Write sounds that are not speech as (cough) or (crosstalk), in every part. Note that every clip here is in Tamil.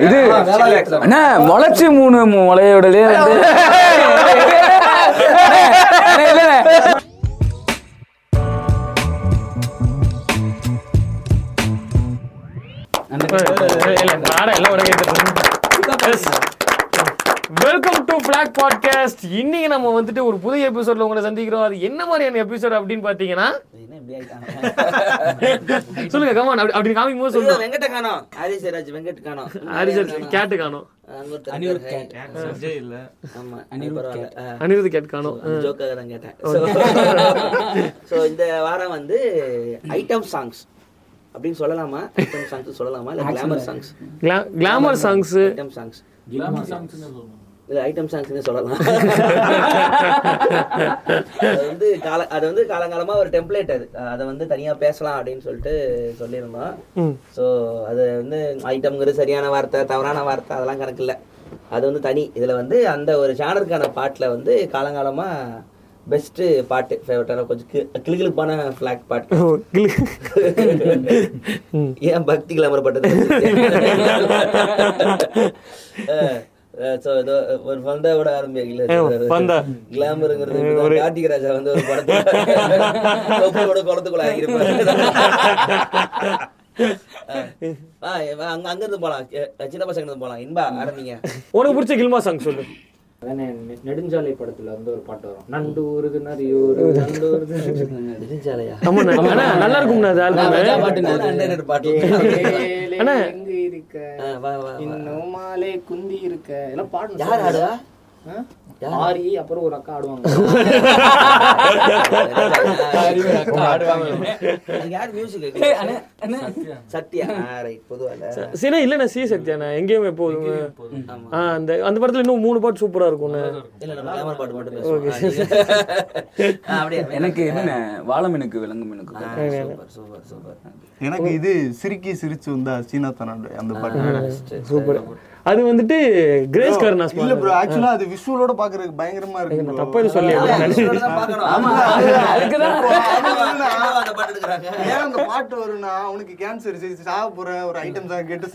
இது. அண்ணா முளைச்சு மூணு முளையோடலே வந்து. வெல்கம் டு பிளாக் பாட்காஸ்ட் இன்னைக்கு நம்ம வந்துட்டு ஒரு புதிய எபிசோட்ல உங்களை சந்திக்கிறோம் அது என்ன மாதிரியான எபிசோட் அப்படின்னு பாத்தீங்கன்னா என்ன இப்படி ஆயிட்டாங்க? (laughs) சொல்லுங்க கமான் அப்படி அப்படி காமிக்கும் போது சொல்லுங்க வெங்கட்ட காணோம் ஹரிசராஜ் வெங்கட் காணோம் ஹரிசன் கேட்டு காணும் அனிருத். சஞ்சய் இல்ல. ஆமா அனிருத் பரவாயில்ல. ஆ. அனிருத் கேட் காணும் ஜோக்காக தான் கேட்டேன். ஸோ இந்த வாரம் வந்து ஐட்டம் சாங்ஸ் அப்படின்னு சொல்லலாமா? ஐட்டம் சாங்ஸ் சொல்லலாமா? இல்ல glamour songs glamour songs item songs இல்ல ஐட்டம் சாங்ஸ்னு சொல்லலாம். (laughs) அது வந்து கால அது வந்து காலங்காலமா ஒரு டெம்ப்ளேட் அது. அதை வந்து தனியா பேசலாம் அப்படின்னு சொல்லிட்டு சொல்லியிருந்தோம். ஸோ அது வந்து ஐட்டம்ங்கிறது சரியான வார்த்தை தவறான வார்த்தை அதெல்லாம் கணக்கு இல்லை. அது வந்து தனி. இதுல வந்து அந்த ஒரு ஜானருக்கான பாட்டுல வந்து காலங்காலமா பெஸ்ட் பாட்டு ஃபேவரட்டான கொஞ்சம் கி- கிளுகிளுப்பான ஃபிளாக் பாட்டு. (laughs) ஏன் பக்தி கிளாமர் (laughs) ஒரு பந்தாவோட ஆரம்பிக்கல பந்தா. கிளாமருங்கிறது இப்படிதான் கார்த்திக் ராஜா வந்து ஒரு (laughs) குளத்துக்குள்ள ஆகிருப்பாரு (laughs) அங்க அங்க இருந்து போலாம். சின்ன பசங்க இருந்து போலாம். இன்பா ஆரம்பிங்க. உனக்கு பிடிச்ச கில்மா சாங் சொல்லு. அதானே நெடுஞ்சாலை படத்துல வந்து ஒரு பாட்டு வரும். நண்டு ஊருது நரியூரு நண்டு ஊருது நெடுஞ்சாலையா? ஆமா நல்லா இருக்கும்ண்ணா அது ஆல்பம். பாட்டு அண்டர் பாட்டு ஏலே, அண்ணா. எங்க இருக்க? ஆ, வா, வா, வா. இன்னும் மாலை குந்தி இருக்க. எல்லாம் பாடணும் யார் ஆடுவா? ஆரி அப்புறம் ஒரு அக்கா ஆடுவாங்க. அது யார் மியூசிக் சத்யா. ரைட் பொதுவாக சீனா இல்லண்ணா சி சத்யாண்ணா எங்கேயுமே எப்போதும் ஆ அந்த அந்த படத்துல இன்னும் மூணு பாட்டு சூப்பரா அப்படியே? (laughs) எனக்கு என்னண்ணே? வாழை மீனுக்கு விலங்கு மீனுக்கு சூப்பர் சூப்பர் சூப்பர். எனக்கு இது சிரிக்கி சிரிச்சு வந்தா சீனா தனாடு அந்த பாட்டு. சூப்பர். அது வந்துட்டு கிரேஸ் கருணாஸ் இல்ல ப்ரோ ஆக்சுவலா அது விஷுவலோட பாக்குறதுக்கு பயங்கரமா இருக்கு bro. தப்பா எதுவும் சொல்லி ஆமா அதுக்குதான் அந்த பாட்டு எடுக்கிறாங்க ஏன் அந்த பாட்டு வரும்னா அவனுக்கு கேன்சர் சாக போற ஒரு ஐட்டம் தான் கேட்டு.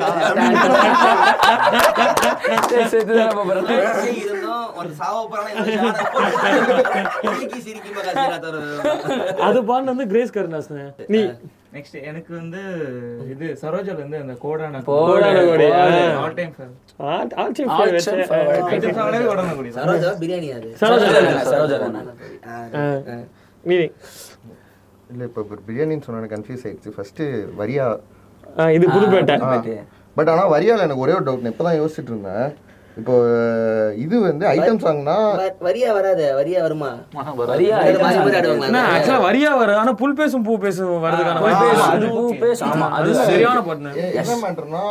அது பாட்டு வந்து கிரேஸ் கருணாஸ்ண்ணே நீ நெக்ஸ்ட் எனக்கு வந்து இது சரோஜால இருந்து அந்த கோடான கோடான கோடி. ஆல் டைம் ஃபேவரட் ஆ- ஆட்சி All favorite. time favorite. Item சாங்லே கோடான கோடி. தான் சரோஜா பிரியாணி அது. சரோஜா சரோஜா தானே. நீ இல்ல இப்ப இப்ப பிரியாணின்னு சொன்ன கன்ஃபியூஸ் ஆயிடுச்சு. ஃபர்ஸ்ட் வரியா இது புதுப்பேட்டை. பட் ஆனா வரியால எனக்கு ஒரே ஒரு டவுட் இப்பதான் யோசிச்சுட்டு இருந்தேன். இப்போ இது வந்து ஐட்டம் சாங்னா வரியா வராது வரியா வருமா? வரியா ஆக்சுவலா வரியா வர ஆனா புல் பேசும் பூ பேசும் வரதுக்கான வாய்ப்பு இருக்கு. அது பூ பேசு. ஆமா, அது அது சரியான பாட்டு. என்ன மேட்டர்னா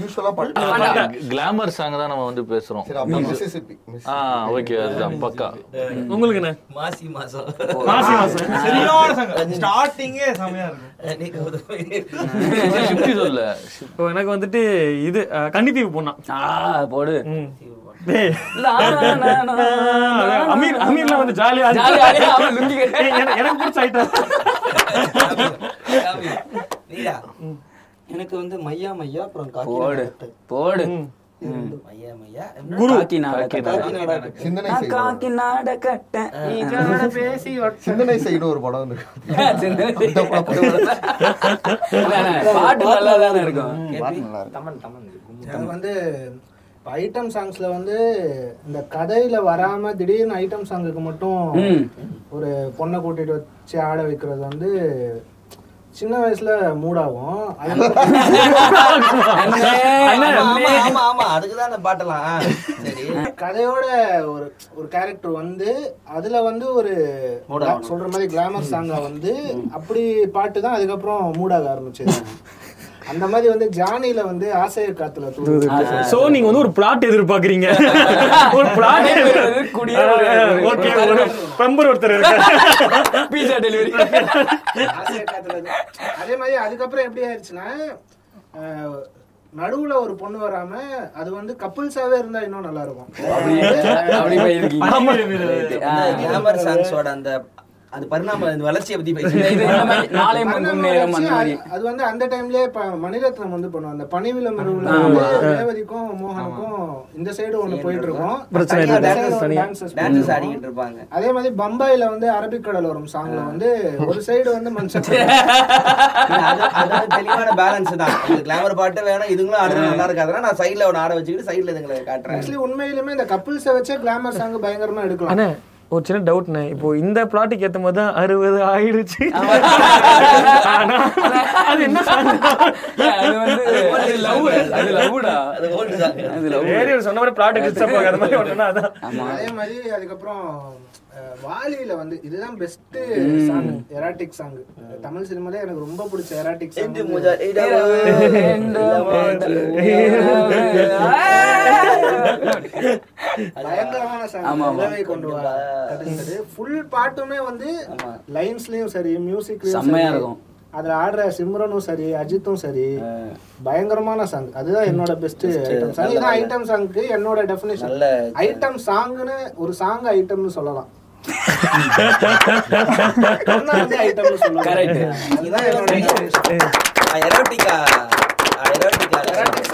யூஸ்வலா பாட்டு. கிளாமர் சாங் தான் நம்ம வந்து பேசுறோம். மிசிசிப்பி ஆ ஓகே அதுதான் பக்கா. உங்களுக்கு என்ன? மாசி மாசம். மாசி மாசம். சரியான சாங் ஸ்டார்டிங்கே செமையா இப்போ எனக்கு வந்துட்டு இது கன்னித்தீவு பொண்ணா ஆ, போடு. அமீர் அமீர்லாம் வந்து ஜாலியா. எனக்கு எனக்கு பிடிச்ச ஐட்டம் எனக்கு வந்து மையா மையா அப்புறம் போடு போடு. சிந்தனை செய்து ஒரு படம் (laughs) பாட்டு நல்லா தானே இருக்கும் பாட்டு நல்லா இருக்கு. தமன் தமன். எனக்கு வந்து ஐட்டம் சாங்ஸ்ல வந்து இந்த கதையில வராம திடீர்னு ஐட்டம் சாங்குக்கு மட்டும். ஒரு பொண்ணை கூட்டிட்டு வச்சு ஆட வைக்கிறது வந்து சின்ன வயசுல மூடாகும். (laughs) கதையோட ஒரு ஒரு கேரக்டர் வந்து அதுல வந்து ஒரு. சொல்ற மாதிரி கிளாமர் சாங்கா வந்து அப்படி பாட்டு தான் அதுக்கப்புறம் மூடாக ஆரம்பிச்சது. (laughs) அந்த மாதிரி வந்து ஜானில வந்து ஆசைய காத்துல தூது சோ நீங்க வந்து ஒரு பிளாட் எதிர்பார்க்கறீங்க. ஒரு பிளாட் ஓகே ஒரு மெம்பர் ஒருத்தர் இருக்காரு. Pizza delivery. அதே மாதிரி அதுக்கப்புறம் எப்படி ஆயிடுச்சுன்னா நடுவுல ஒரு பொண்ணு வராம அது வந்து கப்புள்ஸாவே இருந்தா இன்னும் நல்லா இருக்கும். அந்த அது பரிணாம இந்த வளர்ச்சியை பத்தி இது பேசுறேன் இந்த மாதிரி நாளை முன்கும் நேரம் அந்த மாதிரி அது- வந்து அந்த டைம்லயே மணிரத்னம் வந்து பண்ணுவாங்க. அந்த பணிவிலம் வந்து ரேவதிக்கும் மோகனுக்கும் இந்த சைடு ஒண்ணு போயிட்டு இருக்கும் டான்சஸ் ஆடிக்கிட்டு இருப்பாங்க. அதே மாதிரி பம்பாயில வந்து அரபிக்கடல் வரும் சாங்ல வந்து ஒரு சைடு வந்து மனுஷன் (laughs) அது- அது தெளிவான பேலன்ஸ் தான். கிளாமர் பாட்டு வேணும் இதுங்களும் ஆடுறது நல்லா இருக்காதுன்னா நான் சைடுல ஒன்று ஆட வச்சுக்கிட்டு சைடுல இதுங்களை காட்டுறேன். ஆக்சுவலி உண்மையிலுமே இந்த கப்புள்ஸை வச்சே கிளாமர் சாங் பயங்கரமா எடுக்கலாம். ஒரு சின்ன டவுட்ண்ணே இப்போ இந்த பிளாட்டுக்கு ஏத்த மாதிரி தான் அறுபது ஆயிடுச்சு. அது என்ன சொன்ன மாதிரி பிளாட் டிஸ்டர்ப் ஆகாத மாதிரி ஒண்ணுன்னா அதான். ஆமா. அதே மாதிரி அதுக்கப்புறம் வாலியில வந்து இதுதான் best song erotic song Tamil சினிமாலே எனக்கு ரொம்ப பிடிச்ச எராட்டிக் சாங் பயங்கரமான சாங் கொண்டு வா ஃபுல் பாட்டுமே வந்து லைன்ஸ்லயும் சரி மியூசிக் செம்மையா இருக்கும். அதுல ஆடுற சிம்ரனும் சரி அஜித்தும் சரி பயங்கரமான சாங் அதுதான் என்னோட பெஸ்ட் ஐட்டம் சாங் ஐட்டம் சாங்க்கு என்னோட டெஃபினேஷன் ஐட்டம் சாங்னு ஒரு சாங் ஐட்டம்னு சொல்லலாம்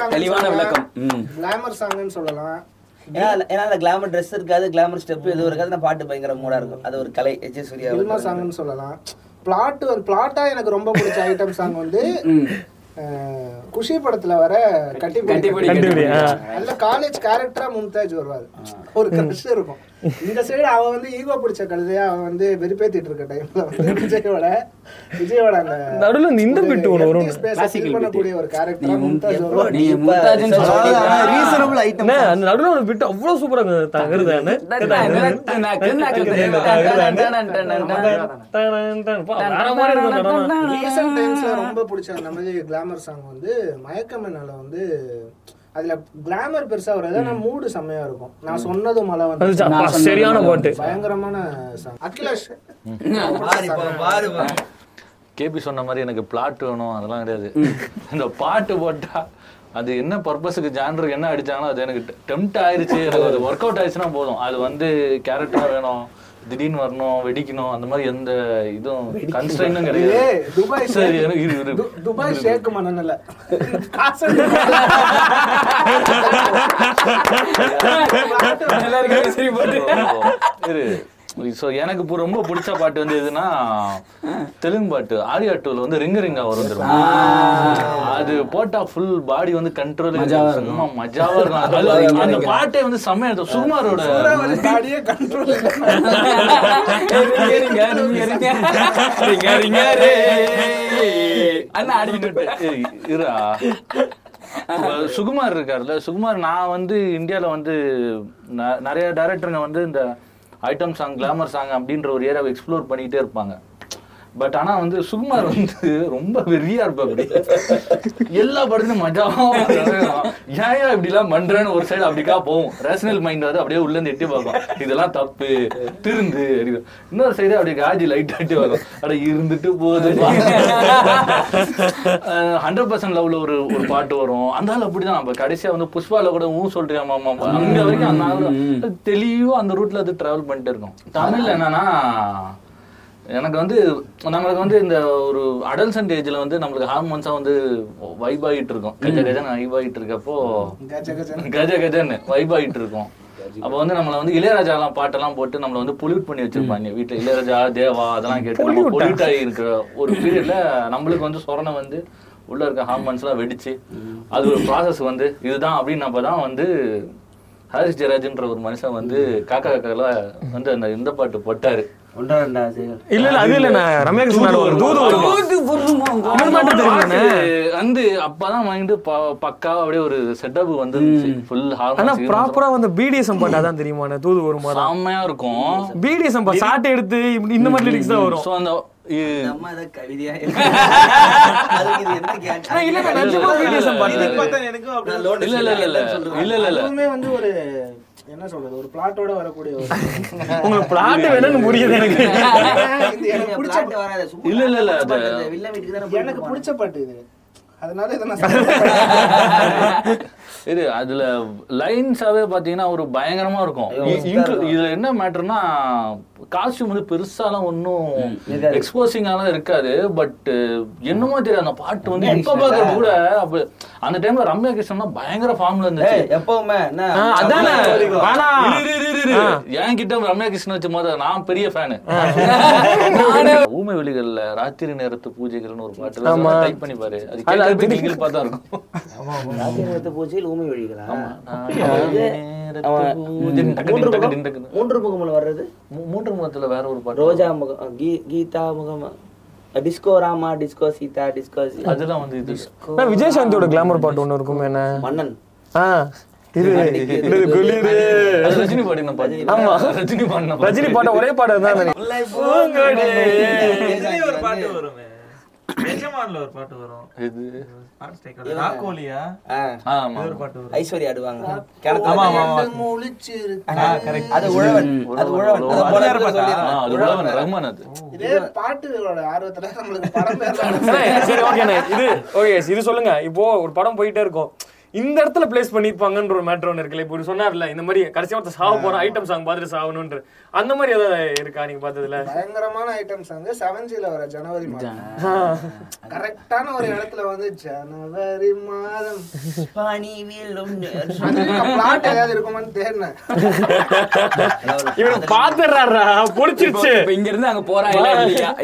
வந்து தெளிவான. விளக்கம் ம் glamour songனு சொல்லலாம் ஏன்னா ஏன்னா அந்த கிளாமர் ட்ரெஸ் இருக்காது கிளாமர் ஸ்டெப் எதுவும் இருக்காது நான் பாட்டு பயங்கர மூடா இருக்கும் அது ஒரு கலை சூர்யா ஃபில்மா சாங்னு சொல்லலாம் பிளாட் பிளாட்டா எனக்கு ரொம்ப பிடிச்ச ஐட்டம் சாங் வந்து குஷி படத்துல வர கட்டிப்பிடி. அதுல காலேஜ் கேரக்டரா மும்தாஜ் வருவாரு. ஒரு கஷ்டம் இருக்கும். இந்த சைடு அவன் வந்து ஈகோ பிடிச்ச கழுதையா அவன் வந்து வெறுப்பேத்திட்டு இருக்க டைம்ல வந்து விஜயோட விஜயோட அந்த நடுவுல இந்த இந்த வரும். கிளாசிக்கல் பண்ணக்கூடிய ஒரு கேரக்டரா மும்தாஜ் வருவார் நீ மும்தாஜ்னு சொல்றீங்க ரீசனபிள் ஐட்டம் அந்த நடுவுல ஒரு பிட் அவ்வளவு சூப்பரா தங்குறது வேற மாதிரி இருக்கும் அந்த இடம். ரீசெண்ட் டைம்ஸ்ல ரொம்ப பிடிச்ச அந்த மாதிரி கிளாமர் சாங் வந்து மயக்கமனால வந்து அதுல கிளாமர் பெருசா வராது ஆனா மூடு செம்மையா இருக்கும். நான் சொன்னது மழை வந்து சரியான பாட்டு பயங்கரமான அகிலாஷ். கேபி சொன்ன மாதிரி எனக்கு பிளாட் வேணும் அதெல்லாம் கிடையாது. இந்த பாட்டு போட்டா அது என்ன பர்பஸுக்கு ஜானருக்கு என்ன அடிச்சாங்களோ அது எனக்கு டெம்ட் ஆயிருச்சு. எனக்கு அது ஒர்க் அவுட் ஆயிடுச்சுன்னா போதும். அது வந்து கேரக்டரா வேணும். திடீர்னு வரணும் வெடிக்கணும் அந்த மாதிரி எந்த இதுவும் கன்ஸ்ட்ரைனும் ஏய், கிடையாது. துபாய் சரி. எனக்கு இரு, துபாய் ஷேக் மனநில காசு எல்லாருக்கும் சரி போட்டு. இரு. ஸோ எனக்கு இப்போ ரொம்ப பிடிச்ச பாட்டு வந்து எதுனா தெலுங்கு பாட்டு. ஆரியா டூல வந்து ரிங்க ரிங்கா வரும் தெரியுமா? அது போட்டா ஃபுல் பாடி வந்து கண்ட்ரோல் சும்மா மஜாவா இருக்கும். அந்த பாட்டே வந்து செம்மையா சுகுமாரோட காடியே கண்ட்ரோல். அண்ணா ஆடிக்கிட்டு. இப்ப சுகுமார் இருக்காருல்ல. சுகுமார் நான் வந்து இந்தியால வந்து நிறைய டைரக்டருங்க வந்து இந்த ஐட்டம் சாங் கிளாமர் சாங் அப்படின்ற ஒரு ஏரியாவை எக்ஸ்ப்ளோர் பண்ணிக்கிட்டே இருப்பாங்க. பட் ஆனா வந்து சுகுமார் வந்து ரொம்ப வெறியா இருப்பா அப்படி. எல்லா படத்துலயும் மஜாவா ஏன் இப்படி எல்லாம் பண்றேன்னு ஒரு சைடு அப்படிக்கா போகும். ரேஷனல் மைண்ட் வந்து அப்படியே உள்ள இருந்து எட்டி பார்க்கும் இதெல்லாம் தப்பு. திருந்து. இன்னொரு சைடு அப்படியே காஜி லைட் ஆட்டி பார்க்கும் அட இருந்துட்டு போகுது. ஹண்ட்ரட் பர்சன்ட் லவ்ல ஒரு ஒரு பாட்டு வரும். அந்த ஆள் அப்படிதான். அப்ப கடைசியா வந்து புஷ்பால கூட ஊ சொல்றியா மாமா அங்க வரைக்கும் அந்த தெளிவா அந்த ரூட்ல அது டிராவல் பண்ணிட்டு இருக்கும். தமிழ்ல என்னன்னா எனக்கு வந்து நம்மளுக்கு வந்து இந்த ஒரு அடல்சன்ட் ஏஜ்ல வந்து நம்மளுக்கு ஹார்மோன்ஸா வந்து வைப் ஆகிட்டு இருக்கும். கஜ கஜன்னு வைப் ஆகிட்டு இருக்கப்போ கஜ கஜ கஜ கஜன்னு வைப் ஆகிட்டு இருக்கும். அப்போ வந்து நம்மள வந்து இளையராஜா எல்லாம் பாட்டெல்லாம் போட்டு நம்மள வந்து பொல்யூட் பண்ணி வச்சிருப்பாங்க. வீட்டுல இளையராஜா தேவா அதெல்லாம் கேட்டு நம்ம பொல்யூட் ஆகி இருக்கிற ஒரு பீரியட்ல நம்மளுக்கு வந்து சொரணை வந்து உள்ள இருக்க ஹார்மோன்ஸ் எல்லாம் வெடிச்சு அது ஒரு ப்ராசஸ் வந்து இதுதான் அப்படின்னு தான் வந்து ஹாரிஸ் ஜெயராஜ்ன்ற ஒரு மனுஷன் வந்து காக்கா காக்கால வந்து அந்த இந்த பாட்டு போட்டாரு. இல்ல அது நான் ஒரு தூது பாட்டு? பாட்டு வந்து அப்பதான் மைண்டு பக்கா அப்படியே ஒரு செட்டப் வந்து ஃபுல் ஆனா ப்ராப்பரா வந்து பிடிஎஸ்எம் பாட்டு அதான் தெரியுமா தூது வருமா செம்மையா இருக்கும். பிடிஎஸ்எம் பா சாட்டை எடுத்து இந்த மாதிரி லிரிக்ஸ் தான் வரும். சோ அந்த (laughs) இல்ல, பாட்டு. இல்ல இல்ல என்ன சொல்றது ஒரு பிளாட்டோட வரக்கூடிய ஒரு (laughs) உங்களுக்கு பிளாட் வேணும்னு புரியுது எனக்கு. இது எனக்கு பிடிச்ச வராது சும்மா இல்ல, இல்ல, இல்ல, வில்ல வீட்டுக்கு தானே எனக்கு பிடிச்ச பாட்டு இது. அதனால இதை நான். (laughs) (laughs) இது அதுல லைன்ஸாவே பாத்தீங்கன்னா ஒரு பயங்கரமா இருக்கும். இதுல என்ன மேட்டர்னா காஸ்டியூம் வந்து பெருசாலாம் ஒன்றும். எக்ஸ்போசிங்காலாம் இருக்காது. பட் என்னமோ தெரியாது அந்த பாட்டு வந்து இப்ப பாக்குறது கூட அந்த டைம்ல ரம்யா கிருஷ்ணன் தான் பயங்கர ஃபார்ம்ல இருந்துச்சு. எப்பவுமே. என் கிட்ட ரம்யா கிருஷ்ணன் வச்ச நான் பெரிய ஃபேனு (laughs) ஊமை வெளிகள்ல ராத்திரி நேரத்து பூஜைகள்னு ஒரு பாட்டு டைப் பண்ணி பாரு அது கேட்கறதுக்கு நீங்கள் பார்த்தா இருக்கும். ராத்திரி நேரத்து பூஜையில் ஊமை டக்கு மூன்று முகமுல வர்றது? மூன்று முகத்துல வேற ஒரு பாட்டு. ரோஜா முகம் கீ- கீதா முகம் disco Rama disco Sita disco அதெல்லாம் வந்து விஜயசாந்தியோட கிளாமர் பாட்டு ஒண்ணு இருக்கும் என்ன? மன்னன். ஆ. ரஜினி பாடின பாட்டு. ஆமா. ரஜினி பாடின பாட்டு. ரஜினி பாட்ட ஒரே பாட்டு தான் இதுலயே ஒரு பாட்டு வருமே. எஜமான்ல ஒரு பாட்டு வரும். இது பாட்டு strike ஆகுது. ராக்கோலியா ஆ, ஆமா. இது ஒரு பாட்டு வரும். ஐஸ்வர்யா ஆடுவாங்க. அது உழவன். அது உழவன். ரஹ்மான் அது பாட்டுகளோட ஆர்வத்துல (laughs) இது ஓகே இது சொல்லுங்க. இப்போ ஒரு படம் போயிட்டே இருக்கும். இந்த இடத்துல பிளேஸ் பண்ணிருப்பாங்கன்ற ஒரு மேட்டர் ஒன்று இருக்குல்ல. இப்போ இப்படி சொன்னார்ல இந்த மாதிரி கடைசியா ஒருத்தர் சாவ போறோம் ஐட்டம் சாங் பார்த்துட்டு சாகணும்ன்ற. அந்த மாதிரி ஏதாவது இருக்கா நீங்க பார்த்ததுல? பயங்கரமான ஐட்டம்ஸ் வந்து செவன்ஜில வர ஜனவரி மாதம். கரெக்டான ஒரு இடத்துல வந்து ஜனவரி மாதம். பனி வீழும் பிளாட் ஏதாவது இருக்குமான்னு தேடினேன். இவன் பாத்துறாரா பொடிச்சிருச்சு. இப்ப இங்க இருந்து அங்க போறா (laughs)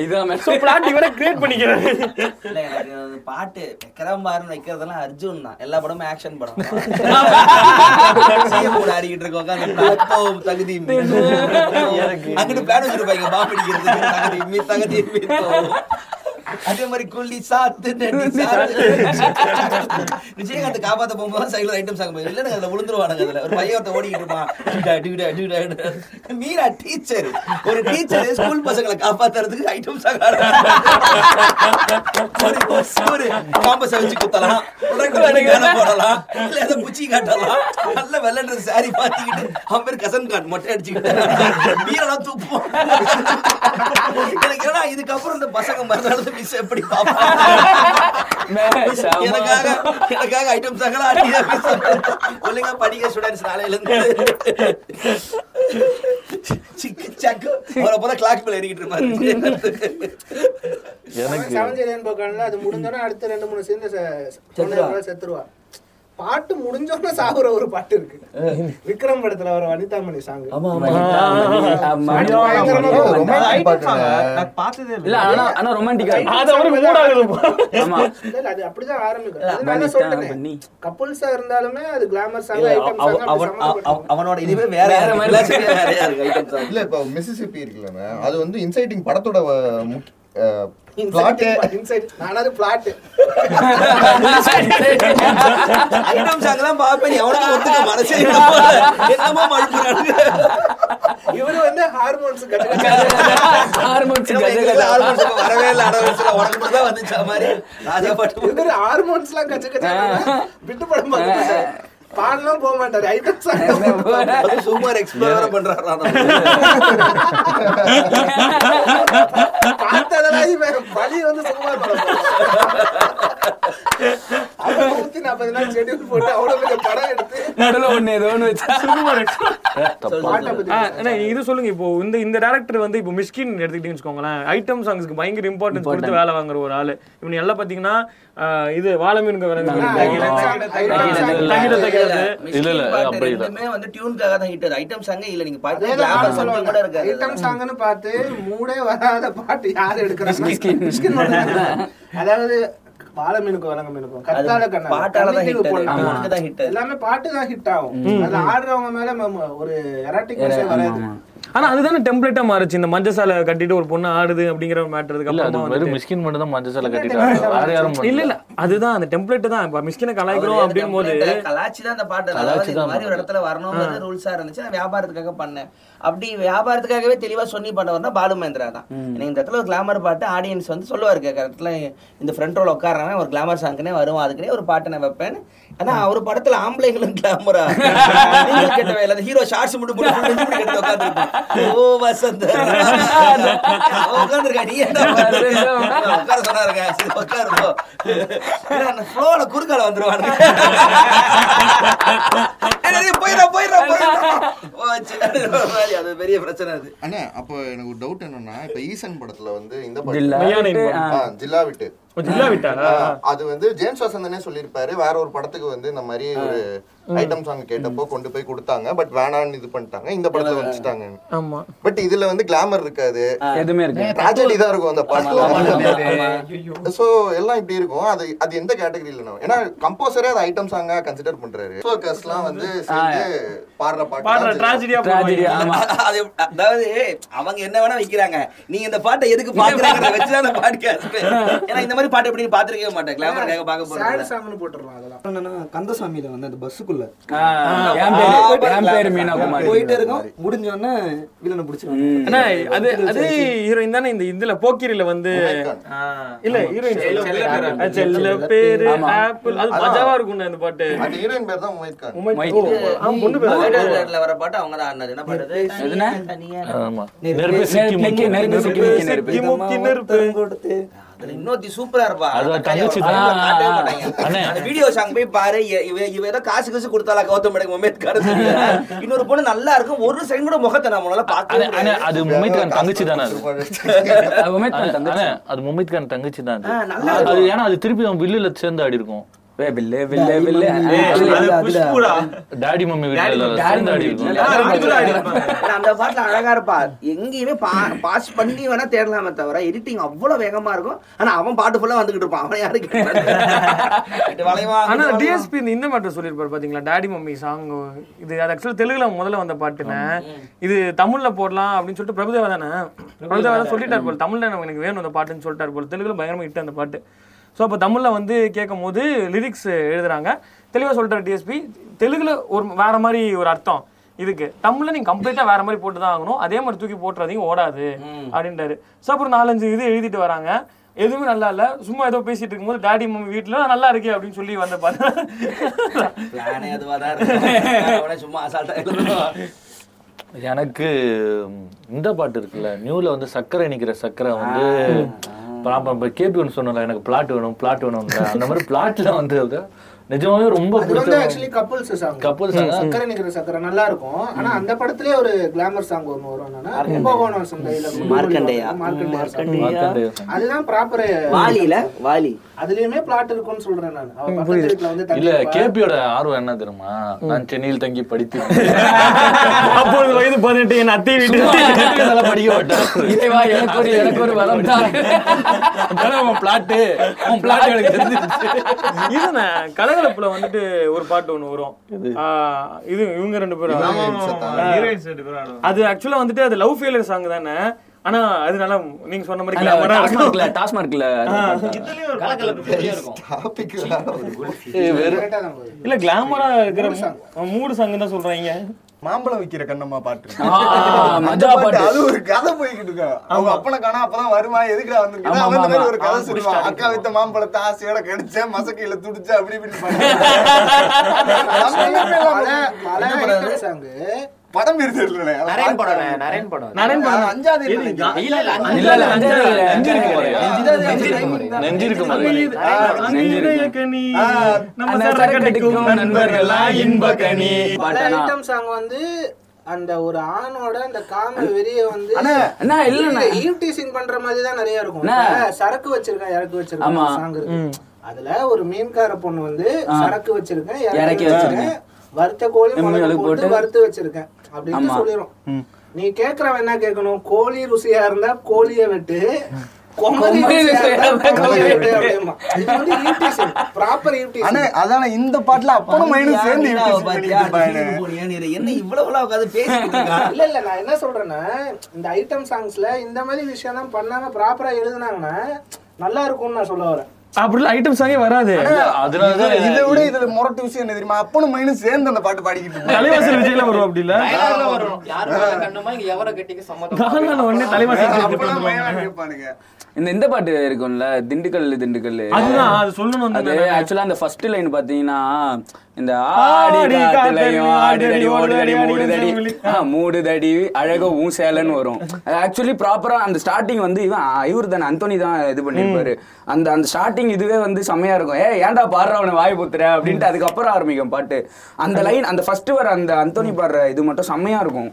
இல்ல சோ பிளாட் இவனை கிரியேட் பண்ணிக்கிறாரு. பாட்டு வெக்கரம்பாருன்னு வைக்கிறதெல்லாம் அர்ஜுன் தான். எல்லா படமும் ஆக்ஷன் படம் (laughs) சிஎம் கூட ஆடிக்கிட்டு இருக்கோம் உட்கார்ந்து பிளாட்ஃபார்ம் தகுதி மீட்பு. அங்கிட்டு பிளான் வச்சிருப்பாங்க தகுதி தகுதி. அதே மாதிரி குள்ளி சாத்து விஜயகாந்த் காப்பாத்த போகும்போது சைடுல ஐட்டம் சாங் இல்ல அதுல விழுந்துருவானுங்க அதுல. ஒரு பையன் ஒருத்தன் ஓடிக்கிட்டு இருப்பான். மீரா டீச்சர் ஒரு டீச்சர் ஸ்கூல் பசங்களை காப்பாத்துறதுக்கு ஐட்டம் சாங் ஒரு காம்பஸ் வச்சு குத்தலாம். போடலாம். இல்ல ஏதோ குச்சி காட்டலாம். நல்ல வெள்ளன்ற சாரி மாத்திக்கிட்டு அவன் பேர் கசன் கான் மொட்டை அடிச்சுக்கிட்டு மீரெல்லாம் தூப்போம் எனக்கு ஏன்னா இதுக்கப்புறம் இந்த பசங்க மறுநாள் மிஸ் எப்படி எனக்காக எனக்காக ஐட்டம் சகல அடியா மிஸ் ஒழுங்கா படிக்க ஸ்டூடெண்ட்ஸ் நாளையில இருந்து சிக்கு சக்கு. அவரை போல கிளாக் மேல ஏறிக்கிட்டு இருப்பாரு. எனக்கு அது முடிஞ்சோடனே அடுத்த ரெண்டு மூணு சீன் செத்துருவா. பாட்டு முடிஞ்சோடனே சாகுற ஒரு பாட்டு இருக்கு. விக்ரம் படத்துல வர வனிதாமணி சாங் ஆமா ஆமா. பயங்கரமா போகும். ரொமான்டிக் பாட்டுங்க நான் பார்த்ததே இல்ல. இல்லை ஆனா ஆனா ரொமான்டிக்கா அது அப்படிதான் ஆரம்பிக்கும். கப்புள்ஸா இருந்தாலுமே அது கிளாமர் சாங் அவனோட இதுவே வேற வேற மாதிரி இல்ல இப்போ மிசிசிப்பி இருக்குல்லண்ணே. அது வந்து இன்சைட்டிங் படத்தோட இவரு வந்து ஹார்மோன்ஸ் ஹார்மோன்ஸ் வரவே இல்ல அடவரசுல உனக்கு தான் வந்துச்சா மாதிரி. ராஜா பாட்டு இவரு ஹார்மோன்ஸ் எல்லாம் கச்ச கச்ச விட்டு படம் பார்க்க பாடலாம் போக மாட்டாரு. ஐட்டம் சாங் சூப்பர் எக்ஸ்ப்ளோர் பண்றாரா பார்த்ததெல்லாம் இவன் பழி வந்து சுகுமார் படம் அவன் நூத்தி நாற்பது நாள் ஷெட்யூல் போட்டு அவ்வளவு படம் எடுத்து நடுவுல ஒண்ணு ஏதோ வச்சா. இது சொல்லுங்க இப்போ. இந்த இந்த டேரக்டர் வந்து இப்போ மிஸ்கின் எடுத்துக்கிட்டீங்கன்னு வச்சுக்கோங்களேன். ஐட்டம் சாங்ஸ்க்கு பயங்கர இம்பார்ட்டன்ஸ் கொடுத்து வேலை வாங்குற ஒரு ஆளு. இவன் எல்லாம் பாத்தீங்கன்னா இது வாழமீனுக்கு தகிறது இல்ல, இல்ல, அப்படி இல்ல. ரெண்டுமே வந்து டியூனுக்காக தான் ஹிட். ஐட்டம் சாங்கே இல்ல நீங்க பாத்து கூட இருக்காது. ஐட்டம் சாங்னு பார்த்து மூடே வராத பாட்டு யார் எடுக்கிறாங்க. அதாவது வாழை மீனுக்கும் வலங்க மீனுக்கும் கத்தாழ கண்ணா பாட்டால தான். அது. hit. அது. எல்லாமே பாட்டு தான் ஹிட் ஆகும். அதுல ஆடுறவங்க மேல ஒரு எராட்டிக் வராது. ஆனா அதுதானே டெம்ப்ளேட்டா மாறுச்சு. இந்த மஞ்சள் சாலை கட்டிட்டு ஒரு பொண்ணு ஆடுது அப்படிங்கிற மேட்டருக்கு அப்புறமா வெறும் மிஸ்கின் மட்டும் தான் மஞ்சள் சேலை கட்டிட்டாங்க. வேற யாரும் பண்ணல. இல்ல இல்ல அதுதான் அந்த டெம்ப்ளேட் தான். இப்ப மிஸ்கினை கலாய்க்கிறோம் அப்படின் போது கலாச்சி தான் அந்த பாட்டு. கலாச்சி அதாவது இந்த மாதிரி ஒரு இடத்துல வரணுங்கிறது ரூல்ஸா இருந்துச்சு. நான் வியாபாரத்துக்காக பண்ணேன். அப்படி வியாபாரத்துக்காகவே தெளிவா சொல்லி பண்ணவர்னா பாலு மகேந்திரா தான். இந்த இடத்துல ஒரு கிளாமர் பாட்டு ஆடியன்ஸ் வந்து சொல்லுவாரு. கரெக்ட்ல இந்த ஃப்ரண்ட் ரோல உட்காரவன் ஒரு கிளாமர் சாங்க்குனே வருவான். அதுக்குனே ஒரு பாட்டு நான் வைப்பேன் ஆனா ஒரு படத்துல ஆம்பளைங்களும் கிளாமரா கேட்ட வேலை ஹீரோ ஷார்ட்ஸ் மட்டும் போட்டு உட்கார்ந்திருப்பான் ஓ வசந்த. உட்காந்துருக்கா நீ என்ன? உட்கார சொன்னாருங்க. சரி உட்காரு போ. ஃப்ளோல குறுக்கால ஏய், போயிடா போயிடா போயிடா. அது பெரிய பிரச்சனை அது. அண்ணா அப்போ எனக்கு ஒரு டவுட் என்னன்னா இப்ப ஈசன் படத்துல வந்து இந்த படம் ஜில்லா விட்டு. அது வந்து ஜேம்ஸ் வசந்தனே சொல்லியிருப்பாரு. வேற ஒரு படத்துக்கு வந்து இந்த மாதிரி ஒரு ஐட்டம் சாங் கேட்டப்போ கொண்டு போய் கொடுத்தாங்க. பட் வேணான்னு இது பண்ணிட்டாங்க. இந்த படத்துல வச்சுட்டாங்க ஆமா. பட் இதுல வந்து கிளாமர் இருக்காது. எதுவுமே இருக்கு ட்ராஜடி தான் இருக்கும் அந்த பாட்டுல. சோ எல்லாம் இப்படி இருக்கும். அது அது எந்த கேட்டகரியில நம்ம? ஏன்னா கம்போசரே அது ஐட்டம் சாங்கா கன்சிடர் பண்றாரு. ஃபோக்கஸ்லாம் வந்து சேர்ந்து பாடுற பாட்டு ட்ராஜடியா. அது அதாவது அவங்க என்ன வேணா வைக்கிறாங்க. நீங்க இந்த பாட்டை எதுக்கு பாக்குறாங்க வச்சுதான் அந்த பாட்காஸ்ட் ஏன்னா இந்த மாதிரி பாட்டு எப்படி பாத்துருக்கவே மாட்டேன். கிளாமருக்காக பார்க்க சேடு போறேன் சாங்னு போட்டுருவோம் அதெல்லாம். என்னன்னா கந்தசாமியில வந்து அந்த பஸ்ஸுக்குள்ள குமார் போயிட்டே இருக்கோம். முடிஞ்ச உடனே வில்லனை பிடிச்சிருவாங்க அண்ணா அது அது ஹீரோயின் தானே இந்த இதுல போக்கிரில வந்து ஆ, இல்ல ஹீரோயின் செல்ல பேரு ஆப்பிள். அது மஜாவா இருக்கும் இந்த பாட்டு. அந்த ஹீரோயின் பேர் தான் பொண்ணு பேரு வர பாட்டு அவங்க தான் ஆடினது என்ன பாடுறது எதுனா? தனியா ஆமா. நெருப்பு சிக்கி முக்கி நெருப்பு சிக்கி முக்கி நெருப்பு. அதுல இன்னொருத்தி சூப்பரா இருப்பா. அது அந்த வீடியோ சாங் போய் பாரு இவ இவ ஏதோ காசு காசு கொடுத்தாலா கௌதம் மேடம் உமேத்கார் (laughs) இன்னொரு பொண்ணு நல்லா இருக்கும். ஒரு செகண்ட் கூட முகத்தை நம்மளால முடியாது. அது முமைத் கான் தங்கச்சி தானே அது? அது உமேத் கான் தங்கச்சி. அண்ணே, அது முமைத் கான் தங்கச்சி தான் அது. ஏன்னா அது திருப்பி அவன் வில்லுல சேர்ந்து ஆடி இருக்கும். டாடி மம்மி அந்த பாட்டுல அழகா இருப்பா. எங்கேயுமே பாஸ் பண்ணி வேணா தேடலாமே தவிர எடிட்டிங் அவ்வளவு வேகமா இருக்கும். ஆனா அவன் பாட்டு ஃபுல்லா வந்துகிட்டு இருப்பான். அவன் ஆனா. டிஎஸ்பி இந்த மேட்டர் சொல்லியிருப்பாரு பாத்தீங்களா? டாடி மம்மி சாங் இது அது ஆக்சுவலா தெலுங்குல முதல்ல வந்த பாட்டுன்னு. இது தமிழ்ல போடலாம் அப்படின்னு சொல்லிட்டு பிரபுதேவா தானே? பிரபுதேவா தான் சொல்லிட்டார் போல. தமிழ்ல எனக்கு எனக்கு வேணும் அந்த பாட்டுன்னு சொல்லிட்டார் போல. தெலுங்குல பயங்கரமா இட்டு அந்த பாட்டு. ஸோ அப்போ தமிழ்ல வந்து கேட்கும் போது லிரிக்ஸ் எழுதுறாங்க. தெளிவா சொல்லிட்டார் டிஎஸ்பி தெலுங்குல ஒரு வேற மாதிரி ஒரு அர்த்தம் இதுக்கு. தமிழ்ல நீங்க கம்ப்ளீட்டா வேற மாதிரி போட்டு தான் ஆகணும். அதே மாதிரி தூக்கி போட்டுறாதீங்க ஓடாது அப்படின்றாரு. ஸோ அப்புறம் நாலஞ்சு இது எழுதிட்டு வராங்க. எதுவுமே நல்லா இல்ல. சும்மா ஏதோ பேசிட்டு இருக்கும்போது டாடி மம்மி வீட்டுல நல்லா இருக்கே அப்படின்னு சொல்லி வந்த பாரு. பிளானே அதுவா தான் இருக்கும். அவனே சும்மா எனக்கு இந்த பாட்டு இருக்குல்ல. நியூல வந்து சக்கரை நிக்கிற சக்கரை வந்து இப்போ கேபி ஒன்று சொன்னல எனக்கு பிளாட் வேணும் பிளாட் வேணும் அந்த மாதிரி பிளாட்ல வந்து நிஜமாவே ரொம்ப பிடிச்ச actually couples song Couples song. சக்கரை நிக்கிற சக்கரை நல்லா இருக்கும். ஆனா அந்த படத்திலே ஒரு கிளாமர் சாங் ஒன்று வரும் என்னன்னா கும்பகோணம் சந்தையில மார்க்கண்டேயா. மார்க்கண்டேயா. அதுதான் ப்ராப்பர் வாலியில? வாலி. அதுலயுமே பிளாட் இருக்கும்னு சொல்றேன் நான். அவ பக்கத்து வந்து இல்ல. கேபியோட ஆர்வம் என்ன தெரியுமா? நான் சென்னையில் தங்கி படித்து அப்பொழுது (laughs) வயது பதினெட்டு என் அத்தை வீட்டு. அதெல்லாம் படிக்க மாட்டேன். இறைவா, எனக்கு ஒரு எனக்கு ஒரு வரம் தான். பிளாட்டு உன் பிளாட் எனக்கு தெரிஞ்சிருச்சு. இதுண்ணே கலகலப்புல வந்துட்டு ஒரு பாட்டு ஒண்ணு வரும். இது இவங்க ரெண்டு பேரும் அது ஆக்சுவலா வந்துட்டு அது லவ் ஃபெயிலியர் சாங் தானே. ஆனா அது நல்லா நீங்க சொன்ன மாதிரி இருக்கும். டாஸ்மார்க்ல டாஸ்மார்க்ல இதுலயும். இல்ல கிளாமரா இருக்கிற மூடு சாங் தான் சொல்றாங்க. மாம்பழம் விக்கிற கண்ணம்மா பாட்டு மஜா பாட்டு. அது ஒரு கதை போய்கிட்டு இருக்கும் அவங்க அப்பனை காணா அப்பதான் வருமா? எதுக்குடா வந்திருக்கா அவன் இந்த மாதிரி ஒரு கதை. சொல்லுவான். அக்கா வித்த மாம்பழத்தை ஆசையோட கடிச்சேன் மசக்கையில துடிச்சு அப்படி இப்படி (laughs) படம் பேர் தெரியல நரேன் படம் நரேன் படம். நரேன் படம். அஞ்சாவது இல்ல இல்ல அஞ்சாவது இல்ல. சாங் வந்து அந்த ஒரு ஆணோட அந்த காம வெறிய வந்து அண்ணா, இல்லண்ணா. ஈவ்டீசிங் பண்ற மாதிரி தான் நிறைய இருக்கும். சரக்கு வச்சிருக்கேன் இறக்கு வச்சிருக்கேன். சாங் இருக்கு. அதுல ஒரு மீன்கார பொண்ணு வந்து சரக்கு வச்சிருக்கேன் இறக்கி இறக்கி வச்சிருக்கேன். வறுத்த கோழி போட்டு. வறுத்து வச்சிருக்கேன். அப்படின்னு ஆமா. சொல்லிரும். நீ கேக்குறவன் என்ன கேட்கணும்? கோழி ருசியா இருந்தா கோழிய வெட்டு இந்த பாட்டுல அப்பனும் மைனும் சேர்ந்து என்ன இவ்வளவு உட்காந்து பேசிட்டு இருக்கா? (laughs) இல்ல இல்ல நான் என்ன சொல்றேன்னா இந்த ஐட்டம் சாங்ஸ்ல இந்த மாதிரி விஷயம் எல்லாம் பண்ணாம ப்ராப்பரா எழுதுனாங்கன்னா நல்லா இருக்கும்னு நான் சொல்ல வரேன். அப்படிலாம் ஐட்டம் சாங்கே வராது. அதனாலதான் இதை- விட இதுல முரட்டு விஷயம் என்ன தெரியுமா? அப்பனும் மைனும் சேர்ந்து அந்த பாட்டு பாடிக்கிட்டு தலைவாசல் விஜய்ல வரும் அப்படி இல்ல? தலைவாசல் இந்த இந்த பாட்டு இருக்கும்ல திண்டுக்கல் திண்டுக்கல் அதுதான் அது சொல்லணும் அது ஆக்சுவலா அந்த ஃபர்ஸ்ட் லைன் பாத்தீங்கன்னா இந்த ஆடி காத்துலயும் ஆடுதடி ஓடுதடி மூடுதடி மூடுதடி அழக ஊ சேலன்னு வரும். ஆக்சுவலி ப்ராப்பரா அந்த ஸ்டார்டிங் வந்து இவன் இவர் தானே அந்தோனி தான் இது பண்ணிருப்பாரு. அந்த அந்த ஸ்டார்டிங் இதுவே வந்து செம்மையா இருக்கும். ஏ ஏன்டா பாடுற அவனை வாய் புத்துற அப்படின்ட்டு அதுக்கப்புறம் ஆரம்பிக்கும் பாட்டு. அந்த லைன் அந்த ஃபர்ஸ்ட் வர அந்த அந்தோனி பாடுற இது மட்டும் செம்மையா இருக்கும்.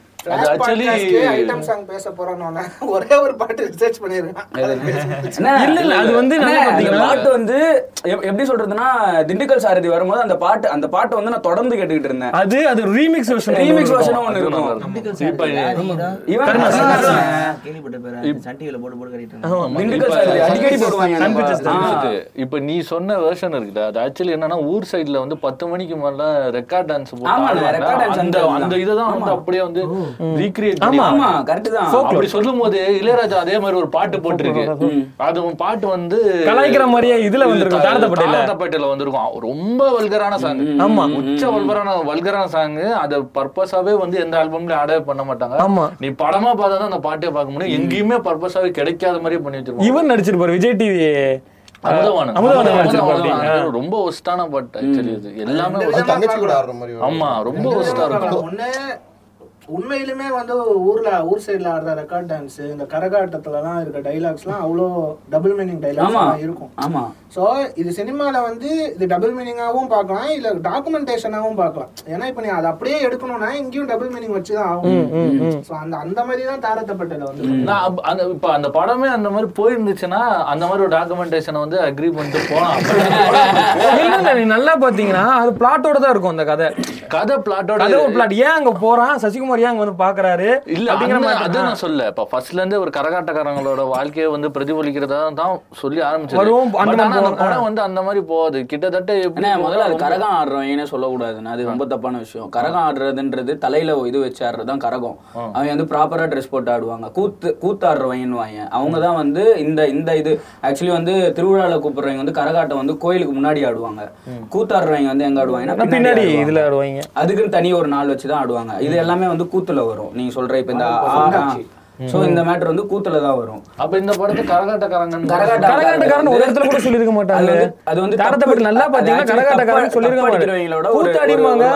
(laughs) ஒரே ஒரு பாட்டு ரிசர்ச் பண்ணிருக்கேன். (laughs) என்ன? இல்ல, இல்ல, அது வந்து? பாட்டு வந்து எப்- எப்படி சொல்றதுன்னா திண்டுக்கல் சாரதி வரும்போது அந்த பாட்டு அந்த பாட்டை வந்து நான் தொடர்ந்து கேட்டுக்கிட்டு இருந்தேன். அது அது ரீமிக்ஸ் வெர்ஷன் ரீமிக்ஸ் இருக்கும். இவன். திண்டுக்கல் சாரதி அடிக்கடி போடுவாங்க. இப்ப நீ சொன்ன வெர்ஷன் இருக்குல்ல அது ஆக்சுவலி என்னன்னா ஊர் சைடுல வந்து பத்து மணிக்கு மேல ரெக்கார்ட் டான்ஸ் போட்டு அந்த அந்த வந்து அப்படியே வந்து ரீக்ரியேட் ஆமா கரெக்ட் தான். அப்படி சொல்லும் போது இளையராஜா அதே மாதிரி ஒரு பாட்டு போட்டிருக்கு. அது உன் பாட்டு வந்து கலாய்க்கிற மாதிரியே இதுல வந்திருக்கும். தாரதப்பட்டையில. வந்திருக்கும். ரொம்ப வல்கரான சாங் ஆமா. உச்ச வல்கரான வல்கரான சாங் அத பர்பஸாவே வந்து எந்த ஆல்பம்லயும் ஆடவே பண்ண மாட்டாங்க. ஆமா. நீ படமா பார்த்தா தான் அந்த பாட்டே பார்க்க முடியும். எங்கேயுமே பர்பஸாவே கிடைக்காத மாதிரியே பண்ணி வச்சிருப்பாங்க. இவன் நடிச்சிருப்பாரு விஜய் டிவி ரொம்ப ஒஸ்டான பாட்டு எல்லாமே. ஆமா ரொம்ப ஒஸ்டா இருக்கும். உண்மையிலுமே வந்து ஊர்ல ஊர் சைடுல ஆடுற ரெக்கார்ட் டான்ஸ் இந்த கரகாட்டத்துல எல்லாம் இருக்க டைலாக்ஸ்லாம் அவ்வளோ டபுள் மீனிங் டைலாக்ஸ் இருக்கும். ஆமா. ஸோ இது சினிமால வந்து இது டபுள் மீனிங்காகவும் பார்க்கலாம் இல்ல டாக்குமெண்டேஷனாகவும் பார்க்கலாம். ஏன்னா இப்போ நீ அதை அப்படியே எடுக்கணும்னா இங்கேயும் டபுள் மீனிங் வச்சு தான் ஆகும் ஸோ அந்த அந்த மாதிரி தான் தாரத்தப்பட்டல வந்து அந்த இப்ப அந்த படமே அந்த மாதிரி போயிருந்துச்சுன்னா அந்த மாதிரி ஒரு டாக்குமெண்டேஷனை வந்து அக்ரி பண்ணிட்டு போலாம். இல்ல (laughs) இல்ல நீ நல்லா பாத்தீங்கன்னா அது பிளாட்டோட தான் இருக்கும் அந்த கதை. கதை பிளாட்டோட கதை ஒரு பிளாட் ஏன் அங்க போறான்? சசிகுமார் ஏன் அங்க வந்து பாக்குறாரு. இல்ல அப்படிங்கிற அந்த- மாதிரி அது நான் சொல்ல இப்ப ஃபர்ஸ்ட்ல இருந்தே ஒரு கரகாட்டக்காரங்களோட வாழ்க்கையை வந்து பிரதிபலிக்கிறதா தான் சொல்லி போகும். படம் வந்து அந்த மாதிரி போகாது. கிட்டத்தட்ட எப்படி அண்ணே முதல்ல அது கரகம் ஆடுறவங்கன்னு சொல்லக்கூடாதுண்ணா அது ரொம்ப தப்பான விஷயம். கரகம் ஆடுறதுன்றது தலையில இது வச்சு ஆடுறது தான் கரகம். அவங்க வந்து ப்ராப்பரா ட்ரெஸ் போட்டு ஆடுவாங்க. கூத்து கூத்து ஆடுறவங்கன்னு அவங்க தான் வந்து இந்த இந்த இது ஆக்சுவலி வந்து திருவிழால கூப்பிடுறவங்க வந்து கரகாட்டம் வந்து கோயிலுக்கு முன்னாடி ஆடுவாங்க. கூத்தாடுறவங்க வந்து எங்க ஆடுவாங்கன்னா பின்னாடி ஆடுவாங்க. இதுல ஆடுவாங்க. அதுக்குன்னு தனி ஒரு நாள் வச்சு தான் ஆடுவாங்க. இது எல்லாமே வந்து கூத்துல வரும். நீங்க சொல்ற இப்ப இந்த சோ இந்த மேட்டர் வந்து கூத்துல தான் வரும். அப்ப இந்த படத்தை கரகாட்டக்காரங்க கரகாட்ட கரகாட்டக்காரன் ஒரு இடத்துல கூட சொல்லிருக்க மாட்டாங்க. அது வந்து- வந்து தாரத்தை பத்தி நல்லா. பாத்தீங்கன்னா கரகாட்டக்காரன் சொல்லிருக்க மாட்டாங்க கூத்தாடிமாங்க.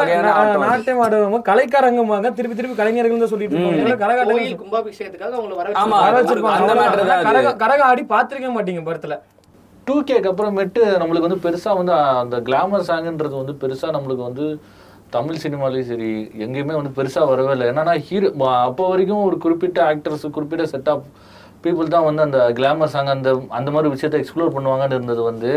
நாட்டியம் ஆடுவாங்க கலைக்காரங்கம்பாங்க திருப்பி திருப்பி கலைஞர்கள் தான் சொல்லிட்டு இருப்பாங்க. கரகாட்டம் கும்பாபிஷேகத்துக்காக அவங்கள வர ஆமா வர அந்த வச்சிருப்பாங்க. கரக ஆடி பாத்திருக்க மாட்டீங்க படத்துல. டூ கேக்கு அப்புறமேட்டு நம்மளுக்கு வந்து பெருசா வந்து அந்த கிளாமர் சாங்ன்றது வந்து பெருசா நம்மளுக்கு வந்து தமிழ் சினிமாலையும் சரி எங்கேயுமே வந்து பெருசாக வரவே இல்லை என்னன்னா ஹீரோ அப்போ வரைக்கும் ஒரு குறிப்பிட்ட ஆக்டர்ஸ் குறிப்பிட்ட செட் ஆஃப் பீப்புள் தான் வந்து அந்த கிளாமர் சாங் அந்த அந்த மாதிரி விஷயத்தை எக்ஸ்ப்ளோர் பண்ணுவாங்கன்னு இருந்தது வந்து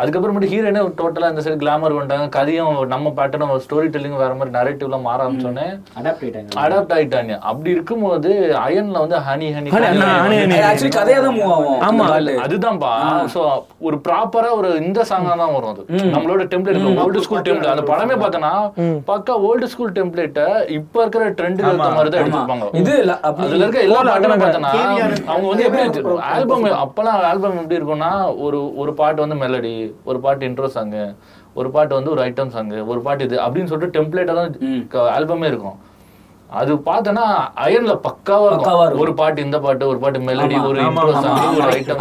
அதுக்கப்புறமேட்டு ஹீரோனே டோட்டலா இந்த சைடு கிளாமர் பண்ணிட்டாங்க கதையும் நம்ம பேட்டர்னும் ஸ்டோரி டெல்லிங் வேற மாதிரி நரேட்டிவ்லாம் மாற ஆரம்பிச்சோன்னே அடாப்ட் ஆயிட்டாங்க. அடாப்ட் ஆயிட்டாங்க. அப்படி இருக்கும்போது அயன்ல வந்து ஹனி ஹனி. ஆக்சுவலி கதையா தான் மூவ் ஆகும். ஆமா. அதுதான்ப்பா சோ ஒரு ப்ராப்பரா ஒரு இந்த சாங்கா தான் வரும் அது. நம்மளோட டெம்ப்ளேட் ஓல்டு ஸ்கூல் டெம்ப்ளேட் அந்த படமே பார்த்தனா பக்கா ஓல்டு ஸ்கூல் டெம்ப்ளேட்ட இப்ப இருக்கிற ட்ரெண்டுக்கு ஏத்த மாதிரி தான் எடுத்திருப்பாங்க. இது அதுல இருக்க எல்லா பாட்டுமே அகலங்க. பார்த்தனா அவங்க வந்து எப்படி ஆல்பம் அப்பெல்லாம் ஆல்பம் எப்படி இருக்கும்னா ஒரு ஒரு பாட்டு வந்து மெலடி ஒரு பாட்டு இன்ட்ரோ சாங்கு ஒரு பாட்டு வந்து ஒரு ஐட்டம் சாங்கு ஒரு பாட்டு இது அப்படின்னு சொல்லிட்டு டெம்ப்ளேட்டா தான் ஆல்பமே இருக்கும். அது பார்த்தனா அயன்ல பக்காவா பக்காவா. ஒரு பாட்டு இந்த பாட்டு ஒரு பாட்டு மெலடி. ஒரு இன்ட்ரோ சாங் ஒரு. ஐட்டம்.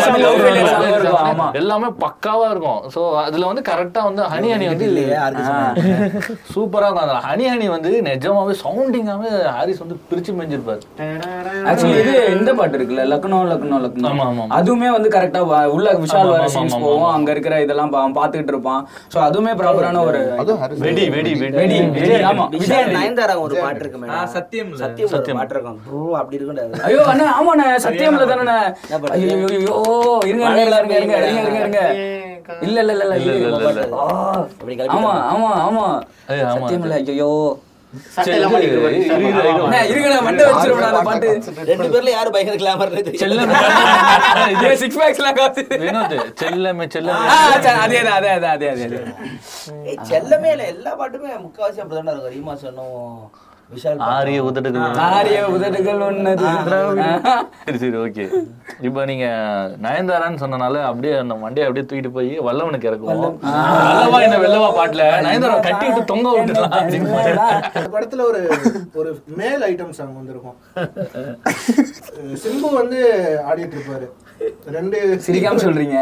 சாங். எல்லாமே பக்காவா இருக்கும் சோ அதுல வந்து கரெக்டா வந்து ஹனி ஹனி வந்து? சூப்பரா இருக்கும் அந்த ஹனி ஹனி வந்து நிஜமாவே சவுண்டிங்காவே ஹாரிஸ் வந்து பிரிச்சு மேஞ்சிருப்பாரு ஆக்சுவலி இது இந்த பாட்டு இருக்குல்ல லக்னோ லக்னோ லக்னோ ஆமா, ஆமா. அதுவுமே வந்து கரெக்டா உள்ள விஷால் வர சீன்ஸ் போவோம். அங்க இருக்கிற இதெல்லாம் பா- பாத்துக்கிட்டு இருப்பான் சோ அதுவுமே ப்ராப்பரான ஒரு வெடி வெடி வெடி வெடி ஆமா விஜய் நயன்தாரா ஒரு பாட்டு இருக்கு மேடம் சத்தியம்ல. சத்தியம் ஒரு பாட்டு இருக்கும். ப்ரோ அப்படி இருக்கும் ஐயோ அண்ணா ஆமாண்ணே சத்தியம்ல தானே ஐயோ ஐயோ, ஐயோ இருங்க இருங்க இருங்க இருங்க இருங்க இருங்க இருங்க. இல்ல இல்ல இல்ல இல்ல இல்ல, இல்ல, இல்ல, இல்ல. ஆ, அப்படி கிளப்பி ஆமா ஆமா. ஆமா ஆமா. சத்தியம்ல ஐயோ ரெண்டு பேர்ல யாரு பயங்கர கிளாமர் செல்லமே. சிக்ஸ் பேக்ஸ்லாம் காத்து வினோத் செல்லமே செல்லமே. ஆ, சரி, அதே அதே அதே அதே அதே அதே. செல்லமே இல்ல எல்லா பாட்டுமே முக்காவாசி அப்படிதானே இருக்கும். ரீமா சொன்னும். ஆரிய உதடுகள். ஆரிய உதடுகள் ஒன்னது சரி சரி ஓகே. இப்போ நீங்க நயன்தாரான்னு சொன்னனால அப்படியே அந்த மண்டையை அப்படியே தூக்கிட்டு போய் வல்லவனுக்கு இறக்குவோம். வல்லவா இந்த வெள்ளவா பாட்டுல? நயன்தாரா கட்டி விட்டு தொங்க விட்டுலாம் படத்துல ஒரு ஒரு மேல் ஐட்டம் சாங் வந்திருக்கும். (laughs) சிம்பு வந்து ஆடிட்டு இருப்பாரு. ரெண்டு சிரிக்காம சொல்றீங்க.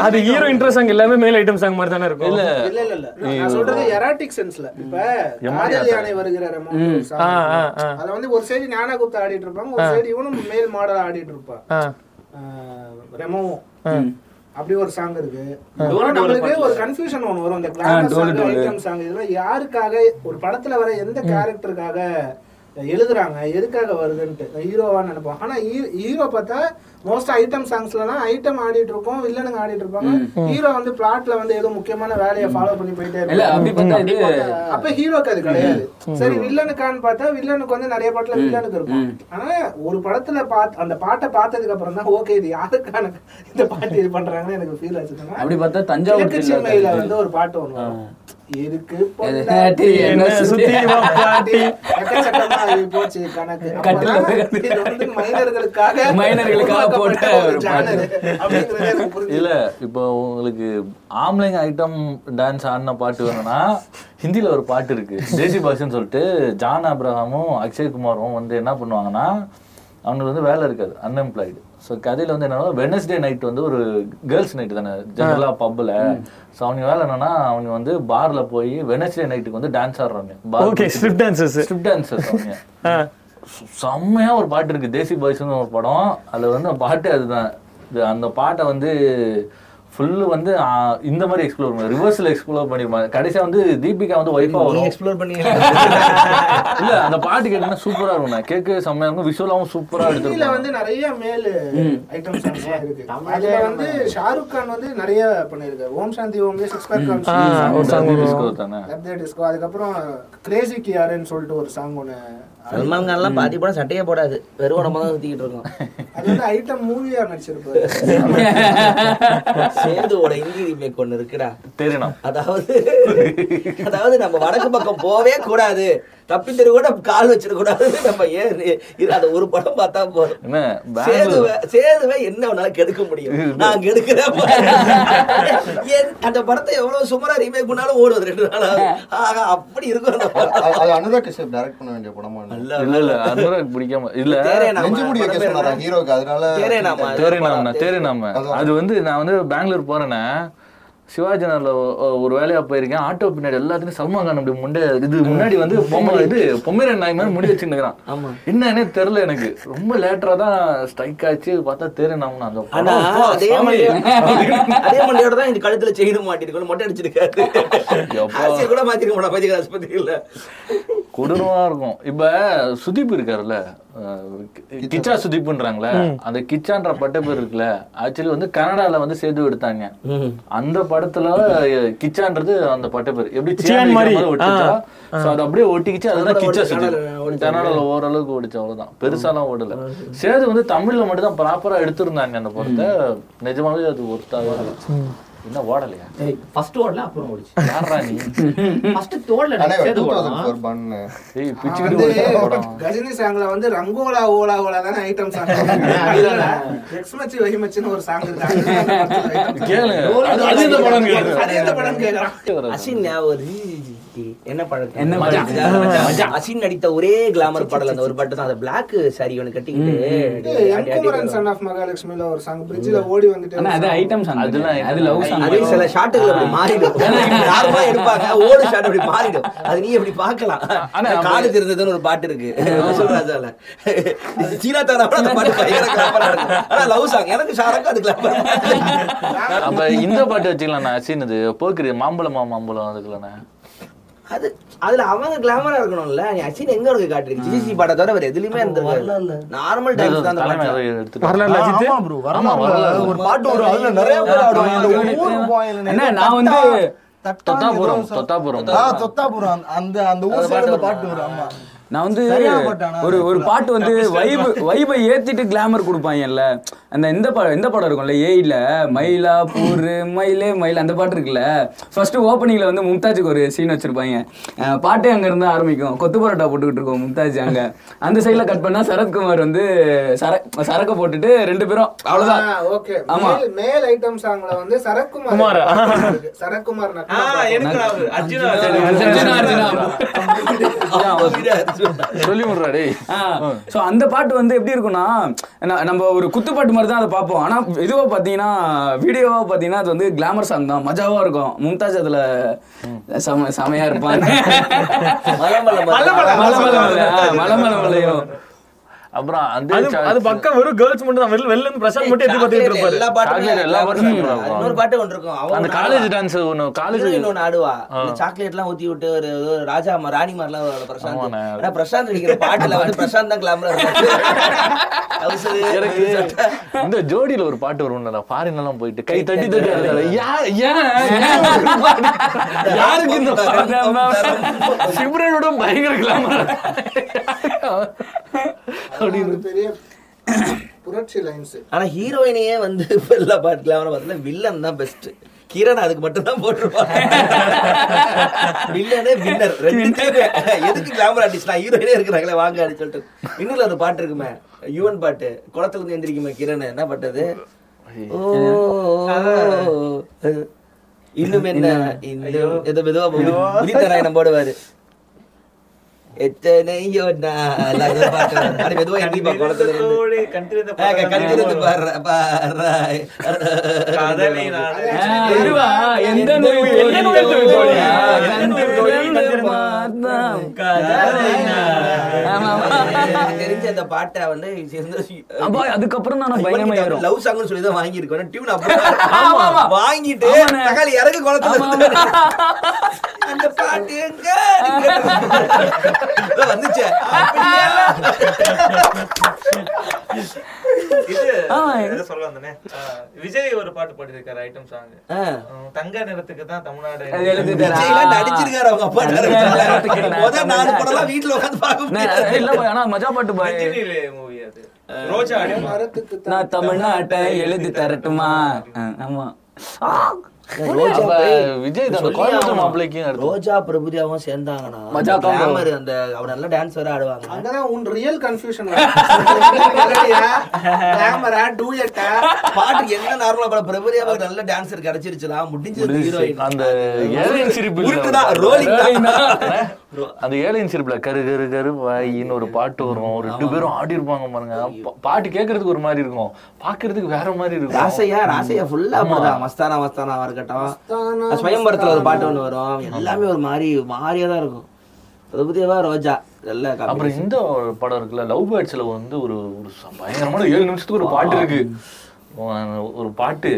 அது ஹீரோ இன்ட்ரோ சாங் எல்லாமே மேல் ஐட்டம் சாங் மாதிரி தானே இருக்கும். இல்ல. இல்ல இல்ல நான் சொல்றது எராட்டிக் சென்ஸ்ல இப்ப காதல் யானை வருகிற ரெமோ ஆ, ஆ, ஆ. அத வந்து ஒரு சைடு ஞானா குப்தா ஆடிட்டு இருப்பாங்க ஒரு சைடு இவனும் மேல் மாடல் ஆடிட்டு இருப்பான். ரெமோவும் அப்படி ஒரு சாங் இருக்கு. நம்மளுக்கு ஒரு கன்ஃபியூஷன் ஒன்று வரும். இந்த சாங் ஐட்டம் சாங் இதெல்லாம் யாருக்காக ஒரு படத்துல வர எந்த கேரக்டருக்காக எழுதுறாங்க எதுக்காக வருதுன்ட்டு. ஹீரோவா நினைப்போம். ஆனா ஹீரோ பார்த்தா மோஸ்ட் ஐட்டம் சாங்ஸ்லாம் ஐட்டம் ஆடிட்டு இருக்கோம் வில்லனுங்க ஆடிட்டு இருப்பாங்க ஹீரோ வந்து பிளாட்ல வந்து ஏதோ முக்கியமான வேலையை ஃபாலோ பண்ணி போயிட்டே பார்த்தா இது அப்ப ஹீரோக்கு அது கிடையாது. சரி வில்லனுக்கான்னு பார்த்தா வில்லனுக்கு வந்து நிறைய படத்துல வில்லனுக்கு இருக்கும். ஆனா ஒரு படத்துல பாத் அந்த பாட்டை பார்த்ததுக்கு அப்புறம் தான் ஓகே இது யாருக்கான இந்த பாட்டு இது பண்றாங்கன்னு எனக்கு ஃபீல் ஆச்சுன்னா அப்படி பார்த்தா தஞ்சாவூர் வந்து ஒரு பாட்டு ஒண்ணு வரும். இருக்கு என்ன சுத்தி போச்சு கணக்கு. வந்து மைனர்களுக்காக மைனர்களுக்காக போட்ட. இல்ல இப்போ உங்களுக்கு ஆம்பளைங்க ஐட்டம் டான்ஸ் ஆடின பாட்டு வேணும்னா ஹிந்தில ஒரு பாட்டு இருக்கு. தேசி பாஷன்னு சொல்லிட்டு ஜான் அப்ரஹாமும் அக்ஷய் குமாரும் வந்து என்ன பண்ணுவாங்கன்னா அவங்களுக்கு வந்து வேலை இருக்காது அன்எம்ப்ளாய்டு ஸோ கதையில வந்து என்னன்னா வெனஸ்டே நைட் வந்து ஒரு கேர்ள்ஸ் நைட் தானே ஜெனரலாக பப்பில் ஸோ அவங்க வேலை என்னன்னா அவங்க வந்து பார்ல போய் வெனஸ்டே நைட்டுக்கு வந்து டான்ஸ் ஆடுறாங்க okay strip dances strip dancers அவங்க. சு- செம்மையா ஒரு பாட்டு இருக்கு. தேசி பாய்ஸ்னு ஒரு படம். அதுல வந்து பாட்டு அதுதான். அந்த பாட்டை வந்து ஃபுல்லு வந்து இந்த மாதிரி எக்ஸ்ப்ளோர் பண்ணி ரிவர்ஸ்ல எக்ஸ்ப்ளோர் பண்ணிருப்பாங்க கடைசியா வந்து தீபிகா வந்து ஒய்ஃபா நீ வரும். எக்ஸ்ப்ளோர் பண்ணி. இல்ல அந்த பாட்டு கேட்டீங்கன்னா சூப்பரா இருக்கும். நான் கேட்க செம்மையா இருக்கும். விஷுவலாவும் சூப்பரா ஹிந்தில எடுத்திருப்பாங்க. வந்து நிறைய மேல் ஐட்டம் சாங்ஸ் இருக்கு அதுல வந்து ஷாருக் கான் வந்து நிறைய பண்ணிருக்காரு ஓம் சாந்தி ஓம்ல சிக்ஸ் பேக் disco தானே. டிஸ்கோ அதுக்கப்புறம் கிரேசி கியாருன்னு சொல்லிட்டு ஒரு சாங் ஒண்ணு சல்மான் கான்லாம் பாதி படம் சட்டையே போடாது. வெறும் உடம்பு தான் சுத்திக்கிட்டு இருக்கோம். அது வந்து ஐட்டம் மூவியா நடிச்சிருப்பாரு. சேதுவோட இந்தி ரீமேக் ஒண்ணு இருக்குடா. தெரியணும் அதாவது அதாவது நம்ம வடக்கு பக்கம் போவே கூடாது. தப்பி தெரு கூட கால் வச்சிட கூடாது நம்ம ஏன் இது அந்த ஒரு படம் பார்த்தா போதும். என்ன சேதுவை சேதுவை என்ன வேணாலும் கெடுக்க முடியும்? நான் கெடுக்கிறேன் ஏன் அந்த படத்தை எவ்வளவு சுமரா ரீமேக் பண்ணாலும் ஓடுவது ரெண்டு நாள் ஆகா அப்படி இருக்கும் அந்த படம். அனுராக் கஷ்யப் டைரக்ட் பண்ண வேண்டிய படமா என்ன? இல்ல இல்ல அனுராக் பிடிக்காம இல்ல. நெஞ்சு முடி வைக்க படம் பேரு சொன்னாரா ஹீரோக்கு? அதனால தேரே நாம. தேரி நாம தேரி நாம. அது வந்து நான் வந்து பெங்களூர் போறேன்னா சிவாஜி நகர்ல ஒரு வேலையா போயிருக்கேன். ஆட்டோ பின்னாடி எல்லாத்துலயும் சல்மான் கான் அப்படி முண்டை இது முன்னாடி வந்து பொம்மை இது பொம்மரன் நாய் மாதிரி முடி வச்சுருக்கிறான். என்னன்னே தெரியல எனக்கு. ரொம்ப லேட்டரா தான் ஸ்ட்ரைக் ஆச்சு. பார்த்தா தேரி நாம அந்த படம். அதே. மண்டையோட தான் இந்த கழுத்துல செயின் மாட்டிருக்கணும். மொட்டை அடிச்சிருக்காரு. கூட மாத்திருக்க மாட்டா பைத்தியக்கார ஆஸ்பத்திரியில. கொடூரமா இருக்கும். இப்ப சுதீப் இருக்காருல்ல. கிச்சா சுதீப்ன்றாங்களே அந்த கிச்சான்ற பட்ட பேர் இருக்குல்ல. ஆக்சுவலி வந்து கனடால வந்து சேது எடுத்தாங்க. அந்த படத்துல கிச்சான்றது அந்த பட்ட பேர். எப்படி சியான் மாதிரி. so அது அப்படியே ஒட்டிக்கிச்சு. அதுதான் கிச்சா சுதீப் கன்னடால ஓரளவுக்கு ஓடிச்சு அவ்வளவுதான். பெருசாலாம் ஓடல. சேது வந்து தமிழ்ல மட்டும் தான் ப்ராப்பரா எடுத்திருந்தாங்க அந்த படத்தை. நிஜமாவே அது ஒருத்தாவே என்ன ஓடலையா? ஃபர்ஸ்ட் ஓடல அப்புறம் ஓடிச்சு. யாரா நீ? ஃபர்ஸ்ட் தோடல ஆனா சேது 2004 பண்ணு. ஏய் பிச்சுக்கிட்டு படம். கஜினி சாங்ல வந்து ரங்கோலா ஓலா ஓலா தானே ஐட்டம் சாங் எக்ஸ் மச்சி வகி மச்சின்னு ஒரு சாங் இருக்கு. (laughs) கேளுங்க. அது- இந்த படம் கேளுங்க அது எந்த படம் கேக்குறான். அசின் ஞாபகம். என்ன படம் என்ன? அசின் நடித்த ஒரே கிளாமர் பாடல் அந்த ஒரு பாட்டு தான். அந்த பிளாக் சாரி ஒன்று கட்டிக்கிட்டு. சன் ஆஃப் ஒரு சாங் பிரிட்ஜ்ல ஓடி வந்துட்டு ஆனா அது ஐட்டம் சாங் அதெல்லாம் அது லவ் சாங் அது சில ஷாட்டுகள் அப்படி மாறிடும். நார்மலா (laughs) எடுப்பாங்க? ஓடு ஷாட் அப்படி மாறிடும். அது நீ அப்படி பார்க்கலாம்? ஆனா காடு திருந்ததுன்னு ஒரு பாட்டு இருக்கு. ராஜால சீனா தானா அந்த பாட்டு ஆனா லவ் சாங் எனக்கு ஷாரக்கு அது கிளாமர் அப்ப இந்த பாட்டு வச்சுக்கலாம் அசின் இது. போக்குரி மாம்பழமா மாம்பழம் அதுக்குலண்ணே அது அதுல அவங்க கிளாமரா இருக்கணும்ல. நீ அசின் எங்க இருக்கு காட்டிருக்கு ஜிசி பாட்டை தவிர வேற எதுலயுமே இருந்திருக்காரு நார்மல் டைம்ஸ் தான் வரலாறு அஜித்? ஆமா. ஒரு பாட்டு வரும். அதுல நிறைய பேர் ஆடுவாங்க. அந்த என்ன நான் வந்து தொத்தாபுரம் தொத்தாபுரம் ஆ தொத்தாபுரம் அந்த அந்த ஊர் சைடு அந்த பாட்டு வரும். ஆமா. நான் வந்து ஒரு ஒரு பாட்டு வந்து வைப் வைபை ஏத்திட்டு கிளாமர் கொடுப்பாங்கல்ல அந்த இந்த படம் இந்த படம் இருக்கும்ல ஏயில மயிலா பூரு மயிலே மயில் அந்த பாட்டு இருக்குல்ல. ஃபர்ஸ்ட் ஓப்பனிங்ல வந்து மும்தாஜுக்கு ஒரு சீன் வச்சிருப்பாங்க. பாட்டே அங்க இருந்து ஆரம்பிக்கும். கொத்து பரோட்டா போட்டுக்கிட்டு இருக்கோம் மும்தாஜ் அங்க. அந்த சைடுல கட் பண்ணா சரத்குமார் வந்து சர சரக்கு போட்டுட்டு ரெண்டு பேரும் அவ்வளவுதான். ஓகே ஆமா. மேல் மேல் ஐட்டம் சாங்ல வந்து சரத்குமார். சரத்குமார் அர்ஜுனா, அர்ஜுனா. சொல்லி விடுறா டேய். ஸோ அந்த பாட்டு வந்து எப்படி இருக்கும்னா நம்ம ஒரு குத்துப்பாட்டு மாதிரி தான் அதை பார்ப்போம். ஆனா இதுவா பார்த்தீங்கன்னா வீடியோவா பார்த்தீங்கன்னா அது வந்து கிளாமர் சாங் தான். மஜாவா இருக்கும். மும்தாஜ் அதுல செம செமையா இருப்பாங்க மலமலை மலை மலை மலை ஆ, மலை மலை மலையும் அப்புறம் அந்த அது பக்கம் வெறும் கேர்ள்ஸ் மட்டும் தான் வெளில வெளில இருந்து பிரசாந்த் மட்டும் எத்தி பார்த்துட்டு இருப்பாரு. எல்லா பாட்டுமே எல்லா பாட்டும். இன்னொரு பாட்டு ஒன்று இருக்கும். அவன் அந்த காலேஜ். டான்ஸ் ஒன்று காலேஜ் ஒண்ணு ஆடுவா. இந்த சாக்லேட் எல்லாம் ஊத்தி விட்டு ஒரு ராஜா ராணி மாதிரிலாம் பிரசாந்த். ஆனா பிரசாந்த் நடிக்கிற பாட்டுல வந்து பிரசாந்த் தான் கிளாமரா எனக்கு இந்த ஜோடியில ஒரு பாட்டு வரும்ல ஃபாரின் எல்லாம் போயிட்டு கை தட்டி தட்டி? யாருக்கு இந்த? சிம்ரனோட பயங்கர கிளாமர் அப்படின்னு பெரிய புரட்சி லைன்ஸ். ஆனா ஹீரோயினையே வந்து எல்லா பாட்டு கிளாமரா பார்த்தா வில்லன் தான் பெஸ்ட் கிரண் அதுக்கு மட்டும் தான் போட்டிருப்பாங்க வில்லனே வின்னர் ரெண்டு எதுக்கு கிளாமர் ஆர்டிஸ்ட் ஹீரோயினே இருக்கிறாங்களே வாங்க அப்படின்னு சொல்லிட்டு. இன்னொரு ஒரு பாட்டு இருக்குமே. யுவன் பாட்டு. குளத்துல இருந்து எந்திரிக்குமே கிரண் என்ன பாட்டது ஓ. இன்னும் என்ன? இன்னும் எதோ மெதுவா உதித்தராயணம் போடுவாரு. எத்தனையோ (laughs) தெரிஞ்ச அந்த பாட்டை வந்து அப்பா அதுக்கப்புறம் தான் நான் ஏறும் லவ் சாங்னு சொல்லி தான் வாங்கியிருக்கோம். டியூன் அப்படி ஆமா, ஆமா. (laughs) வாங்கிட்டு. தக்காளி இறக்கு குளத்துல. (laughs) அந்த பாட்டு எங்க வந்துச்சே. அப்படியே. இது சொல்ல வந்தனே. ஆ, விஜய் ஒரு பாட்டு பாடியிருக்காரு ஐட்டம் சாங் ஆ. தங்க நிறத்துக்கு தான் தமிழ்நாடு நடிச்சிருக்காரு அவங்க அப்பா நடிச்சிருக்காரு. முதல் நாலு படம்லாம் வீட்டுல உட்காந்து பார்க்க இல்ல ஆனா மஜா பாட்டு பாய் மூவி அது. ரோஜா நான் தமிழ்நாட்டை எழுதி தரட்டுமா? ஆமா. விஜய் கோயம்புத்தூர் எடுத்து ரோஜா பிரபுதேவும் சேர்ந்தாங்கன்னா அந்த அவர் நல்ல டான்ஸ் வேற ஆடுவாங்க. அங்கதான் உன் ரியல் கன்ஃபியூஷன் கேமரா டூயட்டா பாட்டுக்கு என்ன நார்மலா படம் பிரபுதேவாக்கு நல்ல டான்சர் கிடைச்சிருச்சுனா முடிஞ்சது ஹீரோயின் அந்த ஏழையின் சிரிப்பு உருட்டுதான் ரோலிங் அந்த ஏழையின் சிரிப்புல கரு கரு கரு வாயின்னு ஒரு பாட்டு வரும். ரெண்டு பேரும் ஆடி இருப்பாங்க பாருங்க. பாட்டு கேட்கறதுக்கு ஒரு மாதிரி இருக்கும். பாக்குறதுக்கு வேற மாதிரி இருக்கும். ராசையா ராசையா ஃபுல்லா அப்படிதான். மஸ்தானா மஸ்தானாவா இருக்கட்டும் ஸ்வயம்பரத்துல ஒரு பாட்டு ஒண்ணு வரும். எல்லாமே ஒரு மாதிரி மாறியா தான் இருக்கும். பிரபுதேவா ரோஜா நல்ல அப்புறம். இந்த ஒரு படம் இருக்குல்ல லவ் பேர்ட்ஸ்ல வந்து ஒரு ஒரு பயங்கரமான ஏழு நிமிஷத்துக்கு ஒரு பாட்டு இருக்கு. ஒரு பாட்டு.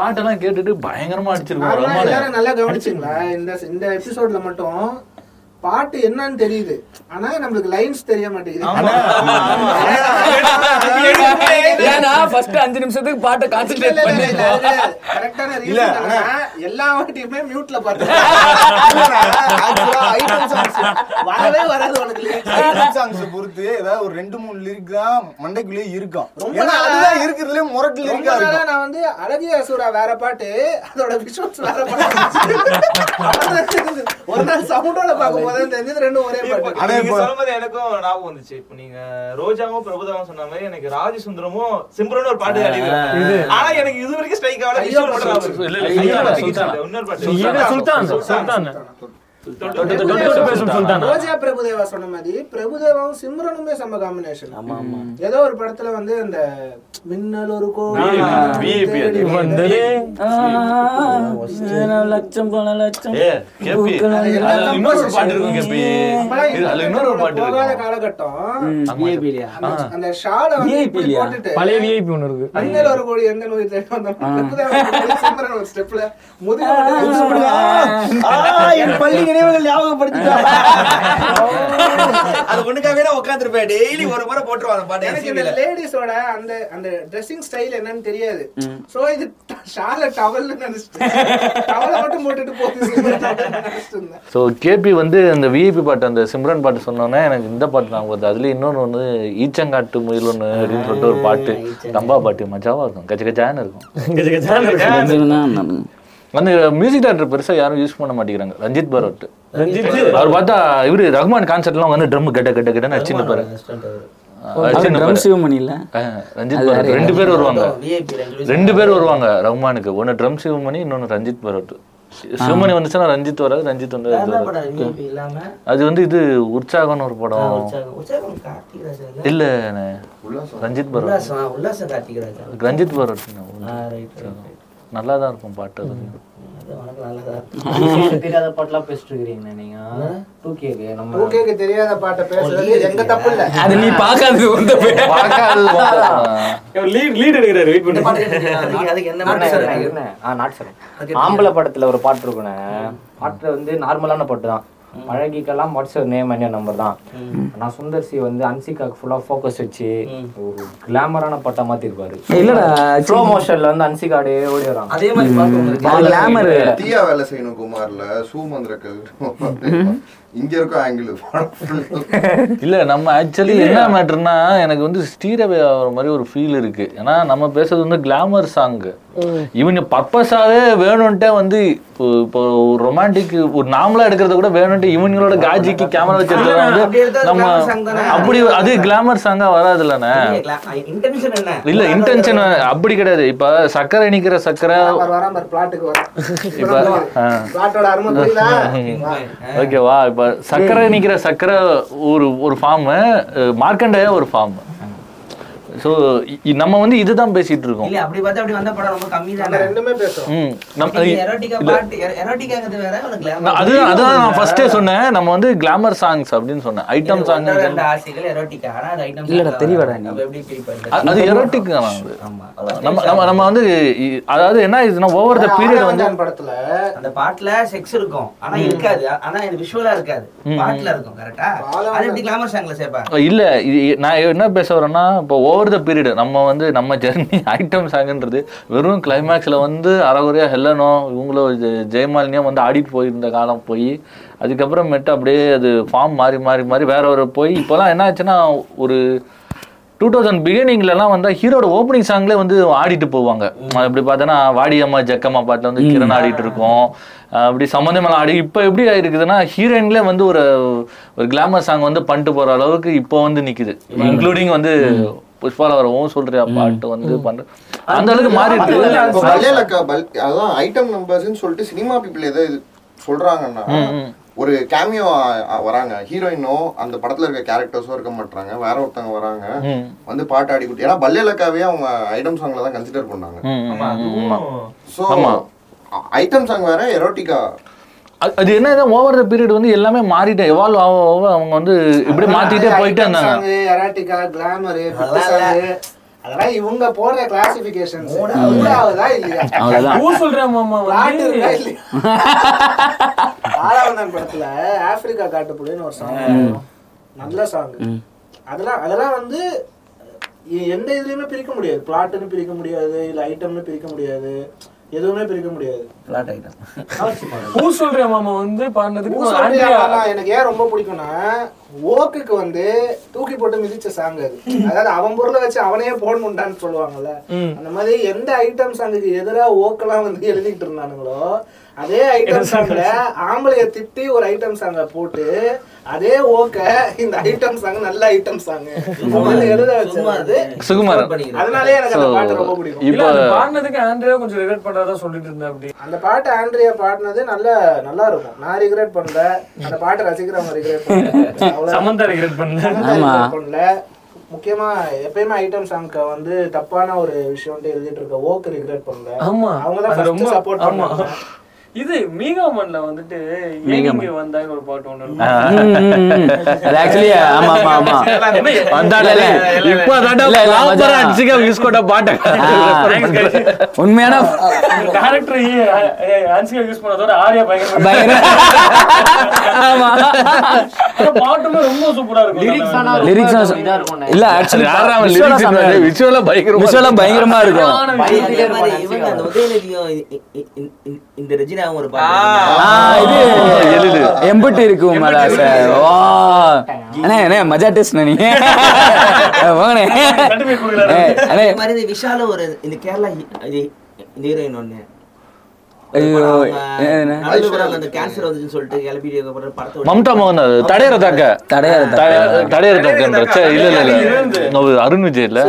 பாட்டெல்லாம் கேட்டுட்டு பயங்கரமா அடிச்சிருக்கோம். நல்லா கவனிச்சிங்களா? இந்த இந்த எபிசோட்ல மட்டும் பாட்டு என்னன்னு தெரியுது. ஆனா நம்மளுக்கு லைன்ஸ் தெரிய மாட்டேங்குது. அஞ்சு நிமிஷத்துக்கு பாட்டை கான்சென்ட்ரேட் பண்ணிருக்கோம் கரெக்டான என்னன்னா எல்லா வாட்டியுமே மியூட்ல சாங்ஸ் வரவே வராது உனக்கு சாங்ஸ் பொறுத்து ஏதாவது ஒரு ரெண்டு மூணு லிரிக் தான் மண்டைக்குள்ளேயே இருக்கும். ரொம்ப ஏன்னா அதுதான் இருக்கிறதுலே முரட்டு லிரிக்கா இருக்கும். நான் வந்து அழகிய அசுரா வேற பாட்டு அதோட விஷுவல்ஸ் வேற பாட்டு. (laughs) ஒரு நாள் சவுண்டோட பார்க்கும்போது தான் தெரிஞ்சது ரெண்டும் ஒரே பாட்டு. ஆனா இப்போ- சொல்லும்போது எனக்கும் ஞாபகம் வந்துச்சு. இப்போ நீங்க ரோஜாவும் பிரபுதாவும் சொன்ன மாதிரி எனக்கு ராஜ சுந்தரமும் சிம்ரனும் ஒரு பாட்டு ஆடிருக்காங்க ஆனா எனக்கு இது வரைக்கும் ஸ்ட்ரைக் ஆகல. இன்னொரு பாட்டு. சுல்தான் சுல்தான். ரோஜா பிரபுதேவா சொன்ன மாதிரி பிரபுதேவாவும் சிம்ரனுமே செம்ம காம்பினேஷன் ஏதோ ஒரு படத்துல வந்து அந்த மின்னல் ஒரு. லட்சம் பல லட்சம். போகாத காலகட்டம்? அந்த- ஷால? போட்டுட்டு பழைய விஐபி ஒண்ணு இருக்கு. மின்னல் ஒரு கோடி எந்த நோய் சிம்ரன் ஒரு ஸ்டெப்ல முதுகு நினைவுகள் ஞாபகப்படுத்திட்டா அது ஒண்ணுக்காகவே நான் உட்காந்துருப்பேன் டெய்லி ஒரு முறை போட்டுருவாங்க பாட்டு. லேடிஸோட அந்த அந்த ட்ரெஸ்ஸிங் ஸ்டைல் என்னன்னு தெரியாது. சோ இது ஷால டவல்னு நினைச்சிட்டு. டவலை மட்டும் போட்டுட்டு போகுது. ஸோ கேபி வந்து அந்த விஐபி பாட்டு அந்த சிம்ரன் பாட்டு சொன்னோன்னே எனக்கு இந்த பாட்டு ஞாபகம் வருது. அதுல இன்னொன்று வந்து ஈச்சங்காட்டு முயல் ஒன்று அப்படின்னு சொல்லிட்டு ஒரு பாட்டு. ரம்பா பாட்டு மஜாவா இருக்கும். கச்ச கச்சான்னு இருக்கும். அந்த மியூசிக் டேரக்டர் பெருசா யாரும் யூஸ் பண்ண மாட்டேங்கிறாங்க. ரஞ்சித் பரோட் அவர் பார்த்தா இவரு ரஹ்மான் கான்சர்ட்லாம் வந்து ட்ரம் கட்ட கட்ட கட்டன்னு அடிச்சுன்னு பாரு அடிச்சுன்னு ட்ரம் பாரு. சிவமணில ஆ, ரஞ்சித் பரோட் ரெண்டு பேர் வருவாங்க. ரெண்டு பேர் வருவாங்க ரஹ்மானுக்கு. ஒன்னு ட்ரம் சிவமணி இன்னொன்னு ரஞ்சித் பரோட் சிவமணி வந்துச்சுன்னா ரஞ்சித் வராது ரஞ்சித் வந்து அது வந்து இது உற்சாகம்னு ஒரு படம். இல்ல? ரஞ்சித் ராஜா. ரஞ்சித் பரத் ஆ ரைட் ரைட் நல்லா தான் இருக்கும் பாட்டு அது. (laughs) தெரியாத பாட்டுலாம் பேசிட்டு இருக்கிறீங்க நீங்க? டூ கேக்கு நம்ம டூகேக்கு தெரியாத பாட்டை பேசுறது எங்க தப்பு இல்ல. அது நீ பார்க்காதது உந்த பேர் லீட் லீட் எடுக்கிறாரு வெயிட் பண்ணி. அதுக்கு- என்ன பண்ண. ஆ, நாட்டு சரணம். ஆம்பளை படத்துல ஒரு பாட்டு இருக்குண்ணே. பாட்டு வந்து நார்மலான பாட்டு தான் அழகிக்கெல்லாம் வாட்ஸ் நேம் அண்ட் நம்பர் தான். நான் சுந்தர்சி வந்து அன்சிகாக்கு ஃபுல்லா ஃபோக்கஸ் வச்சு ஒரு கிளாமரான பாட்டா மாத்திருப்பாரு. இல்லடா ஸ்லோ மோஷன்ல வந்து அன்சிகா அப்படியே ஓடி வரான் அதே மாதிரி கிளாமர் தீயா வேலை செய்யணும் குமார்ல. சூமந்திரக்கல். இங்க இருக்கும் ஆங்கிள் இல்ல நம்ம ஆக்சுவலி என்ன மேட்டர்னா எனக்கு வந்து ஸ்டீரவே ஆகிற மாதிரி ஒரு ஃபீல் இருக்கு. ஏன்னா நம்ம பேசுறது வந்து கிளாமர் சாங் இவங்க பர்பஸாவே வேணும்ட்டே வந்து இப்போ ஒரு ரொமான்டிக் ஒரு நார்மலா எடுக்கிறத கூட வேணும்ட்டு இவங்களோட காஜிக்கு கேமரா வச்சு எடுத்தா வந்து நம்ம? அப்படி அது கிளாமர் சாங்கா வராதுல்லண்ணே இன்டென்ஷன் என்ன? இல்ல இன்டென்ஷன் அப்படி கிடையாது. இப்ப சக்கரை இனிக்கிற சக்கரை ஓகேவா (laughs) இப்ப சக்கரை நிக்கிற சக்கரை ஒரு ஒரு ஃபார்ம் மார்க்கண்டையா ஒரு ஃபார்ம் ஸோ நம்ம வந்து இதுதான் பேசிட்டு இருக்கோம். இல்ல அப்படி பார்த்தா அப்படி வந்த படம் ரொம்ப கம்மி தானே? ரெண்டுமே பேசுறோம். ம் நம்ம எரோட்டிக்கா எரோட்டிக்காங்கிறது வேற அது அதான் நான் ஃபர்ஸ்டே சொன்னேன். நம்ம வந்து கிளாமர் சாங்ஸ் அப்படின்னு சொன்னேன். ஐட்டம் சாங் ரெண்டு ஆசைகள் erotica. ஆனா அது item இல்லடா, தெரியவாடா தான். நீ. அப்ப எப்படி பண்றது? அது எரோட்டிக் தான் அது. ஆமா. நம்ம நம்ம நம்ம வந்து அதாவது என்ன இதுனா ஓவர் த பீரியட் வந்து ஆனந்தன் படத்துல அந்த பாட்டுல செக்ஸ் இருக்கும். ஆனா இருக்காது. ஆனா இது விஷுவலா இருக்காது. பாட்டுல இருக்கும் கரெக்டா அது எப்படி கிளாமர் சாங்ல சேர்ப்பாங்க இல்ல இது நான் என்ன பேச வரேன்னா இப்போ ஓவர் த பீரியட் நம்ம வந்து நம்ம ஜெர்னி ஐட்டம் சாங்ன்றது வெறும் கிளைமேக்ஸ்ல வந்து அறகுறையா ஹெல்லனோ இவங்களோ ஜெ- ஜெயமாலினியும் வந்து ஆடிட்டு போயிருந்த காலம் போய் அதுக்கப்புறமேட்டு அப்படியே அது ஃபார்ம் மாறி மாறி மாறி வேற ஒரு போய் இப்போலாம் என்ன ஆச்சுன்னா ஒரு டூ தௌசண்ட் பிகினிங்லலாம் வந்து ஹீரோட ஓப்பனிங் சாங்லேயே வந்து ஆடிட்டு போவாங்க. அப்படி பார்த்தோன்னா வாடியம்மா ஜக்கம்மா பாட்டில் வந்து கிரண் ஆடிட்டு இருக்கோம். அப்படி சம்மந்தமெல்லாம் ஆடி இப்போ எப்படி ஆயிருக்குதுன்னா ஹீரோயின்லேயே வந்து ஒரு ஒரு கிளாமர் சாங் வந்து பண்ணிட்டு போகிற அளவுக்கு இப்போ வந்து நிக்குது. இன்க்ளூடிங் வந்து புஷ்பால வரவும் சொல்றியா பாட்டு வந்து பண்ற அந்த அளவுக்கு மாறி இருக்கு பல்லேலக்கா பல்க் அதான் ஐட்டம் நம்பர்ஸ்னு சொல்லிட்டு சினிமா பீப்புள் ஏதோ இது சொல்றாங்கன்னா ஒரு கேமியோ வராங்க. ஹீரோயினோ அந்த படத்துல இருக்க கேரக்டர்ஸோ இருக்க மாட்டாங்க வேற ஒருத்தவங்க வராங்க. வந்து பாட்டு ஆடி குட்டி ஏன்னா பல்லேலக்காவே அவங்க ஐட்டம் சாங்ல தான் கன்சிடர் பண்ணாங்க. ஆமா. ஐட்டம் சாங் வேற எரோட்டிகா அது- அது என்ன ஓவர் த பீரியட் வந்து எல்லாமே மாறிட்டு எவால்வ் ஆக ஆக அவங்க வந்து இப்படி மாத்திட்டே போயிட்டே இருந்தாங்க. எராட்டிகா கிளாமர் அதெல்லாம் இவங்க போடுற கிளாசிபிகேஷன் மூடாவதா இல்லையா? அவ்வளவுதான். ஊர் சொல்றேன் மாமா ஆளாவந்தான் படத்துல ஆப்பிரிக்கா காட்டுப்புலின்னு ஒரு சாங் நல்ல சாங் அதெல்லாம் அதெல்லாம் வந்து எந்த இதுலயுமே பிரிக்க முடியாது. பிளாட்னு பிரிக்க முடியாது இல்ல ஐட்டம்னு பிரிக்க முடியாது. எதுவுமே பிரிக்க முடியாது. மாமா வந்து பாடினதுக்கு எனக்கு ஏன் ரொம்ப பிடிக்கும்னா ஓக்குக்கு வந்து தூக்கி போட்டு மிதிச்ச சாங் அது. அதாவது அவன் பொருளை வச்சு அவனையே போடணுண்டான்னு சொல்லுவாங்கல்ல. அந்த மாதிரி எந்த ஐட்டம் சாங்குக்கு எதிரா ஓக்கெல்லாம் வந்து எழுதிட்டு இருந்தானுங்களோ அதே ஐட்டம் சாங்ல ஆம்பளைய திட்டி ஒரு ஐட்டம் சாங்க போட்டு அதே ஓக்க இந்த ஐட்டம் சாங் நல்ல ஐட்டம் சாங் எழுத வச்சது சுகுமார் அதனாலே எனக்கு அந்த பாட்டு ரொம்ப பிடிக்கும். இல்ல இப்போ அது பாடினதுக்கு ஆண்ட்ரியா கொஞ்சம் ரிகரெட் பண்றதா சொல்லிட்டு இருந்தேன் அப்படி அந்த பாட்டு ஆண்ட்ரியா பாடினது நல்ல நல்லா இருக்கும். நான் ரிக்ரெட் பண்ணல. அந்த பாட்டை ரசிக்கிறவங்க ரிக்ரெட் பண்ணல. சமந்தா ரிகரெட் பண்ண ஆமா. பண்ணல. முக்கியமா எப்பயுமே ஐட்டம் சாங்க்கு வந்து தப்பான ஒரு விஷயம் எழுதிட்டு இருக்க ஓக்கு ரிக்ரெட் பண்ணல. ஆமா. அவங்க தான் ஃபர்ஸ்ட் சப்போர்ட் ஆமா பண்ணாங்க. இது மீகாமன்ல வந்துட்டு ஏனிங்க வந்தாங்க ஒரு பாட்டு ஒண்ணு ஆக்சுவலி ஆமா ஆமா ஆமா. என்ன வந்தாடா இல்ல, இல்ல, இப்போ இல்ல, மச்சான். யூஸ் பாட்டை. (laughs) உண்மையான கேரக்டர் ஆன்சிகா யூஸ் பண்ணதோட ஆரியா பயங்கர பயங்கர. (laughs) ஆமா. பாட்டுமே ரொம்ப சூப்பரா இருக்கும். லிரிக்ஸ் ஆனா லிரிக்ஸ் இல்ல ஆக்சுவலி விஷுவலா பயங்கரமா விஷுவலா பயங்கரமா இருக்கும். அதே மாதிரி ரெஜினாவும் ஒரு இது வா. அண்ணே அண்ணே மஜா டெஸ்ட் நீ. (laughs) வாங்கண்ணே அண்ணே. மாதிரி இந்த விஷால ஒரு இந்த கேரளா இந்த ஹீரோயின் மம்தா மோகன் தடையற தாக்க. தடையற தாக்கன்ற இல்ல இல்ல அருண் விஜய் இல்ல?